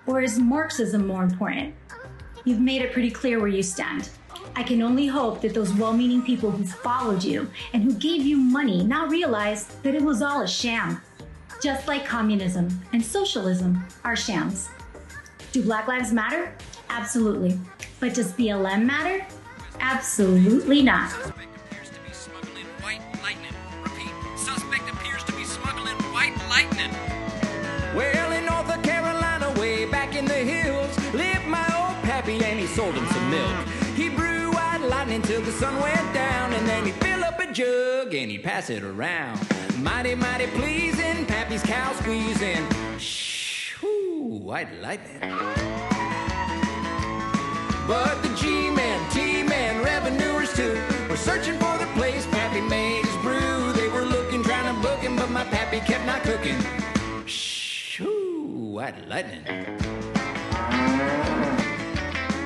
Or is Marxism more important? You've made it pretty clear where you stand. I can only hope that those well meaning people who followed you and who gave you money now realize that it was all a sham. Just like communism and socialism are shams. Do Black Lives Matter? Absolutely. But does BLM matter? Absolutely not. Well, in North Carolina, way back in the hills, lived my old pappy and he sold him some milk. He brewed white lightning till the sun went down, and then he'd fill up a jug and he'd pass it around. Mighty, mighty pleasing, pappy's cow squeezing. Shh, white lightning. But the G-men, T-men, revenuers too, were searching for the place be kept not cooking. Shoo, White lightning.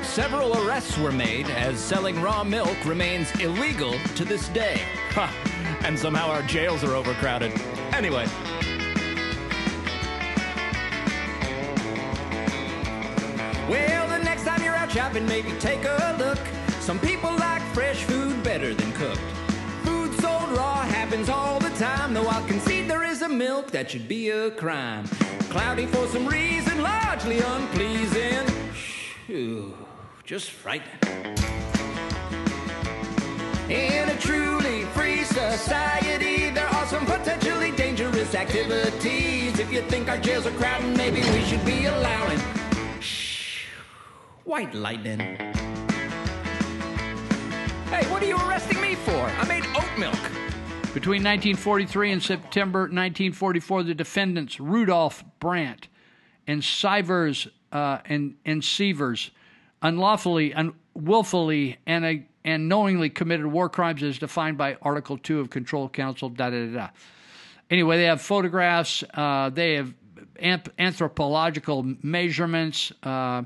Several arrests were made as selling raw milk remains illegal to this day. Ha! And somehow our jails are overcrowded. Anyway. Well, the next time you're out shopping, maybe take a look. Some people like fresh food better than cooked. Raw happens all the time, though I'll concede there is a milk that should be a crime. Cloudy for some reason, largely unpleasing. Phew, just frightening. In a truly free society, there are some potentially dangerous activities. If you think our jails are crowded, maybe we should be allowing shh, white lightning. Hey, what are you arresting me for? I made oat milk. Between 1943 and September 1944, the defendants Rudolph Brandt and Sivers uh, and and Sievers unlawfully and willfully and uh, and knowingly committed war crimes as defined by Article Two of Control Council. Da da da. da. Anyway, they have photographs. Uh, they have anthropological measurements. Uh,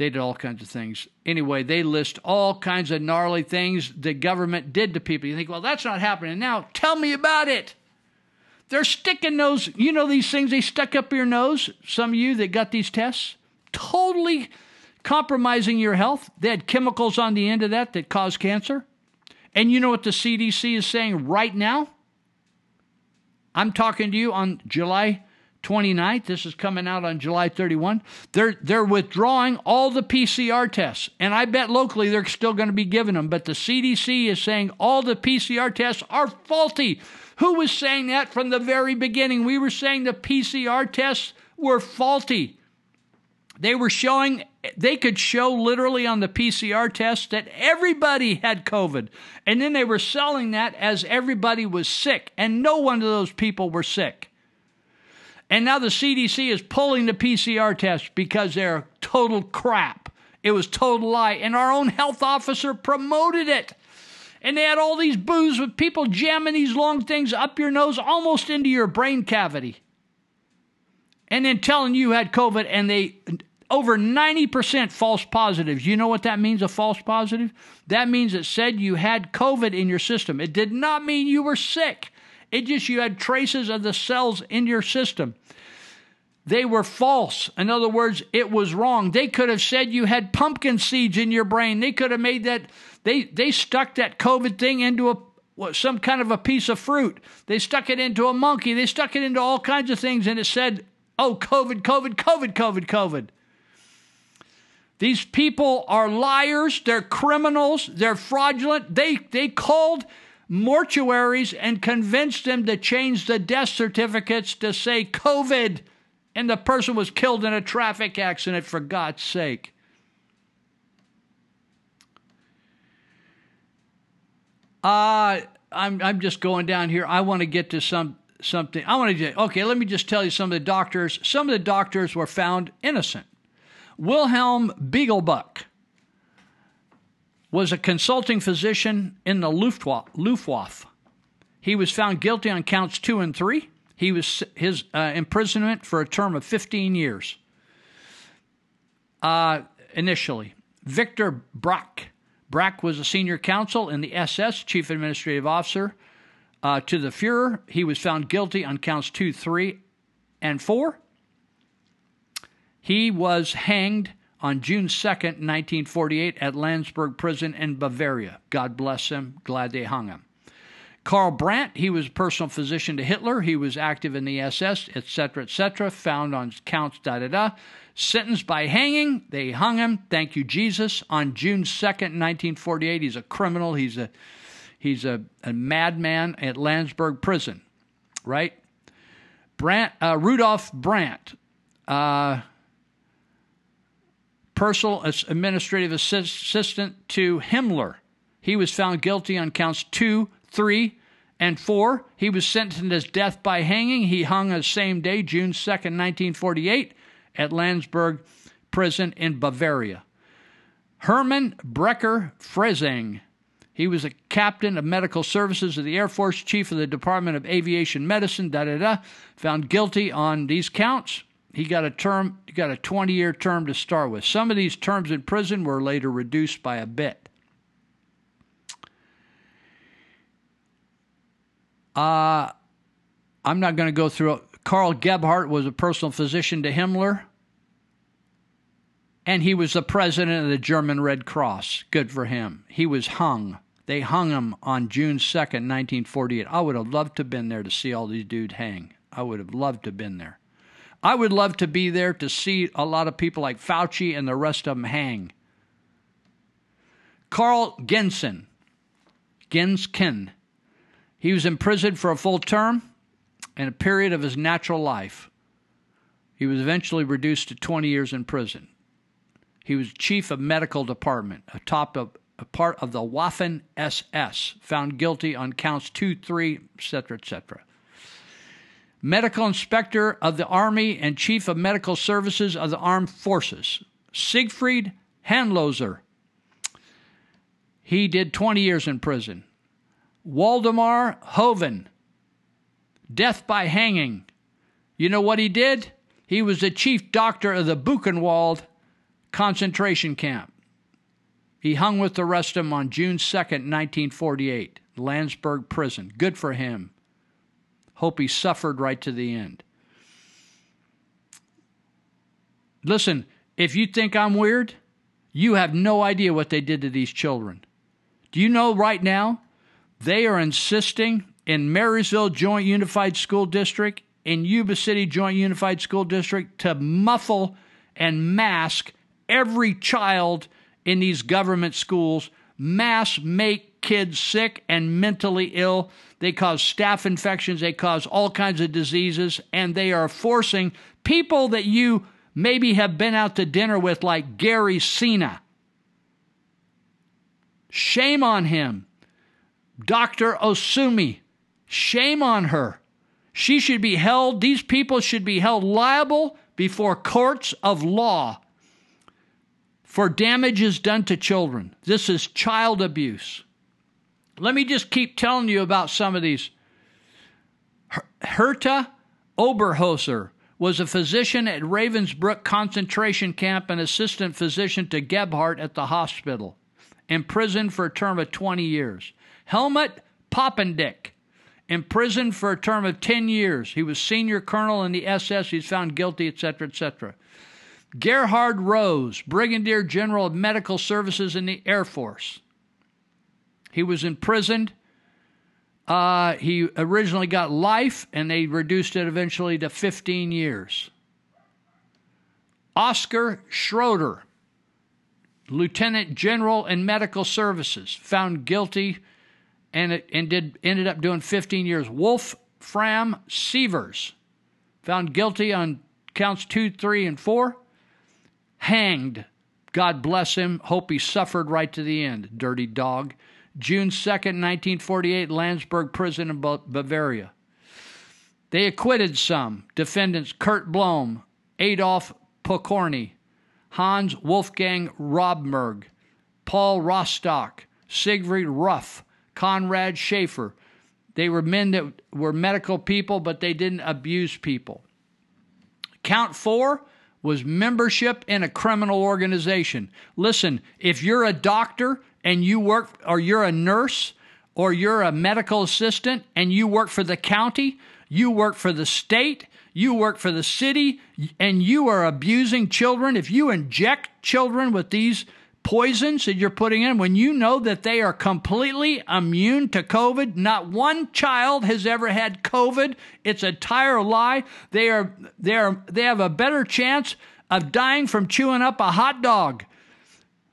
they did all kinds of things. Anyway, they list all kinds of gnarly things the government did to people. You think, well, that's not happening now. Tell me about it. They're sticking those, you know, these things they stuck up your nose. Some of you that got these tests, totally compromising your health. They had chemicals on the end of that that cause cancer. And you know what the CDC is saying right now? I'm talking to you on July 29th. This is coming out on July 31. They're they're withdrawing all the PCR tests, and I bet locally they're still going to be giving them. But the CDC is saying all the PCR tests are faulty. Who was saying that from the very beginning? We were saying the PCR tests were faulty. They were showing they could show literally on the PCR test that everybody had COVID. And then they were selling that as everybody was sick, and no one of those people were sick. And now the CDC is pulling the PCR test because they're total crap. It was total lie. And our own health officer promoted it. And they had all these booths with people jamming these long things up your nose almost into your brain cavity. And then telling you had COVID and they over 90% false positives. You know what that means, a false positive? That means it said you had COVID in your system. It did not mean you were sick. It just you had traces of the cells in your system. They were false. In other words, it was wrong. They could have said you had pumpkin seeds in your brain. They could have made that they they stuck that COVID thing into a some kind of a piece of fruit. They stuck it into a monkey. They stuck it into all kinds of things and it said, "Oh, COVID, COVID, COVID, COVID, COVID." These people are liars, they're criminals, they're fraudulent. They they called mortuaries and convinced them to change the death certificates to say COVID and the person was killed in a traffic accident for God's sake. Uh I'm I'm just going down here. I want to get to some something. I want to okay, let me just tell you some of the doctors. Some of the doctors were found innocent. Wilhelm Beiglböck was a consulting physician in the Luftwaffe. He was found guilty on counts 2 and 3 he was his uh, imprisonment for a term of 15 years. Uh, initially, Victor Brack. Brack was a senior counsel in the SS, chief administrative officer uh, to the Fuhrer. He was found guilty on counts two, three, and four. He was hanged on June 2nd, 1948, at Landsberg Prison in Bavaria. God bless him. Glad they hung him. Karl Brandt, he was personal physician to Hitler. He was active in the SS, etc., etc., found on counts, da da da. Sentenced by hanging, they hung him. Thank you, Jesus. On June 2nd, 1948, he's a criminal. He's a he's a, a madman at Landsberg Prison, right? Brandt, uh, Rudolph Brandt, uh, personal administrative assistant to Himmler. He was found guilty on counts two, 3, and 4. He was sentenced to death by hanging. He hung the same day, June 2nd, 1948, at Landsberg Prison in Bavaria. Hermann Becker-Freyseng. He was a captain of medical services of the Air Force, chief of the Department of Aviation Medicine, da da da. Found guilty on these counts. He got a term, got a 20 year term to start with. Some of these terms in prison were later reduced by a bit. Uh, I'm not going to go through it. Karl Gebhardt was a personal physician to Himmler. And he was the president of the German Red Cross. Good for him. He was hung. They hung him on June 2nd, 1948. I would have loved to have been there to see all these dudes hang. I would have loved to have been there. I would love to be there to see a lot of people like Fauci and the rest of them hang. Carl Gensen, Genzken, he was imprisoned for a full term and a period of his natural life. He was eventually reduced to 20 years in prison. He was chief of medical department, a top of a part of the Waffen SS, found guilty on counts 2, 3, etc., etc. Medical inspector of the Army and chief of medical services of the armed forces, Siegfried Handloser. He did 20 years in prison. Waldemar Hoven, death by hanging. You know what he did? He was the chief doctor of the Buchenwald concentration camp. He hung with the rest of them on June 2nd, 1948, Landsberg prison. Good for him. Hope he suffered right to the end. Listen, if you think I'm weird, you have no idea what they did to these children. Do you know right now they are insisting in Marysville Joint Unified School District, in Yuba City Joint Unified School District, to muffle and mask every child in these government schools. Mass make kids sick and mentally ill. They cause staph infections, they cause all kinds of diseases, and they are forcing people that you maybe have been out to dinner with, like Gary Cena. Shame on him. Dr. Osumi, shame on her. She should be held, these people should be held liable before courts of law for damages done to children. This is child abuse. Let me just keep telling you about some of these. Herta Oberheuser was a physician at Ravensbrück concentration camp and assistant physician to Gebhardt at the hospital, imprisoned for a term of 20 years. Helmut Poppendick, imprisoned for a term of 10 years. He was senior colonel in the SS. He's found guilty, etc., etc. Gerhard Rose, Brigadier General of Medical Services in the Air Force. He was imprisoned. Uh, he originally got life, and they reduced it eventually to 15 years. Oscar Schroeder, Lieutenant General in Medical Services, found guilty and, it, and did, ended up doing 15 years. Wolfram Sievers, found guilty on counts 2, 3, and 4. Hanged. God bless him. Hope he suffered right to the end. Dirty dog. June 2nd, 1948, Landsberg Prison in Bavaria. They acquitted some. Defendants Kurt Blome, Adolf Pokorny, Hans Wolfgang Romberg, Paul Rostock, Siegfried Ruff, Conrad Schaefer. They were men that were medical people, but they didn't abuse people. Count four was membership in a criminal organization. Listen, if you're a doctor and you work, or you're a nurse, or you're a medical assistant and you work for the county, you work for the state, you work for the city, and you are abusing children, if you inject children with these poisons that you're putting in, when you know that they are completely immune to COVID, not one child has ever had COVID. It's a entire lie. They are they are they have a better chance of dying from chewing up a hot dog.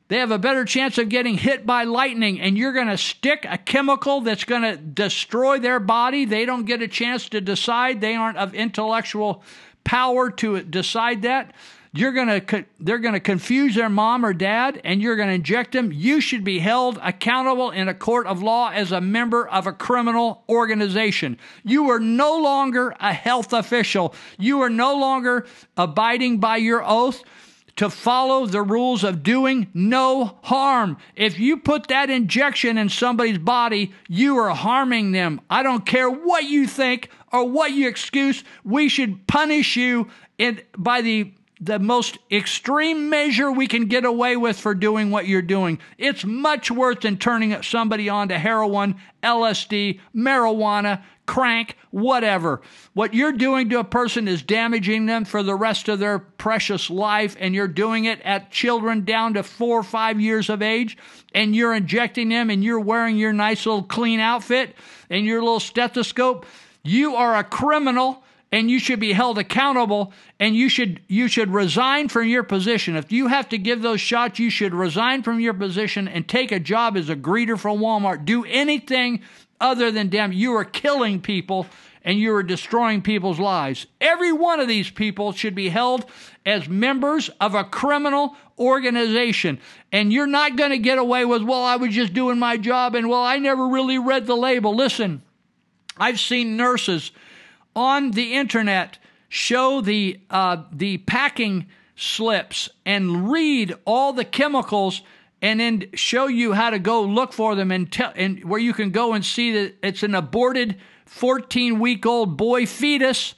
They have a better chance of getting hit by lightning, and you're going to stick a chemical that's going to destroy their body. They don't get a chance to decide. They aren't of intellectual power to decide that you're going to they're going to confuse their mom or dad and you're going to inject them you should be held accountable in a court of law as a member of a criminal organization you are no longer a health official you are no longer abiding by your oath to follow the rules of doing no harm. If you put that injection in somebody's body, you are harming them. I don't care what you think or what you excuse. We should punish you in, by the the most extreme measure we can get away with for doing what you're doing. It's much worse than turning somebody on to heroin, LSD, marijuana, crank, whatever. What you're doing to a person is damaging them for the rest of their precious life, and you're doing it at children down to four or five years of age, and you're injecting them, and you're wearing your nice little clean outfit and your little stethoscope. You are a criminal and you should be held accountable and you should you should resign from your position. If you have to give those shots you should resign from your position and take a job as a greeter for Walmart. Do anything other than damn you are killing people and you are destroying people's lives. Every one of these people should be held as members of a criminal organization. And you're not going to get away with well I was just doing my job and well I never really read the label. Listen I've seen nurses on the internet show the uh, the packing slips and read all the chemicals and then show you how to go look for them and tell and where you can go and see that it's an aborted 14 week old boy fetus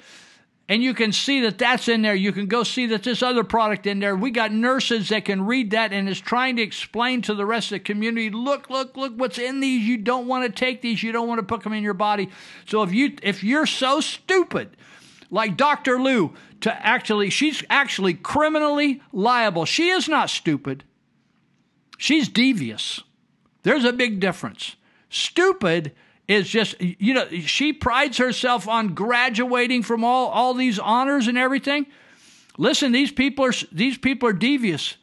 and you can see that that's in there. You can go see that this other product in there. We got nurses that can read that and is trying to explain to the rest of the community look look look what's in these. You don't want to take these. You don't want to put them in your body. So if you if you're so stupid like Dr. Luu to actually she's actually criminally liable. She is not stupid. She's devious. There's a big difference. Stupid is just you know she prides herself on graduating from all all these honors and everything. Listen these people are these people are devious.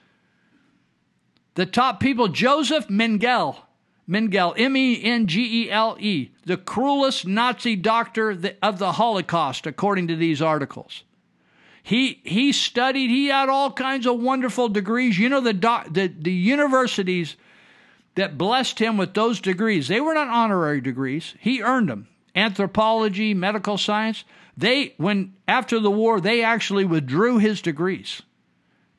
The top people joseph mengele mengele m-e-n-g-e-l-e the cruelest nazi doctor of the holocaust according to these articles. He he studied he had all kinds of wonderful degrees. You know the doc, the, the universities that blessed him with those degrees. They were not honorary degrees. He earned them. Anthropology, medical science. They when after the war they actually withdrew his degrees.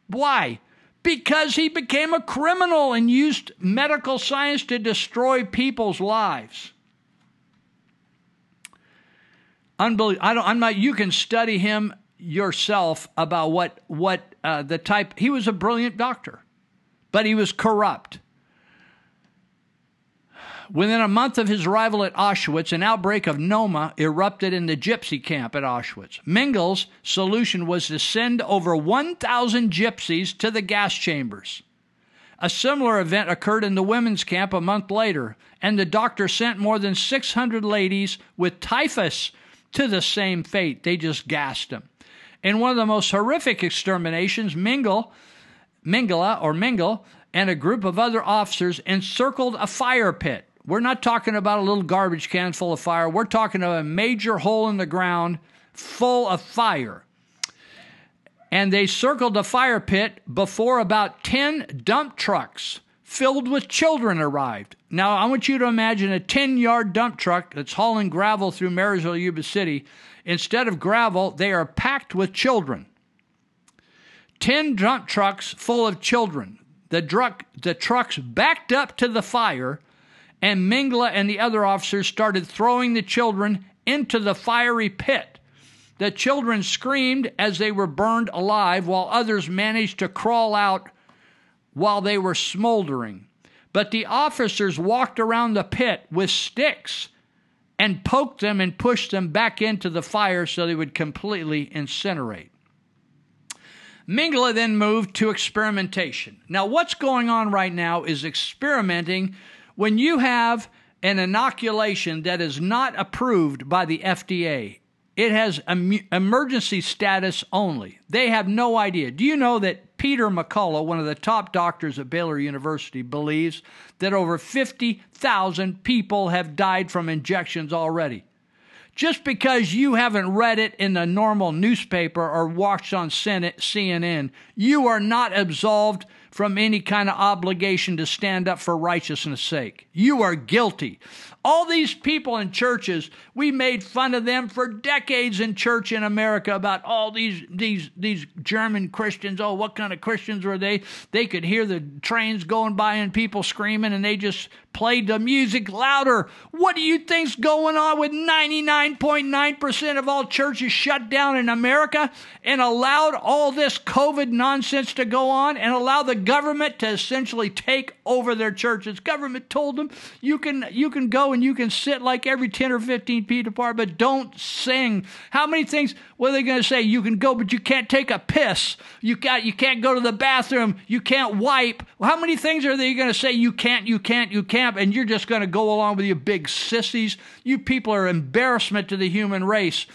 Why? Because he became a criminal and used medical science to destroy people's lives. Unbelievable. I don't, I'm not. You can study him yourself about what what uh, the type. He was a brilliant doctor, but he was corrupt. Within a month of his arrival at Auschwitz, an outbreak of Noma erupted in the gypsy camp at Auschwitz. Mengele's solution was to send over 1,000 gypsies to the gas chambers. A similar event occurred in the women's camp a month later, and the doctor sent more than 600 ladies with typhus to the same fate. They just gassed them. In one of the most horrific exterminations, Mengele, Mengele or Mengele and a group of other officers encircled a fire pit. We're not talking about a little garbage can full of fire. We're talking about a major hole in the ground full of fire. And they circled the fire pit before about 10 dump trucks filled with children arrived. Now, I want you to imagine a 10 yard dump truck that's hauling gravel through Marysville, Yuba City. Instead of gravel, they are packed with children. 10 dump trucks full of children. The, the trucks backed up to the fire and Mengele and the other officers started throwing the children into the fiery pit. The children screamed as they were burned alive, while others managed to crawl out while they were smoldering. But the officers walked around the pit with sticks and poked them and pushed them back into the fire so they would completely incinerate. Mengele then moved to experimentation. Now, what's going on right now is experimenting when you have an inoculation that is not approved by the FDA, it has emergency status only. They have no idea. Do you know that Peter McCullough, one of the top doctors at Baylor University, believes that over 50,000 people have died from injections already? Just because you haven't read it in the normal newspaper or watched on CNN, you are not absolved from any kind of obligation to stand up for righteousness' sake. You are guilty. All these people in churches, we made fun of them for decades in church in America about all these these these German Christians. Oh, what kind of Christians were they? They could hear the trains going by and people screaming and they just played the music louder. What do you think's going on with 99.9% of all churches shut down in America and allowed all this COVID nonsense to go on and allow the government to essentially take over their churches? Government told them you can you can go you can sit like every 10 or 15 feet apart, but don't sing. How many things what are they going to say? You can go, but you can't take a piss. You got you can't go to the bathroom. You can't wipe. How many things are they going to say? You can't, you can't, you can't and you're just going to go along with your big sissies. You people are embarrassment to the human race.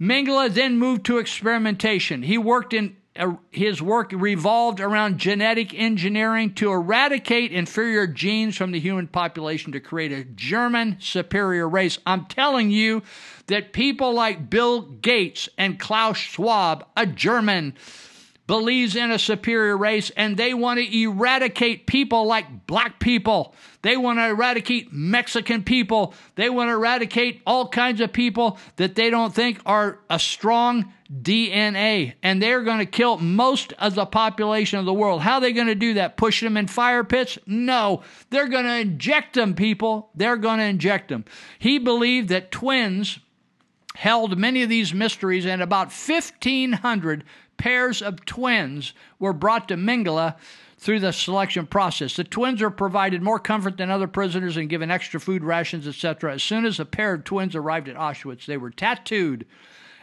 Mengele then moved to experimentation. He worked in his work revolved around genetic engineering to eradicate inferior genes from the human population to create a German superior race. I'm telling you that people like Bill Gates and Klaus Schwab, a German, believes in a superior race and they want to eradicate people like black people. They want to eradicate Mexican people. They want to eradicate all kinds of people that they don't think are a strong DNA. And they're going to kill most of the population of the world. How are they going to do that? Push them in fire pits? No. They're going to inject them, people. They're going to inject them. He believed that twins held many of these mysteries, and about 1,500 pairs of twins were brought to Mengele through the selection process. The twins are provided more comfort than other prisoners and given extra food rations, etc. As soon as a pair of twins arrived at Auschwitz, they were tattooed,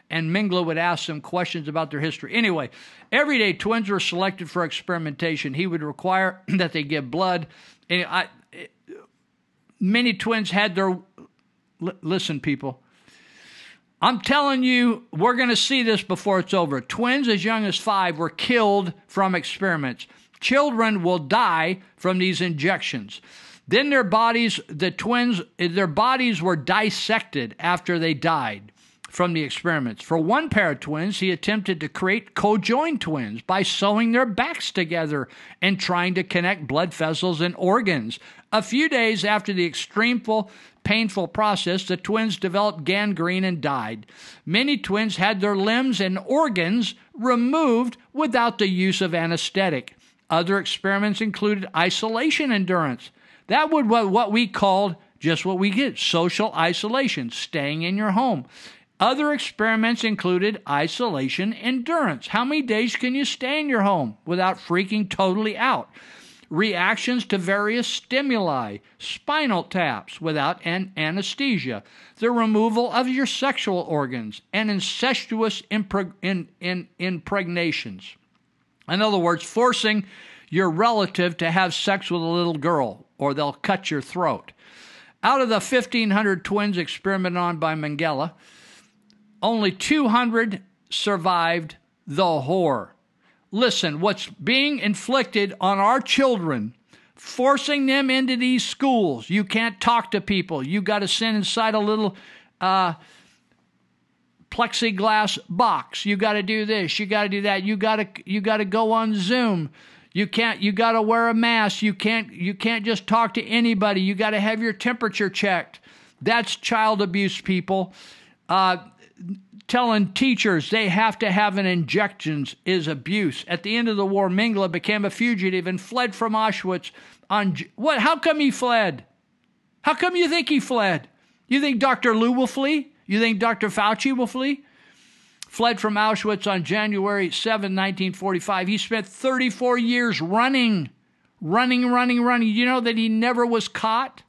and Mengele would ask them questions about their history. Anyway, every day twins were selected for experimentation. He would require that they give blood. And I, many twins had their. Listen, people I'm telling you, we're going to see this before it's over. Twins as young as five were killed from experiments. Children will die from these injections. Then their bodies, the twins, their bodies were dissected after they died from the experiments. For one pair of twins, he attempted to create co-joined twins by sewing their backs together and trying to connect blood vessels and organs. A few days after the extreme painful process, the twins developed gangrene and died. Many twins had their limbs and organs removed without the use of anesthetic. Other experiments included isolation endurance. That would what, what we called just what we get social isolation, staying in your home. Other experiments included isolation endurance. How many days can you stay in your home without freaking totally out? reactions to various stimuli, spinal taps without an anesthesia, the removal of your sexual organs, and incestuous impreg- in, in, impregnations. In other words, forcing your relative to have sex with a little girl, or they'll cut your throat. Out of the 1,500 twins experimented on by Mengele, only 200 survived the horror listen, what's being inflicted on our children, forcing them into these schools. You can't talk to people. You got to sit inside a little uh, plexiglass box. You got to do this. You got to do that. You got to you got to go on Zoom. You can't. You got to wear a mask. You can't. You can't just talk to anybody. You got to have your temperature checked. That's child abuse, people. Uh, telling teachers they have to have an injections is abuse. At the end of the war, Mengele became a fugitive and fled from Auschwitz. On what? How come he fled? How come you think he fled? You think Dr. Luu will flee? You think Dr. Fauci will flee? Fled from Auschwitz on January 7, 1945. He spent 34 years running, running, running, running. You know that he never was caught?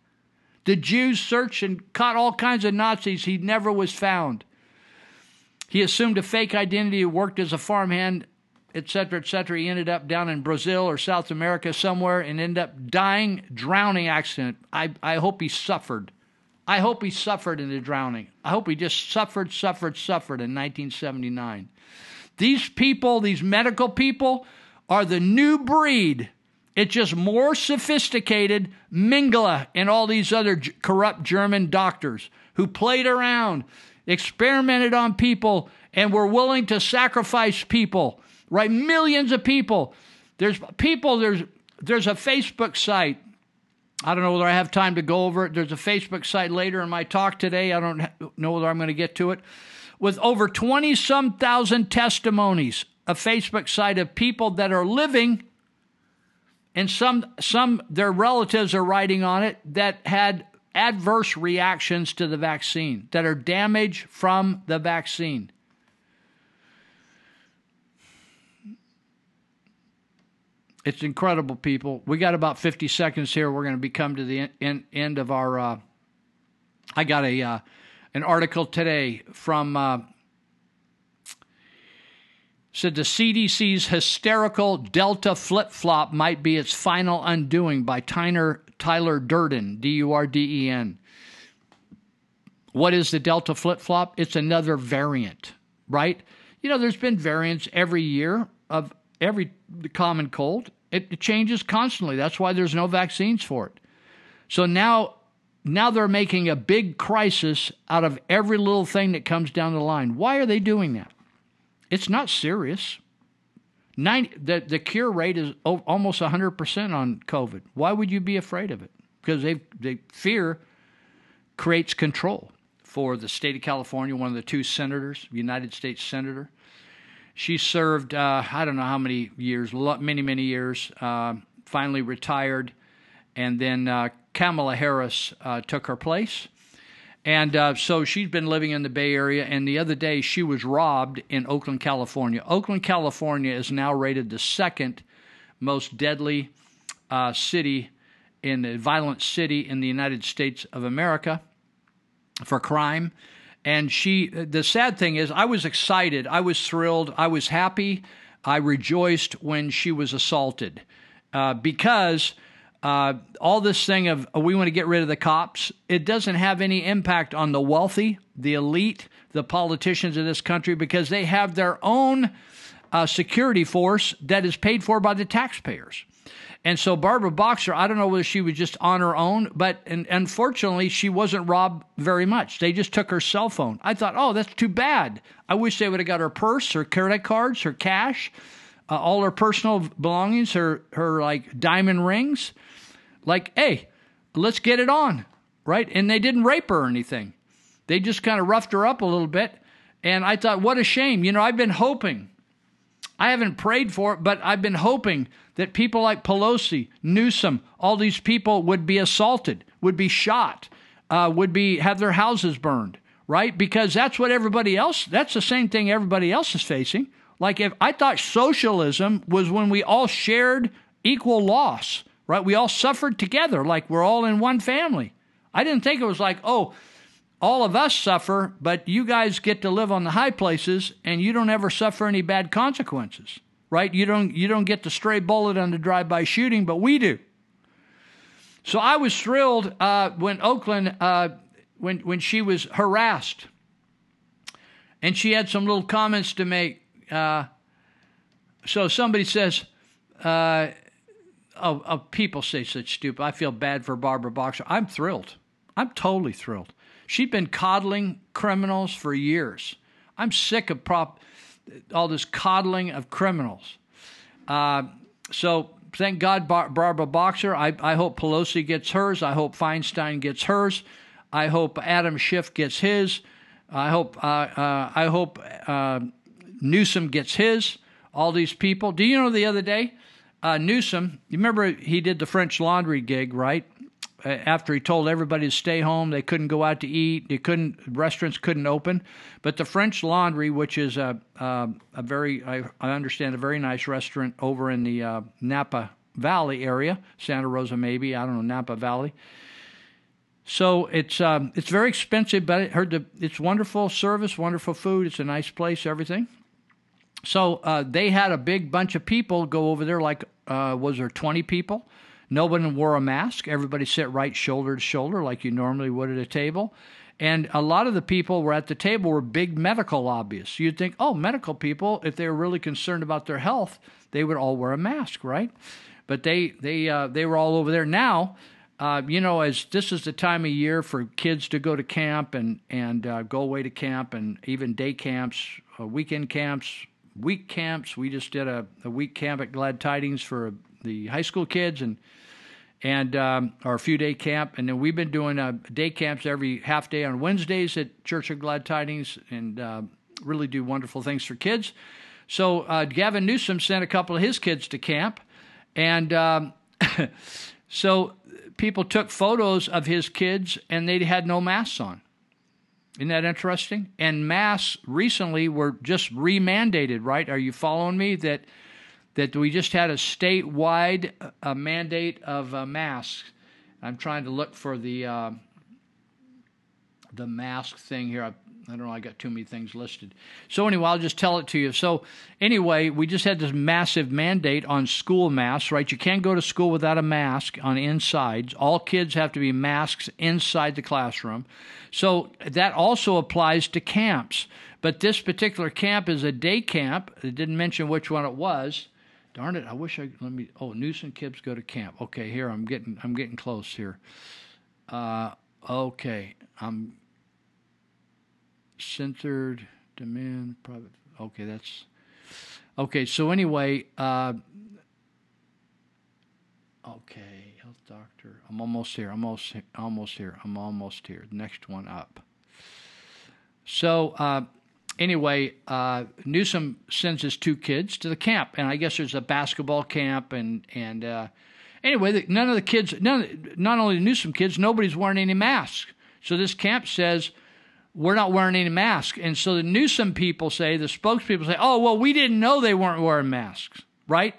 The Jews searched and caught all kinds of Nazis. He never was found. He assumed a fake identity, worked as a farmhand, etc., etc. He ended up down in Brazil or South America somewhere and ended up dying, drowning accident. I, I hope he suffered. I hope he suffered in the drowning. I hope he just suffered, suffered, suffered in 1979. These people, these medical people, are the new breed. It's just more sophisticated Mengele and all these other corrupt German doctors who played around experimented on people, and were willing to sacrifice people, right? Millions of people. There's people, there's there's a Facebook site I don't know whether I have time to go over it. There's a Facebook site later in my talk today. I don't know whether I'm going to get to it. With over 20 some thousand testimonies, a Facebook site of people that are living and some some their relatives are writing on it that had adverse reactions to the vaccine that are damage from the vaccine. It's incredible, people. We got about 50 seconds here. We're going to be come to the end, end of our. Uh, I got a uh, an article today from uh, said the CDC's hysterical Delta flip flop might be its final undoing by Tyler, Tyler Durden, D U R D E N. What is the Delta flip flop? It's another variant, right? You know, there's been variants every year of every common cold. It, it changes constantly. That's why there's no vaccines for it. So now, now they're making a big crisis out of every little thing that comes down the line. Why are they doing that? It's not serious. 90, the, the cure rate is almost 100% on COVID. Why would you be afraid of it? Because they, they fear creates control. For the state of California, one of the two senators, United States senator, she served, uh, I don't know how many years, many, many years, uh, finally retired. And then uh, Kamala Harris uh, took her place. And uh, so she's been living in the Bay Area. And the other day, she was robbed in Oakland, California. Oakland, California is now rated the second most deadly uh, city in the violent city in the United States of America for crime. And she, the sad thing is, I was excited, I was thrilled, I was happy, I rejoiced when she was assaulted. Uh, because uh, all this thing of oh, we want to get rid of the cops, it doesn't have any impact on the wealthy, the elite, the politicians of this country because they have their own uh, security force that is paid for by the taxpayers. And so Barbara Boxer, I don't know whether she was just on her own, but and, unfortunately, she wasn't robbed very much. They just took her cell phone. I thought, oh, that's too bad. I wish they would have got her purse, her credit cards, her cash, uh, all her personal belongings, her her like diamond rings. Like, hey, let's get it on, right? And they didn't rape her or anything. They just kind of roughed her up a little bit. And I thought, what a shame. You know, I've been hoping. I haven't prayed for it, but I've been hoping that people like Pelosi, Newsom, all these people would be assaulted, would be shot, uh, would be have their houses burned, right? Because that's what everybody else. That's the same thing everybody else is facing. Like if I thought socialism was when we all shared equal loss, right? We all suffered together, like we're all in one family. I didn't think it was like, oh, all of us suffer, but you guys get to live on the high places and you don't ever suffer any bad consequences right? You don't you don't get the stray bullet on the drive-by shooting, but we do. So I was thrilled uh, when Oakland uh, when when she was harassed, and she had some little comments to make. Uh, so somebody says, uh, oh, oh, people say such stupid. I feel bad for Barbara Boxer. I'm thrilled. I'm totally thrilled. She's been coddling criminals for years. I'm sick of prop all this coddling of criminals. Uh, so thank God, Bar- Barbara Boxer. I, I hope Pelosi gets hers. I hope Feinstein gets hers. I hope Adam Schiff gets his. I hope uh, uh, I hope uh, Newsom gets his. All these people. Do you know the other day, uh, Newsom? You remember he did the French Laundry gig, right? After he told everybody to stay home, they couldn't go out to eat. They couldn't. Restaurants couldn't open. But the French Laundry, which is a a, a very, I, I, understand, a very nice restaurant over in the uh, Napa Valley area, Santa Rosa, maybe I don't know Napa Valley. So it's um, it's very expensive, but I heard the, it's wonderful service, wonderful food. It's a nice place, everything. So uh, they had a big bunch of people go over there. Like uh, was there twenty people? No one wore a mask. Everybody sat right shoulder to shoulder like you normally would at a table. And a lot of the people were at the table were big medical lobbyists. You'd think, oh, medical people, if they were really concerned about their health, they would all wear a mask, right? But they they uh, they were all over there. Now, uh, you know, as this is the time of year for kids to go to camp and and uh, go away to camp and even day camps, uh, weekend camps, week camps. We just did a, a week camp at Glad Tidings for the high school kids and and um, a few day camp, and then we've been doing uh, day camps every half day on Wednesdays at Church of Glad Tidings, and uh, really do wonderful things for kids. So uh, Gavin Newsom sent a couple of his kids to camp, and um, so people took photos of his kids, and they had no masks on. Isn't that interesting? And masks recently were just remandated, right? Are you following me? That that we just had a statewide uh, mandate of uh, masks. I'm trying to look for the uh, the mask thing here. I, I don't know. I got too many things listed. So anyway, I'll just tell it to you. So anyway, we just had this massive mandate on school masks, right? You can't go to school without a mask on insides. All kids have to be masks inside the classroom. So that also applies to camps. But this particular camp is a day camp. It didn't mention which one it was. Darn it! I wish I let me. Oh, Newsom kids go to camp. Okay, here I'm getting I'm getting close here. Uh, okay, I'm centered demand private. Okay, that's okay. So anyway, uh, okay, health doctor. I'm almost here. I'm almost almost here. I'm almost here. Next one up. So. Uh, anyway, uh, Newsom sends his two kids to the camp, and I guess there's a basketball camp, and and uh, anyway, none of the kids, none, not only the Newsom kids, nobody's wearing any masks. So this camp says we're not wearing any masks, and so the Newsom people say, the spokespeople say, oh well, we didn't know they weren't wearing masks, right?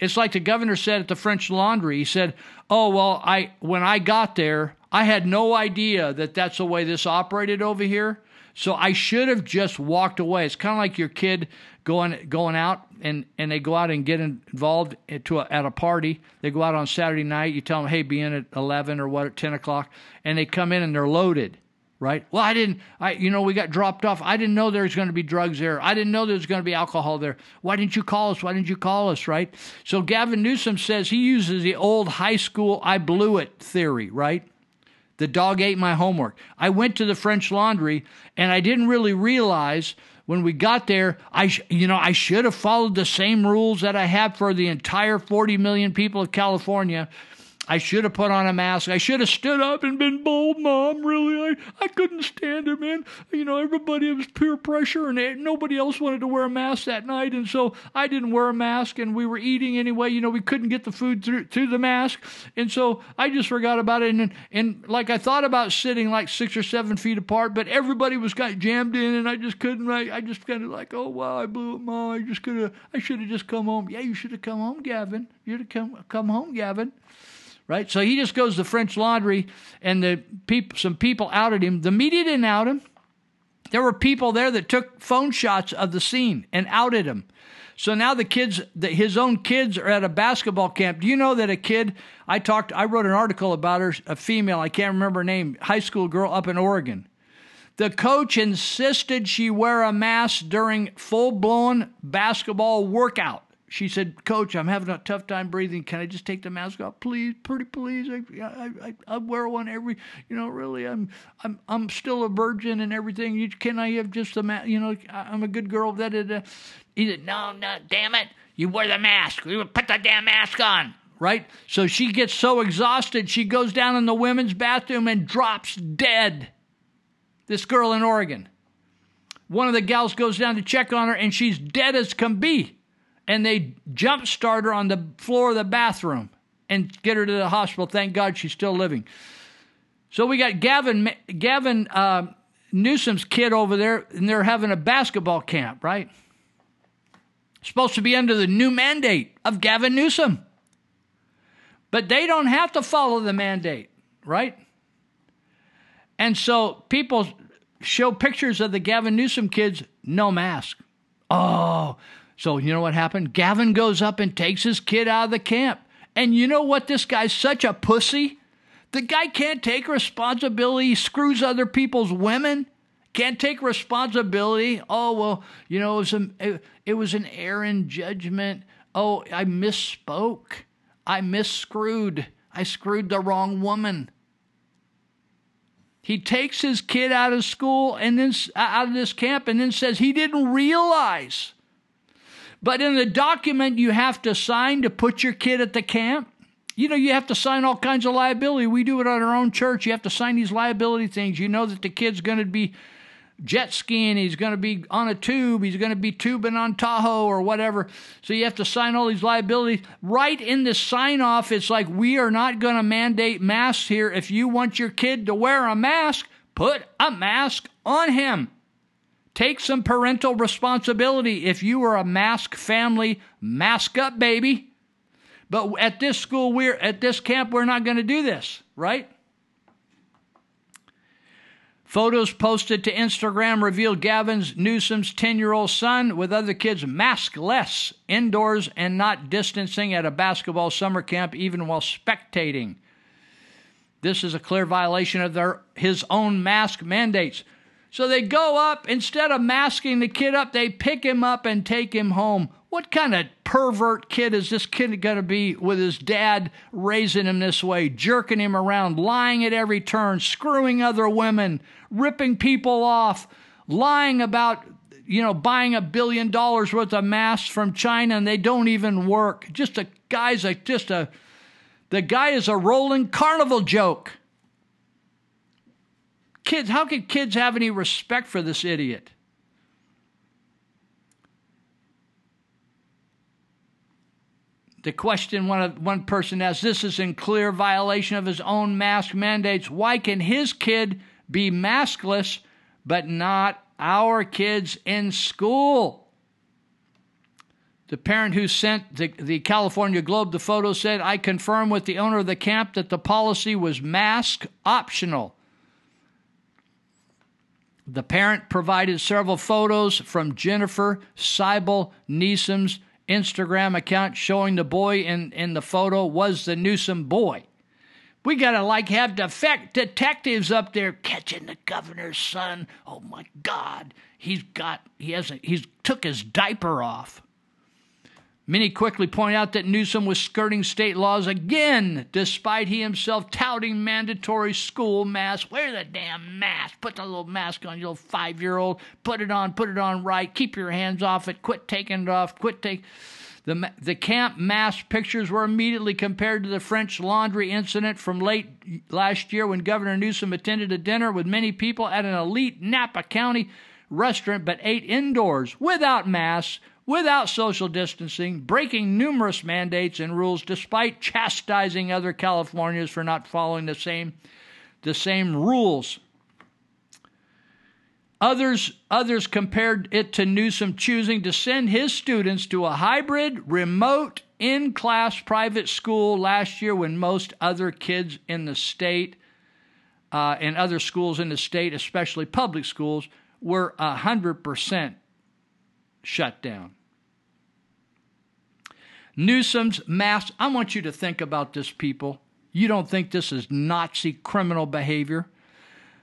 It's like the governor said at the French Laundry. He said, "Oh well, I when I got there, I had no idea that that's the way this operated over here." So I should have just walked away. It's kind of like your kid going going out and, and they go out and get involved to a, at a party. They go out on Saturday night. You tell them, hey, be in at eleven or what at ten o'clock, and they come in and they're loaded, right? Well, I didn't. I you know we got dropped off. I didn't know there was going to be drugs there. I didn't know there was going to be alcohol there. Why didn't you call us? Why didn't you call us? Right? So Gavin Newsom says he uses the old high school "I blew it" theory, right? The dog ate my homework. I went to the French Laundry and I didn't really realize when we got there, I sh- you know I should have followed the same rules that I have for the entire 40 million people of California. I should have put on a mask. I should have stood up and been bold, Mom. Really, I, I couldn't stand it, man. You know, everybody, was peer pressure, and nobody else wanted to wear a mask that night. And so I didn't wear a mask, and we were eating anyway. You know, we couldn't get the food through, through the mask. And so I just forgot about it. And, and like I thought about sitting like six or seven feet apart, but everybody was got jammed in, and I just couldn't. I, I just kind of like, oh, wow, I blew it, Mom. I just could have, I should have just come home. Yeah, you should have come home, Gavin. You should have come, come home, Gavin right? So he just goes to the French Laundry, and the peop- some people outed him. The media didn't out him. There were people there that took phone shots of the scene and outed him. So now the kids, the, his own kids, are at a basketball camp. Do you know that a kid? I talked. I wrote an article about her, a female. I can't remember her name. High school girl up in Oregon. The coach insisted she wear a mask during full blown basketball workout she said, Coach, I'm having a tough time breathing. Can I just take the mask off, please? Pretty please. I, I, I, I wear one every, you know, really, I'm, I'm, I'm still a virgin and everything. You, can I have just a mask? You know, I'm a good girl. Da, da. He said, No, no, damn it. You wear the mask. You put the damn mask on. Right? So she gets so exhausted, she goes down in the women's bathroom and drops dead. This girl in Oregon. One of the gals goes down to check on her, and she's dead as can be and they jump start her on the floor of the bathroom and get her to the hospital. Thank God she's still living. So we got Gavin Gavin uh, Newsom's kid over there, and they're having a basketball camp, right? Supposed to be under the new mandate of Gavin Newsom. But they don't have to follow the mandate, right? And so people show pictures of the Gavin Newsom kids, no mask. Oh, so you know what happened? Gavin goes up and takes his kid out of the camp. And you know what? This guy's such a pussy. The guy can't take responsibility, screws other people's women, can't take responsibility. Oh, well, you know, it was, a, it, it was an error in judgment. Oh, I misspoke. I misscrewed. I screwed the wrong woman. He takes his kid out of school and then out of this camp and then says he didn't realize but in the document you have to sign to put your kid at the camp, you know, you have to sign all kinds of liability. We do it at our own church. You have to sign these liability things. You know that the kid's going to be jet skiing, he's going to be on a tube, he's going to be tubing on Tahoe or whatever. So you have to sign all these liabilities. Right in the sign off, it's like, we are not going to mandate masks here. If you want your kid to wear a mask, put a mask on him. Take some parental responsibility. If you are a mask family, mask up, baby. But at this school, we're at this camp, we're not going to do this, right? Photos posted to Instagram reveal Gavin's Newsom's 10 year old son with other kids maskless indoors and not distancing at a basketball summer camp, even while spectating. This is a clear violation of their, his own mask mandates. So they go up, instead of masking the kid up, they pick him up and take him home. What kind of pervert kid is this kid going to be with his dad raising him this way, jerking him around, lying at every turn, screwing other women, ripping people off, lying about, you know, buying a billion dollars worth of masks from China and they don't even work. Just a guy's a just a the guy is a rolling carnival joke. Kids, how can kids have any respect for this idiot? The question one, one person asked this is in clear violation of his own mask mandates. Why can his kid be maskless, but not our kids in school? The parent who sent the, the California Globe the photo said, I confirm with the owner of the camp that the policy was mask optional. The parent provided several photos from Jennifer Siebel Newsom's Instagram account showing the boy in, in the photo was the Newsom boy. We gotta like have defect detectives up there catching the governor's son. Oh my God, he's got he hasn't he's took his diaper off. Many quickly point out that Newsom was skirting state laws again, despite he himself touting mandatory school masks. Wear the damn mask. Put the little mask on, you little five year old. Put it on, put it on right. Keep your hands off it. Quit taking it off. Quit take. The, the camp mask pictures were immediately compared to the French Laundry incident from late last year when Governor Newsom attended a dinner with many people at an elite Napa County restaurant but ate indoors without masks without social distancing, breaking numerous mandates and rules despite chastising other Californians for not following the same the same rules. Others others compared it to Newsom choosing to send his students to a hybrid remote in-class private school last year when most other kids in the state uh, and other schools in the state, especially public schools, were 100% shut down. Newsom's mask. I want you to think about this, people. You don't think this is Nazi criminal behavior?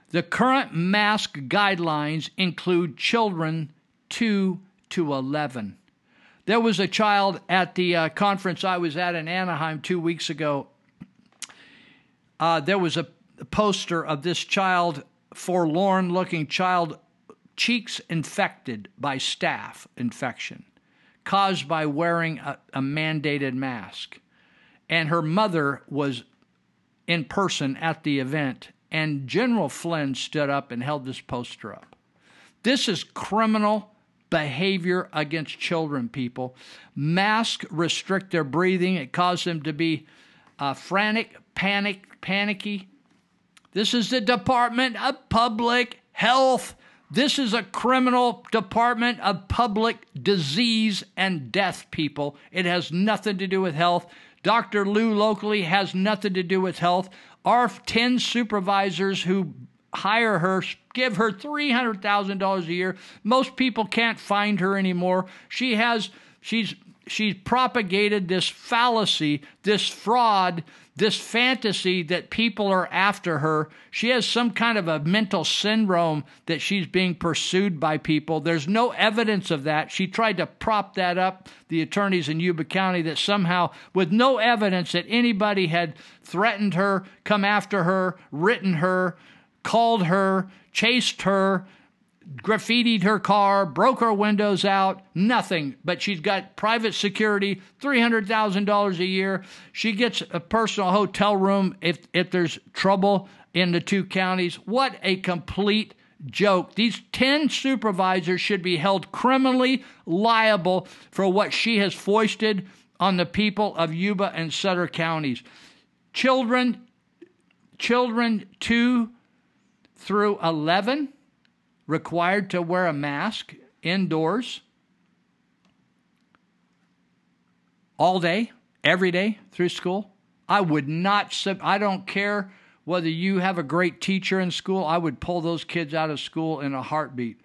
The current mask guidelines include children 2 to 11. There was a child at the uh, conference I was at in Anaheim two weeks ago. Uh, there was a poster of this child, forlorn looking child, cheeks infected by staph infection caused by wearing a, a mandated mask. And her mother was in person at the event, and General Flynn stood up and held this poster up. This is criminal behavior against children, people. Masks restrict their breathing, it causes them to be uh, frantic, panic, panicky. This is the Department of Public Health. This is a criminal department of public disease and death, people. It has nothing to do with health. Dr. Luu locally has nothing to do with health. Our 10 supervisors who hire her give her $300,000 a year. Most people can't find her anymore. She has she's she's propagated this fallacy, this fraud this fantasy that people are after her. She has some kind of a mental syndrome that she's being pursued by people. There's no evidence of that. She tried to prop that up, the attorneys in Yuba County, that somehow, with no evidence that anybody had threatened her, come after her, written her, called her, chased her, graffitied her car, broke her windows out, nothing. But she's got private security, $300,000 a year. She gets a personal hotel room if, if there's trouble in the two counties. What a complete joke. These 10 supervisors should be held criminally liable for what she has foisted on the people of Yuba and Sutter counties. Children children 2 through 11 required to wear a mask indoors all day, every day through school. I would not, sub- I don't care whether you have a great teacher in school, I would pull those kids out of school in a heartbeat.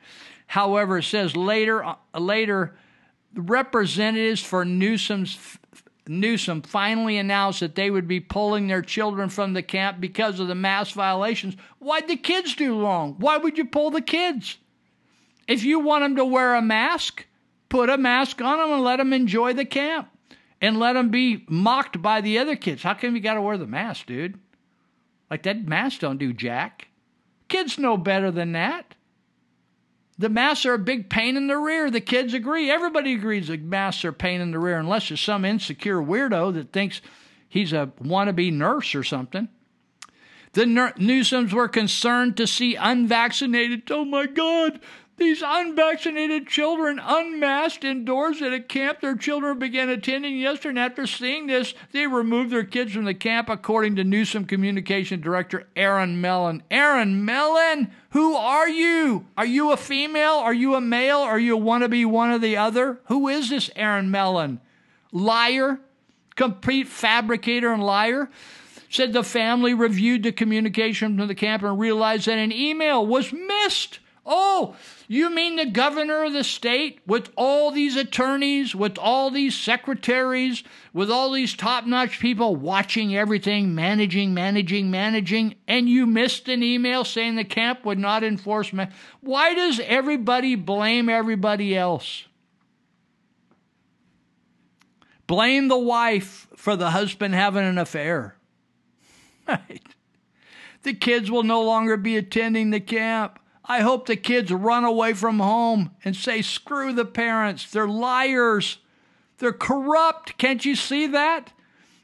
However, it says later, uh, later, representatives for Newsom's Newsom finally announced that they would be pulling their children from the camp because of the mask violations. Why'd the kids do wrong? Why would you pull the kids? If you want them to wear a mask, put a mask on them and let them enjoy the camp and let them be mocked by the other kids. How come you got to wear the mask, dude? Like that mask don't do jack. Kids know better than that. The masks are a big pain in the rear. The kids agree. Everybody agrees that masks are a pain in the rear, unless there's some insecure weirdo that thinks he's a wannabe nurse or something. The Newsoms were concerned to see unvaccinated. Oh my God, these unvaccinated children unmasked indoors at a camp their children began attending yesterday. And after seeing this, they removed their kids from the camp, according to Newsom Communication Director Erin Mellon. Erin Mellon, who are you? Are you a female? Are you a male? Are you a wannabe one or the other? Who is this Erin Mellon? Liar? Complete fabricator and liar? Said the family reviewed the communication from the camp and realized that an email was missed. Oh, you mean the governor of the state with all these attorneys, with all these secretaries, with all these top notch people watching everything, managing, managing, managing, and you missed an email saying the camp would not enforce. Ma- Why does everybody blame everybody else? Blame the wife for the husband having an affair. Right. The kids will no longer be attending the camp. I hope the kids run away from home and say, screw the parents. They're liars. They're corrupt. Can't you see that?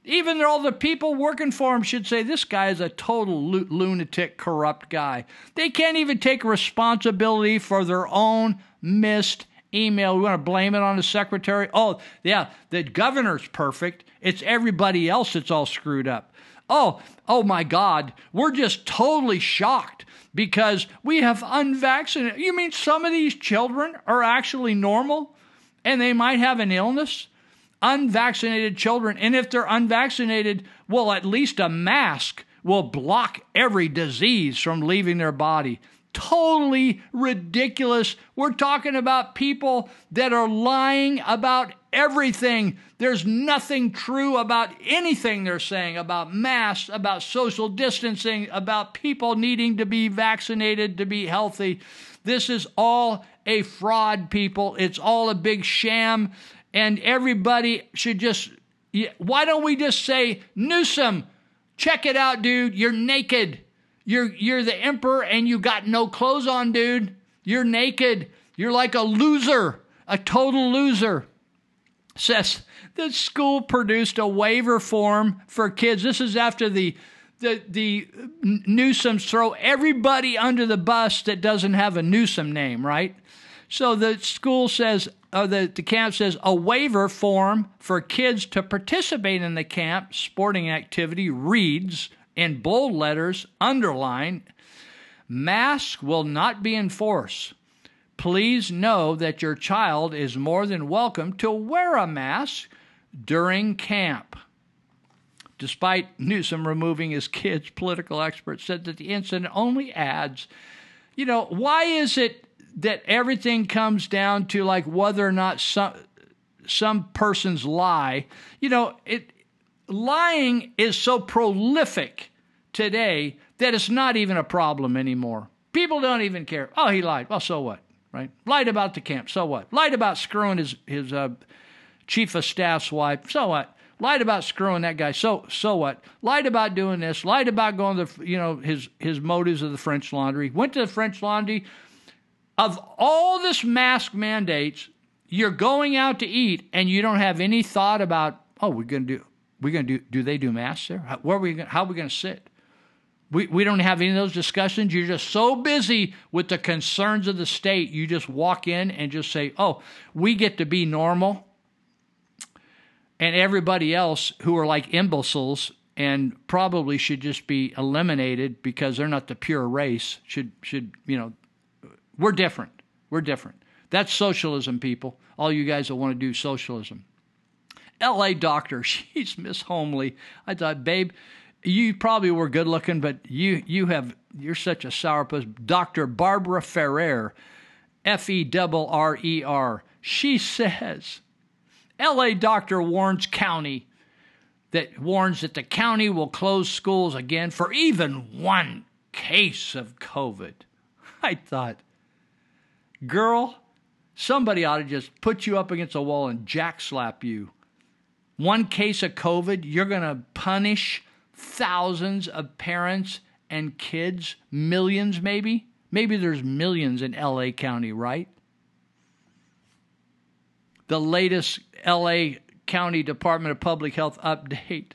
Even all the people working for him should say, this guy is a total lunatic, corrupt guy. They can't even take responsibility for their own missed email. We want to blame it on the secretary. Oh, yeah, the governor's perfect. It's everybody else that's all screwed up. Oh, oh my God, we're just totally shocked because we have unvaccinated. You mean some of these children are actually normal and they might have an illness? Unvaccinated children. And if they're unvaccinated, well, at least a mask will block every disease from leaving their body. Totally ridiculous. We're talking about people that are lying about everything. There's nothing true about anything they're saying about masks, about social distancing, about people needing to be vaccinated to be healthy. This is all a fraud, people. It's all a big sham. And everybody should just, why don't we just say, Newsom, check it out, dude. You're naked. You're, you're the emperor and you got no clothes on, dude. You're naked. You're like a loser, a total loser says the school produced a waiver form for kids. This is after the the the Newsoms throw everybody under the bus that doesn't have a Newsom name, right? So the school says, or the, the camp says, a waiver form for kids to participate in the camp sporting activity reads in bold letters, underline, mask will not be enforced please know that your child is more than welcome to wear a mask during camp. Despite Newsom removing his kids, political experts said that the incident only adds, you know, why is it that everything comes down to like whether or not some some persons lie? You know, it lying is so prolific today that it's not even a problem anymore. People don't even care. Oh, he lied. Well, so what? Right? Lied about the camp, so what? Lied about screwing his his uh, chief of staff's wife, so what? Lied about screwing that guy, so so what? Lied about doing this, lied about going to you know his his motives of the French Laundry. Went to the French Laundry, of all this mask mandates, you're going out to eat and you don't have any thought about, oh, we're to do, we're to do, do they do masks there? How, where are we, gonna, how are we to sit? We, we don't have any of those discussions. You're just so busy with the concerns of the state, you just walk in and just say, oh, we get to be normal. And everybody else who are like imbeciles and probably should just be eliminated because they're not the pure race should should you know we're different. We're different. That's socialism people. All you guys that want to do socialism. La doctor she's miss homely i thought babe you probably were good looking, but you you have you're such a sourpuss. Dr. Barbara Ferrer, F E R R E R. She says, L.A. doctor warns county that warns that the county will close schools again for even one case of COVID. I thought, girl, somebody ought to just put you up against a wall and jack slap you. One case of COVID, you're going to punish thousands of parents and kids, millions maybe. Maybe there's millions in LA County, right? The latest LA County Department of Public Health update.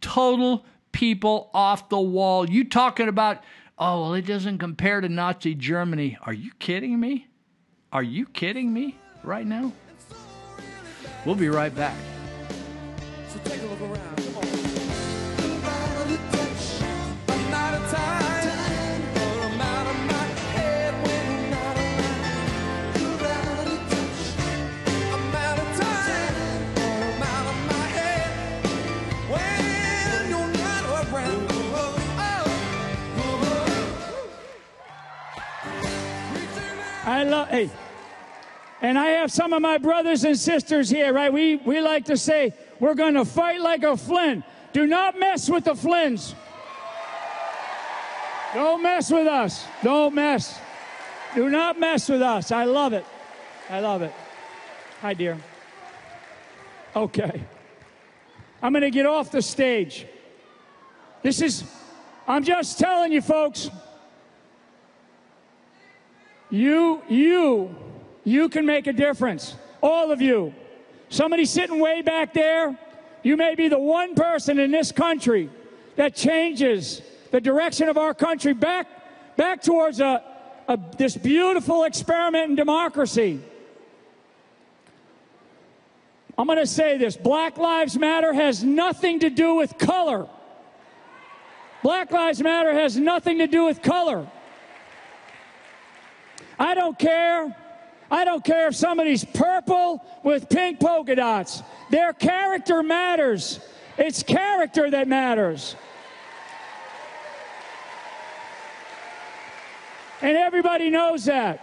Total people off the wall. You talking about, oh, well, it doesn't compare to Nazi Germany. Are you kidding me? Are you kidding me right now? We'll be right back. So I love, hey, and I have some of my brothers and sisters here, right? We, we like to say, we're going to fight like a Flynn. Do not mess with the Flynns. Don't mess with us. Don't mess. Do not mess with us. I love it. I love it. Hi, dear. Okay. I'm going to get off the stage. This is, I'm just telling you, folks. You, you, you can make a difference. All of you. Somebody sitting way back there, you may be the one person in this country that changes the direction of our country back, back towards a, a, this beautiful experiment in democracy. I'm going to say this Black Lives Matter has nothing to do with color. Black Lives Matter has nothing to do with color. I don't care. I don't care if somebody's purple with pink polka dots. Their character matters. It's character that matters. And everybody knows that.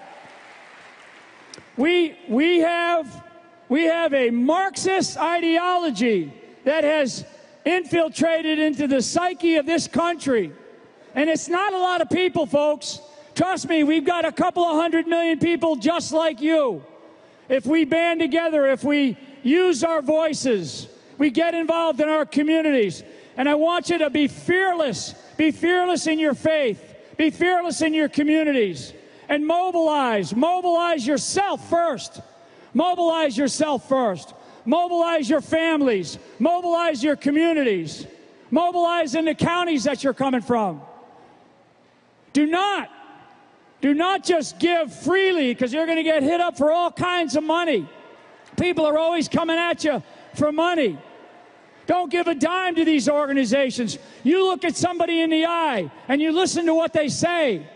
We, we, have, we have a Marxist ideology that has infiltrated into the psyche of this country. And it's not a lot of people, folks. Trust me, we've got a couple of hundred million people just like you. If we band together, if we use our voices, we get involved in our communities. And I want you to be fearless. Be fearless in your faith. Be fearless in your communities. And mobilize. Mobilize yourself first. Mobilize yourself first. Mobilize your families. Mobilize your communities. Mobilize in the counties that you're coming from. Do not do not just give freely because you're going to get hit up for all kinds of money. People are always coming at you for money. Don't give a dime to these organizations. You look at somebody in the eye and you listen to what they say.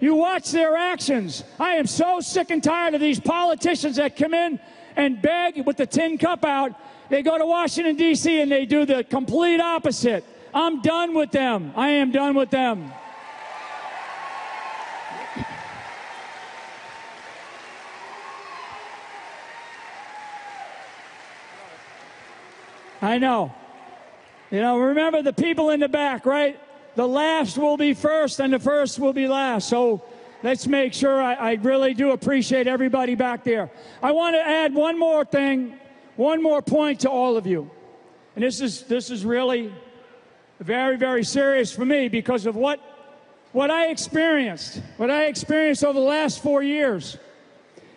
You watch their actions. I am so sick and tired of these politicians that come in and beg with the tin cup out. They go to Washington, D.C., and they do the complete opposite. I'm done with them. I am done with them. I know. You know, remember the people in the back, right? The last will be first and the first will be last. So let's make sure I, I really do appreciate everybody back there. I want to add one more thing, one more point to all of you. And this is, this is really very, very serious for me because of what what I experienced, what I experienced over the last four years,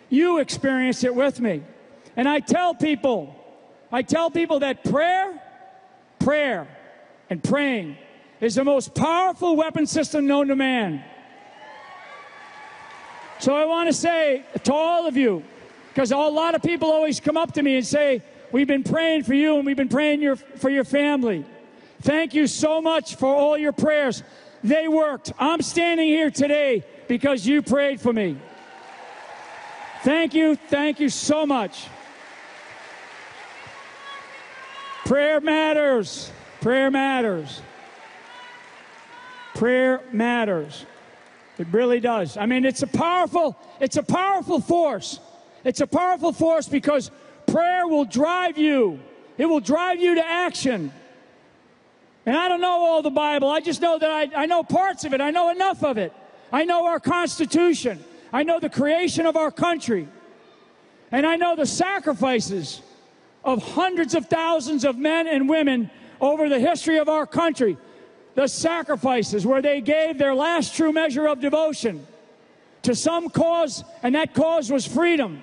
you experienced it with me. And I tell people, I tell people that prayer, prayer, and praying is the most powerful weapon system known to man. So I want to say to all of you, because a lot of people always come up to me and say, We've been praying for you and we've been praying your, for your family. Thank you so much for all your prayers. They worked. I'm standing here today because you prayed for me. Thank you. Thank you so much. Prayer matters. Prayer matters. Prayer matters. It really does. I mean, it's a powerful, it's a powerful force. It's a powerful force because prayer will drive you. It will drive you to action. And I don't know all the Bible. I just know that I, I know parts of it. I know enough of it. I know our Constitution. I know the creation of our country. And I know the sacrifices of hundreds of thousands of men and women over the history of our country. The sacrifices where they gave their last true measure of devotion to some cause, and that cause was freedom.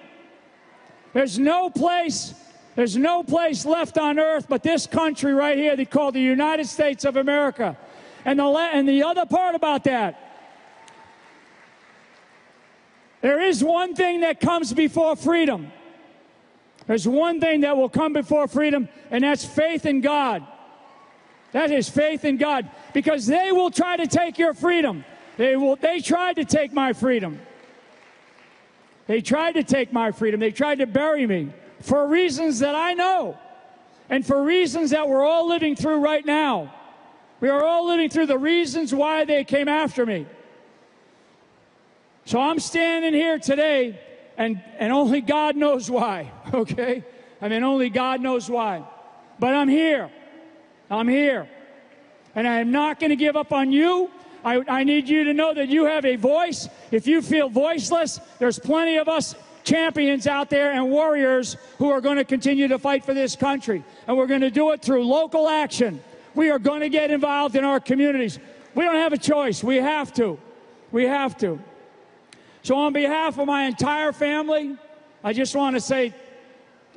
There's no place, there's no place left on earth but this country right here they call the United States of America. And the, and the other part about that, there is one thing that comes before freedom. There's one thing that will come before freedom, and that's faith in God. That is faith in God. Because they will try to take your freedom. They will they tried to take my freedom. They tried to take my freedom. They tried to bury me for reasons that I know. And for reasons that we're all living through right now. We are all living through the reasons why they came after me. So I'm standing here today and, and only God knows why, okay? I mean, only God knows why. But I'm here. I'm here. And I am not going to give up on you. I, I need you to know that you have a voice. If you feel voiceless, there's plenty of us champions out there and warriors who are going to continue to fight for this country. And we're going to do it through local action. We are going to get involved in our communities. We don't have a choice. We have to. We have to. So, on behalf of my entire family, I just want to say,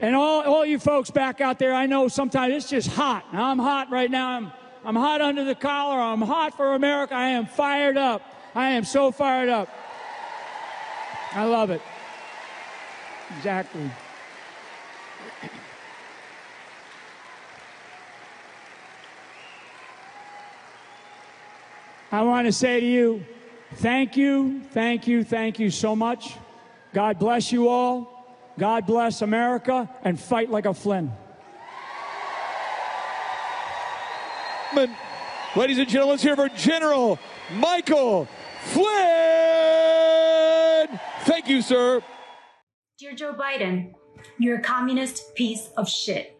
and all, all you folks back out there, I know sometimes it's just hot. I'm hot right now. I'm, I'm hot under the collar. I'm hot for America. I am fired up. I am so fired up. I love it. Exactly. I want to say to you, Thank you, thank you, thank you so much. God bless you all. God bless America and fight like a Flynn. Ladies and gentlemen, let's hear for General Michael Flynn. Thank you, sir. Dear Joe Biden, you're a communist piece of shit.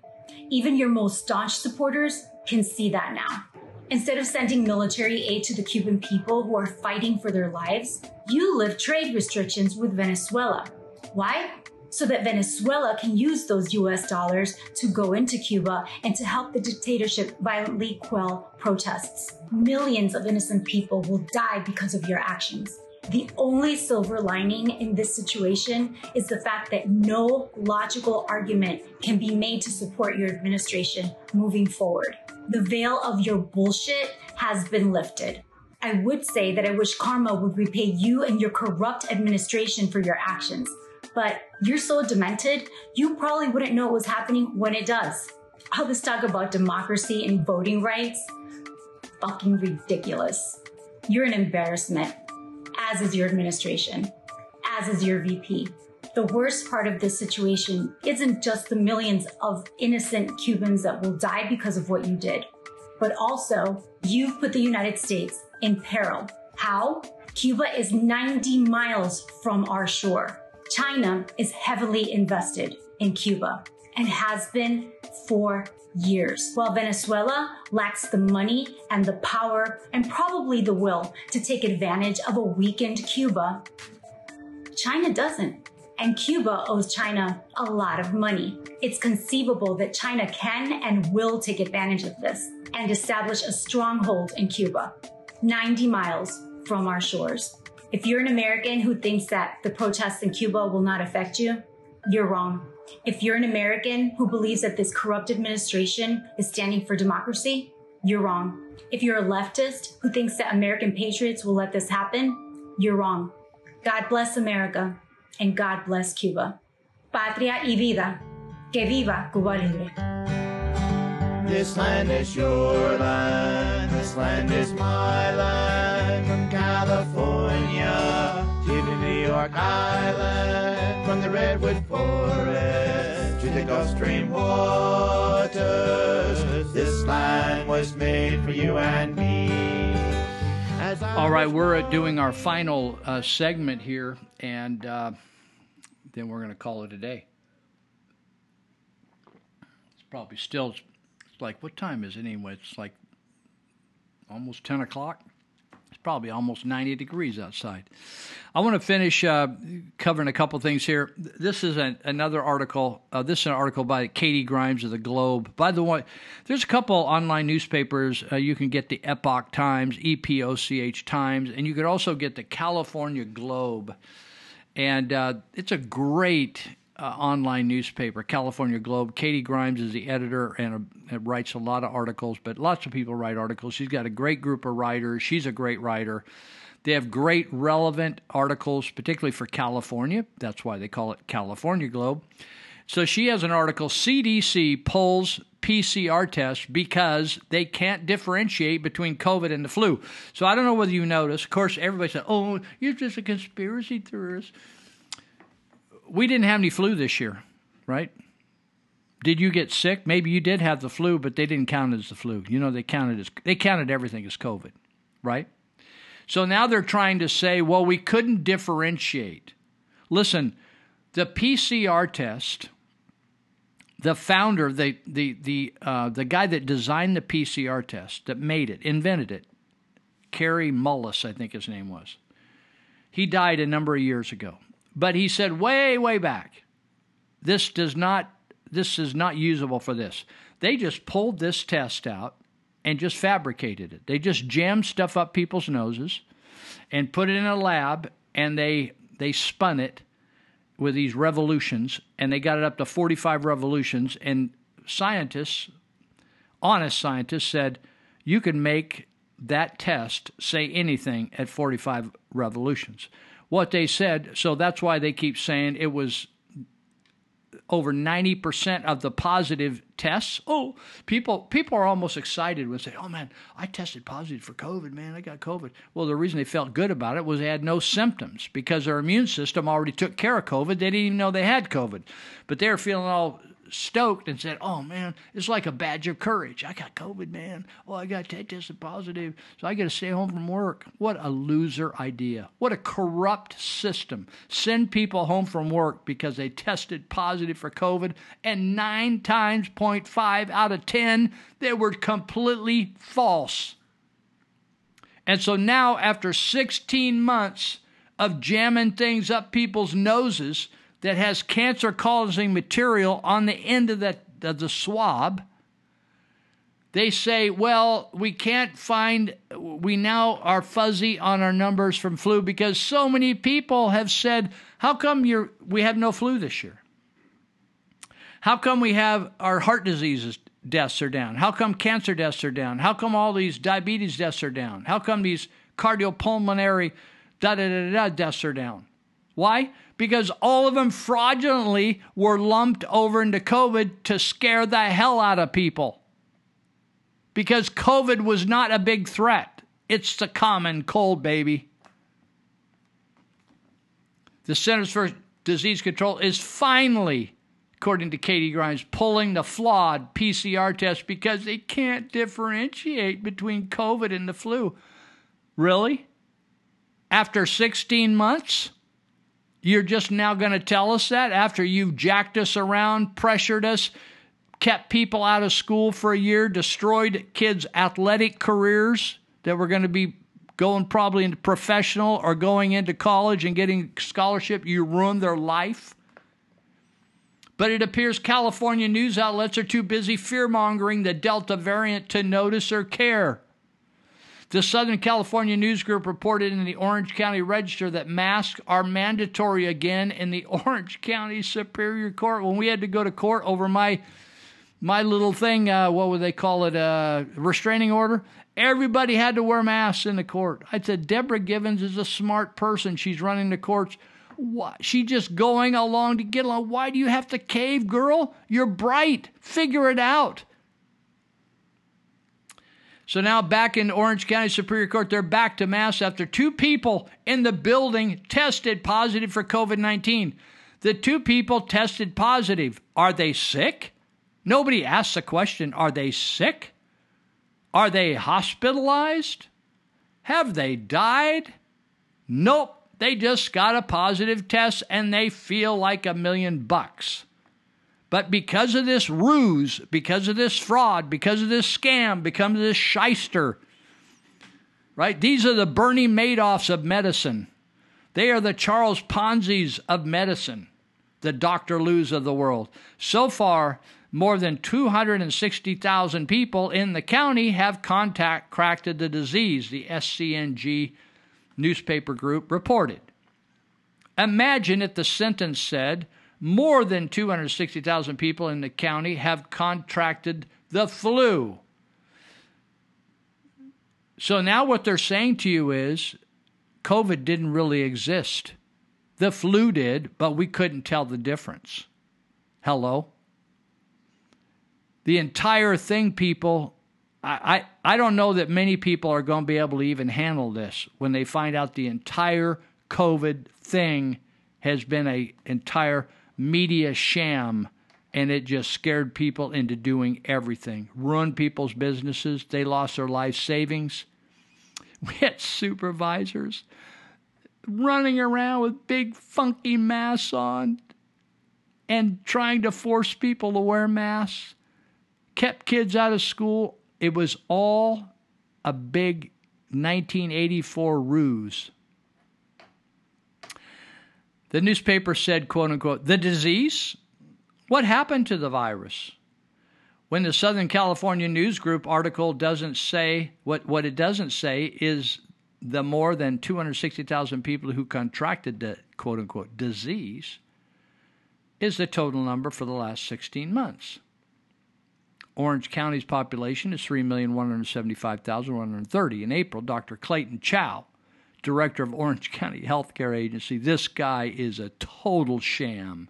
Even your most staunch supporters can see that now. Instead of sending military aid to the Cuban people who are fighting for their lives, you lift trade restrictions with Venezuela. Why? So that Venezuela can use those US dollars to go into Cuba and to help the dictatorship violently quell protests. Millions of innocent people will die because of your actions. The only silver lining in this situation is the fact that no logical argument can be made to support your administration moving forward. The veil of your bullshit has been lifted. I would say that I wish karma would repay you and your corrupt administration for your actions. But you're so demented, you probably wouldn't know what was happening when it does. All this talk about democracy and voting rights, fucking ridiculous. You're an embarrassment as is your administration, as is your VP. The worst part of this situation isn't just the millions of innocent Cubans that will die because of what you did, but also you've put the United States in peril. How? Cuba is 90 miles from our shore. China is heavily invested in Cuba and has been for years, while Venezuela lacks the money and the power and probably the will to take advantage of a weakened Cuba. China doesn't. And Cuba owes China a lot of money. It's conceivable that China can and will take advantage of this and establish a stronghold in Cuba, 90 miles from our shores. If you're an American who thinks that the protests in Cuba will not affect you, you're wrong. If you're an American who believes that this corrupt administration is standing for democracy, you're wrong. If you're a leftist who thinks that American patriots will let this happen, you're wrong. God bless America and God bless Cuba. Patria y vida. Que viva Cuba Libre. This land is your land, this land is my land. From California to New York Island, the Redwood Forest to the Gulf Stream waters. This land was made for you and me. All right, we're doing our final uh, segment here, and uh, then we're going to call it a day. It's probably still it's like what time is it anyway? It's like almost ten o'clock. Probably almost ninety degrees outside. I want to finish uh, covering a couple things here. This is an, another article. Uh, this is an article by Katie Grimes of the Globe. By the way, there's a couple online newspapers. Uh, you can get the Epoch Times, E P O C H Times, and you could also get the California Globe. And uh, it's a great uh, online newspaper, California Globe. Katie Grimes is the editor and uh, writes a lot of articles, but lots of people write articles. She's got a great group of writers. She's a great writer. They have great, relevant articles, particularly for California. That's why they call it California Globe. So she has an article CDC pulls PCR tests because they can't differentiate between COVID and the flu. So I don't know whether you noticed. Of course, everybody said, oh, you're just a conspiracy theorist. We didn't have any flu this year, right? Did you get sick? Maybe you did have the flu, but they didn't count it as the flu. You know, they counted as they counted everything as COVID, right? So now they're trying to say, well, we couldn't differentiate. Listen, the PCR test, the founder, the the the uh, the guy that designed the PCR test, that made it, invented it, Kary Mullis, I think his name was. He died a number of years ago, but he said way way back, this does not this is not usable for this. They just pulled this test out and just fabricated it. They just jammed stuff up people's noses and put it in a lab and they they spun it with these revolutions and they got it up to 45 revolutions and scientists honest scientists said you can make that test say anything at 45 revolutions what they said so that's why they keep saying it was over 90% of the positive tests. Oh, people people are almost excited when they say, "Oh man, I tested positive for COVID, man. I got COVID." Well, the reason they felt good about it was they had no symptoms because their immune system already took care of COVID. They didn't even know they had COVID. But they were feeling all stoked and said, "Oh man, it's like a badge of courage. I got COVID, man. Oh, I got tested positive, so I got to stay home from work." What a loser idea! What a corrupt system. Send people home from work because they tested positive for COVID, and nine times 0.5 out of ten they were completely false. And so now, after 16 months of jamming things up people's noses that has cancer causing material on the end of, of the swab, they say, well, we can't find, we now are fuzzy on our numbers from flu because so many people have said, how come you're, we have no flu this year? How come we have our heart diseases deaths are down? How come cancer deaths are down? How come all these diabetes deaths are down? How come these cardiopulmonary da da da da deaths are down? Why? Because all of them fraudulently were lumped over into COVID to scare the hell out of people. Because COVID was not a big threat. It's the common cold, baby. The Centers for Disease Control is finally according to Katie Grimes, pulling the flawed PCR test because they can't differentiate between COVID and the flu. Really? After 16 months? You're just now going to tell us that after you've jacked us around, pressured us, kept people out of school for a year, destroyed kids' athletic careers that were going to be going probably into professional or going into college and getting scholarship, you ruined their life. But it appears California news outlets are too busy fear mongering the Delta variant to notice or care. The Southern California News Group reported in the Orange County Register that masks are mandatory again in the Orange County Superior Court. When we had to go to court over my my little thing, uh, what would they call it, uh, restraining order? Everybody had to wear masks in the court. I said, Deborah Givens is a smart person. She's running the courts. Why? She just going along to get along. Why do you have to cave, girl? You're bright. Figure it out. So now back in Orange County Superior Court, they're back to mass after two people in the building tested positive for COVID 19. The two people tested positive. Are they sick? Nobody asks the question Are they sick? Are they hospitalized? Have they died? Nope. They just got a positive test and they feel like a million bucks. But because of this ruse, because of this fraud, because of this scam, because of this shyster, right? These are the Bernie Madoffs of medicine. They are the Charles Ponzi's of medicine, the Dr. Luu's of the world. So far, more than 260,000 people in the county have contact contracted the disease, the SCNG newspaper group reported. Imagine if the sentence said more than 260,000 people in the county have contracted the flu. So now what they're saying to you is COVID didn't really exist. The flu did, but we couldn't tell the difference. Hello? The entire thing, people, I, I, don't know that many people are going to be able to even handle this when they find out the entire COVID thing has been a entire media sham and it just scared people into doing everything. Ruined people's businesses. They lost their life savings. We had supervisors running around with big funky masks on and trying to force people to wear masks. Kept kids out of school. It was all a big 1984 ruse. The newspaper said, quote unquote, the disease? What happened to the virus? When the Southern California News Group article doesn't say, what, what it doesn't say is the more than 260,000 people who contracted the quote unquote disease is the total number for the last 16 months. Orange County's population is 3,175,130. In April, Dr. Clayton Chau director of Orange County Healthcare Agency. This guy is a total sham.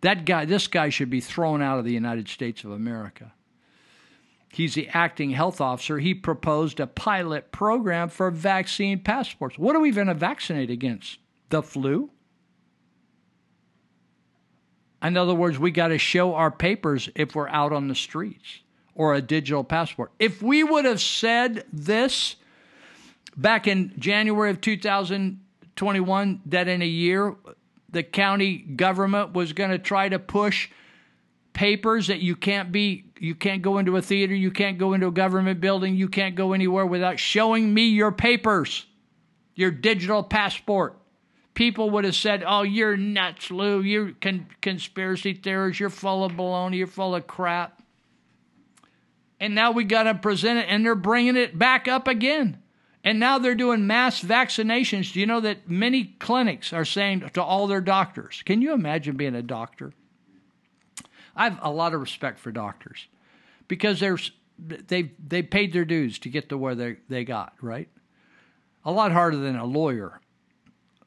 That guy, this guy should be thrown out of the United States of America. He's the acting health officer. He proposed a pilot program for vaccine passports. What are we going to vaccinate against? The flu? In other words, we got to show our papers if we're out on the streets or a digital passport. If we would have said this back in January of 2021 that in a year the county government was going to try to push papers that you can't be you can't go into a theater, you can't go into a government building, you can't go anywhere without showing me your papers, your digital passport. People would have said, "Oh, you're nuts, Lou. You're con- conspiracy theorists. You're full of baloney. You're full of crap." And now we got to present it, and they're bringing it back up again. And now they're doing mass vaccinations. Do you know that many clinics are saying to all their doctors, can you imagine being a doctor? I have a lot of respect for doctors because they're, they they paid their dues to get to where they, they got, right? A lot harder than a lawyer.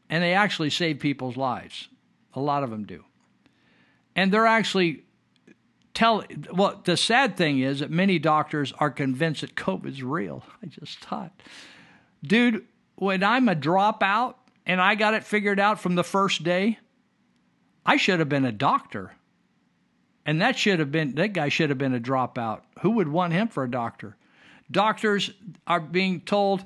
And they actually save people's lives. A lot of them do. And they're actually tell well the sad thing is that many doctors are convinced that COVID's real. I just thought Dude, when I'm a dropout and I got it figured out from the first day, I should have been a doctor. And that should have been, that guy should have been a dropout. Who would want him for a doctor? Doctors are being told,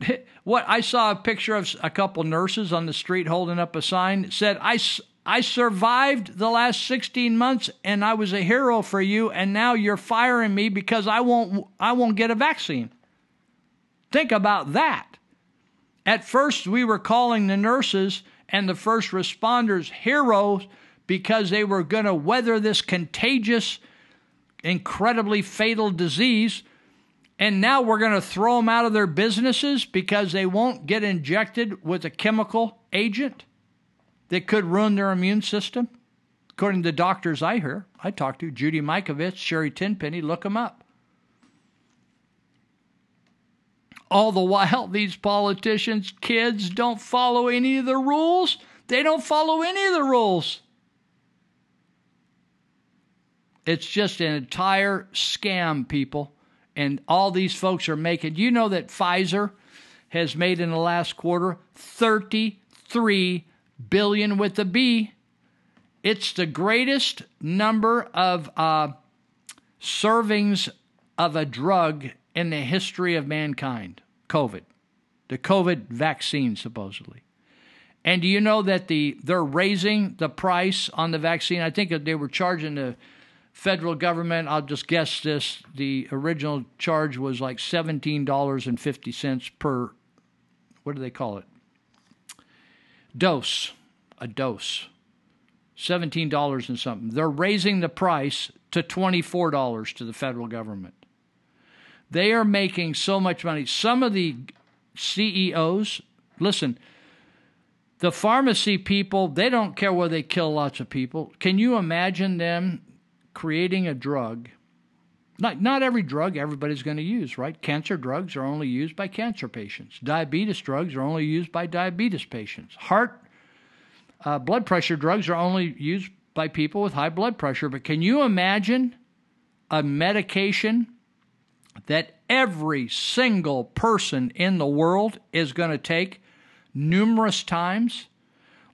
what I saw a picture of a couple nurses on the street holding up a sign that said, I, I survived the last 16 months and I was a hero for you, and now you're firing me because I won't, I won't get a vaccine. Think about that. At first, we were calling the nurses and the first responders heroes because they were going to weather this contagious, incredibly fatal disease. And now we're going to throw them out of their businesses because they won't get injected with a chemical agent that could ruin their immune system. According to the doctors I hear, I talked to, Judy Mikovits, Sherry Tenpenny, look them up. All the while, these politicians' kids don't follow any of the rules. They don't follow any of the rules. It's just an entire scam, people. And all these folks are making. You know that Pfizer has made in the last quarter 33 billion with a B. It's the greatest number of uh, servings of a drug in the history of mankind. COVID, the COVID vaccine, supposedly. And do you know that the they're raising the price on the vaccine? I think they were charging the federal government. I'll just guess this: the original charge was like seventeen dollars and fifty cents per. What do they call it? Dose, a dose. Seventeen dollars and something. They're raising the price to twenty-four dollars to the federal government. They are making so much money. Some of the CEOs, listen, the pharmacy people, they don't care whether they kill lots of people. Can you imagine them creating a drug? Not, not every drug everybody's going to use, right? Cancer drugs are only used by cancer patients. Diabetes drugs are only used by diabetes patients. Heart, uh, blood pressure drugs are only used by people with high blood pressure. But can you imagine a medication that every single person in the world is going to take numerous times.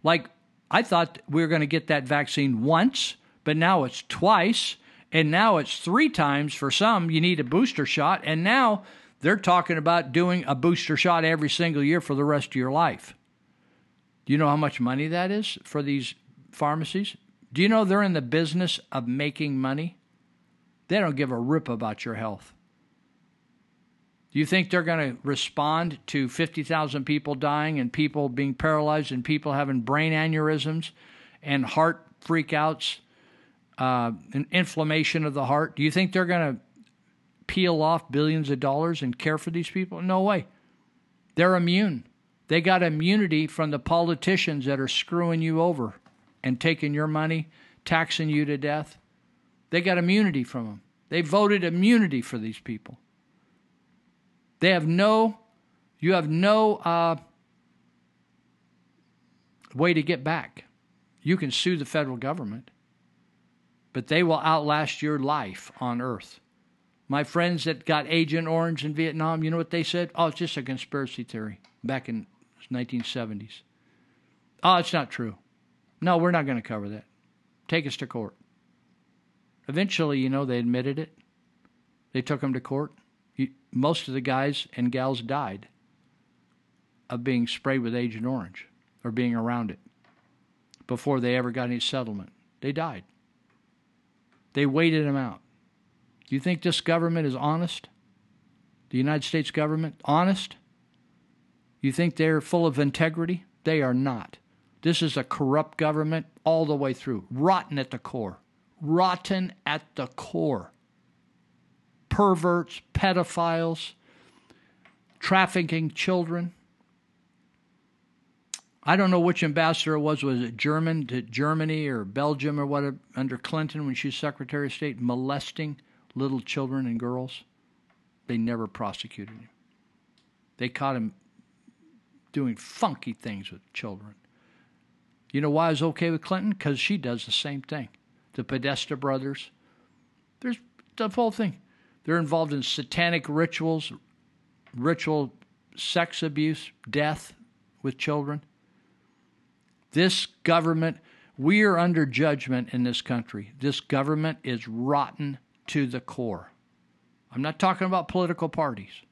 Like, I thought we were going to get that vaccine once, but now it's twice, and now it's three times for some. You need a booster shot, and now they're talking about doing a booster shot every single year for the rest of your life. Do you know how much money that is for these pharmacies? Do you know they're in the business of making money? They don't give a rip about your health. Do you think they're going to respond to 50,000 people dying and people being paralyzed and people having brain aneurysms and heart freakouts uh, and inflammation of the heart? Do you think they're going to peel off billions of dollars and care for these people? No way. They're immune. They got immunity from the politicians that are screwing you over and taking your money, taxing you to death. They got immunity from them. They voted immunity for these people. They have no, you have no uh, way to get back. You can sue the federal government, but they will outlast your life on earth. My friends that got Agent Orange in Vietnam, you know what they said? Oh, it's just a conspiracy theory back in 1970s. Oh, it's not true. No, we're not going to cover that. Take us to court. Eventually, you know, they admitted it. They took them to court most of the guys and gals died of being sprayed with Agent Orange or being around it before they ever got any settlement. They died. They waited them out. Do you think this government is honest? The United States government honest? You think they're full of integrity? They are not. This is a corrupt government all the way through, rotten at the core. Rotten at the core perverts, pedophiles, trafficking children. I don't know which ambassador it was. Was it German to Germany or Belgium or what under Clinton when she was Secretary of State molesting little children and girls? They never prosecuted him. They caught him doing funky things with children. You know why I was okay with Clinton? Because she does the same thing. The Podesta brothers. There's the whole thing. They're involved in satanic rituals, ritual sex abuse, death with children. This government, we are under judgment in this country. This government is rotten to the core. I'm not talking about political parties.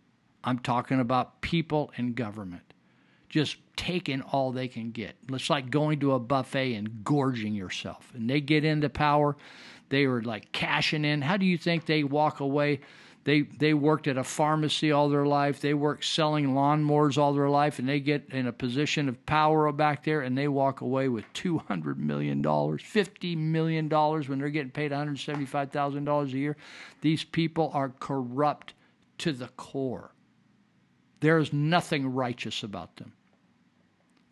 I'm talking about people in government just taking all they can get. It's like going to a buffet and gorging yourself. And they get into power, they were like cashing in. How do you think they walk away? They they worked at a pharmacy all their life. They worked selling lawnmowers all their life, and they get in a position of power back there, and they walk away with two hundred million dollars, fifty million dollars when they're getting paid one hundred seventy-five thousand dollars a year. These people are corrupt to the core. There is nothing righteous about them.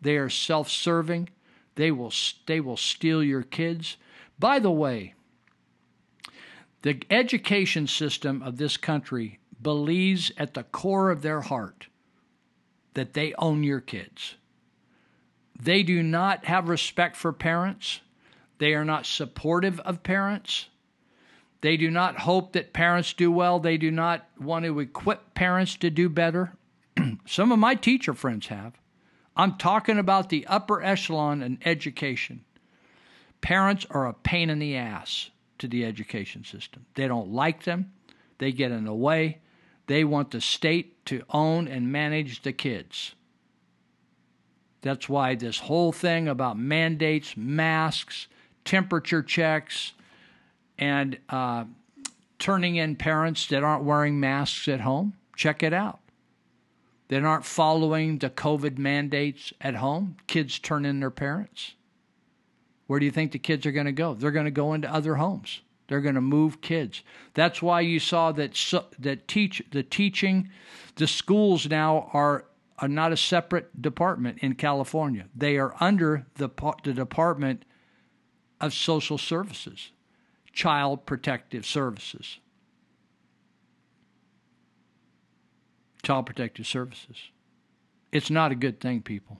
They are self serving. They will, they will steal your kids. By the way, the education system of this country believes at the core of their heart that they own your kids. They do not have respect for parents. They are not supportive of parents. They do not hope that parents do well. They do not want to equip parents to do better. Some of my teacher friends have. I'm talking about the upper echelon in education. Parents are a pain in the ass to the education system. They don't like them, they get in the way. They want the state to own and manage the kids. That's why this whole thing about mandates, masks, temperature checks, and uh, turning in parents that aren't wearing masks at home, check it out. That aren't following the COVID mandates at home, kids turn in their parents. Where do you think the kids are going to go? They're going to go into other homes. They're going to move kids. That's why you saw that that teach the teaching, the schools now are are not a separate department in California. They are under the the Department of Social Services, Child Protective Services. Child Protective Services. It's not a good thing, people.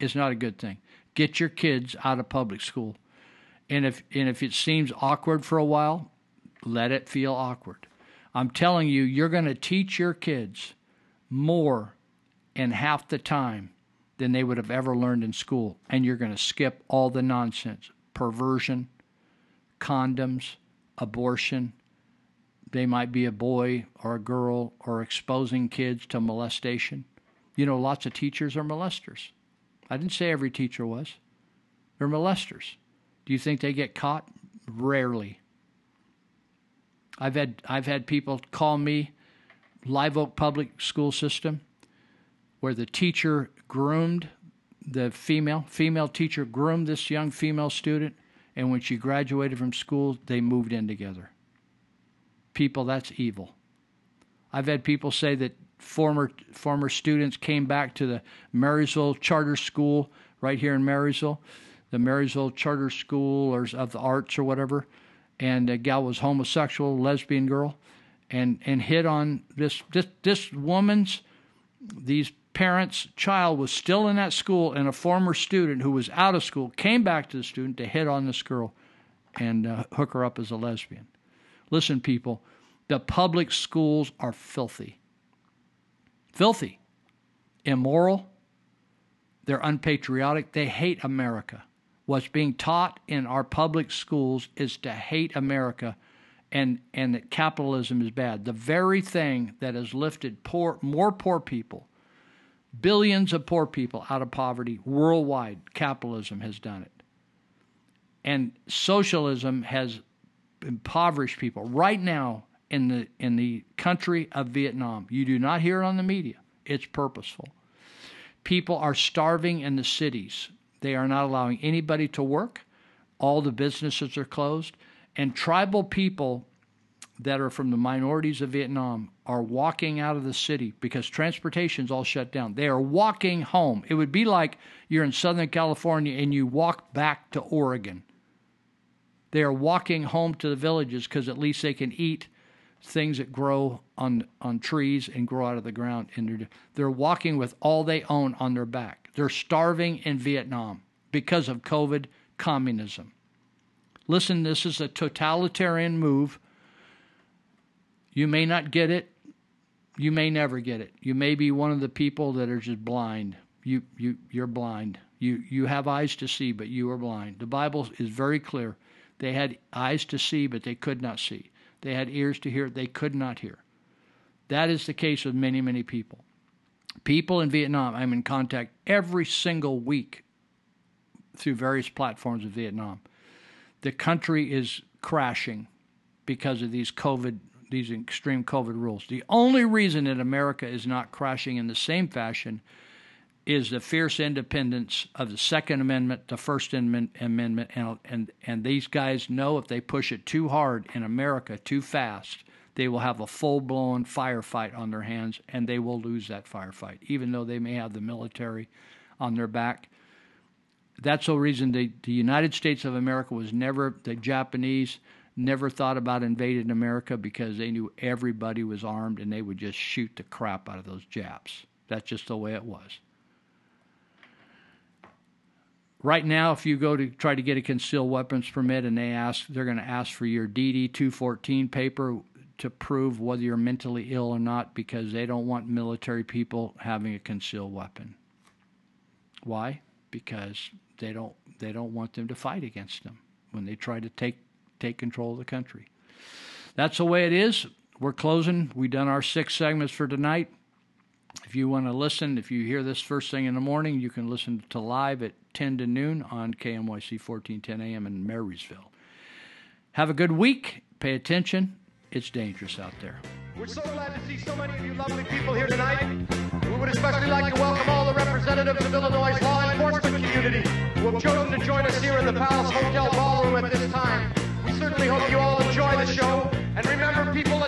It's not a good thing. Get your kids out of public school. And if and if it seems awkward for a while, let it feel awkward. I'm telling you, you're going to teach your kids more in half the time than they would have ever learned in school. And you're going to skip all the nonsense perversion, condoms, abortion. They might be a boy or a girl or exposing kids to molestation. You know, lots of teachers are molesters. I didn't say every teacher was. They're molesters. Do you think they get caught? Rarely. I've had I've had people call me Live Oak Public School System where the teacher groomed the female female teacher groomed this young female student and when she graduated from school they moved in together. People that's evil. I've had people say that former former students came back to the Marysville Charter School right here in Marysville, the Marysville Charter School or of the Arts or whatever, and a gal was homosexual, lesbian girl, and and hit on this this this woman's these parents' child was still in that school, and a former student who was out of school came back to the student to hit on this girl and uh, hook her up as a lesbian. Listen, people, the public schools are filthy filthy, immoral, they're unpatriotic, they hate America. What's being taught in our public schools is to hate America and, and that capitalism is bad. The very thing that has lifted poor, more poor people, billions of poor people out of poverty worldwide, capitalism has done it. And socialism has impoverished people. Right now, in the in the country of Vietnam. You do not hear it on the media. It's purposeful. People are starving in the cities. They are not allowing anybody to work. All the businesses are closed. And tribal people that are from the minorities of Vietnam are walking out of the city because transportation's all shut down. They are walking home. It would be like you're in Southern California and you walk back to Oregon. They are walking home to the villages because at least they can eat things that grow on on trees and grow out of the ground. And they're, they're walking with all they own on their back. They're starving in vietnam because of covid communism. Listen this is a totalitarian move. You may not get it. You may never get it. You may be one of the people that are just blind. You you you're blind. You you have eyes to see but you are blind. The bible is very clear. They had eyes to see but they could not see they had ears to hear, they could not hear. That is the case with many, many people. People in Vietnam, I'm in contact every single week through various platforms of Vietnam. The country is crashing because of these COVID, these extreme COVID rules. The only reason that America is not crashing in the same fashion is the fierce independence of the Second Amendment, the First Amendment, and and and these guys know if they push it too hard in America too fast, they will have a full blown firefight on their hands and they will lose that firefight, even though they may have the military on their back. That's the reason the, the United States of America was never, the Japanese never thought about invading America because they knew everybody was armed and they would just shoot the crap out of those Japs. That's just the way it was. Right now, if you go to try to get a concealed weapons permit and they ask, they're going to ask for your DD 214 paper to prove whether you're mentally ill or not because they don't want military people having a concealed weapon. Why? Because they don't they don't want them to fight against them when they try to take take control of the country. That's the way it is. We're closing. We've done our six segments for tonight. If you want to listen, if you hear this first thing in the morning, you can listen to live at 10 to noon on KMYC 1410 AM in Marysville. Have a good week. Pay attention. It's dangerous out there. We're so glad to see so many of you lovely people here tonight. We would especially like to welcome all the representatives of Illinois' law enforcement community who have chosen to join us here in the Palace Hotel Ballroom at this time. We certainly hope you all enjoy the show. And remember, people,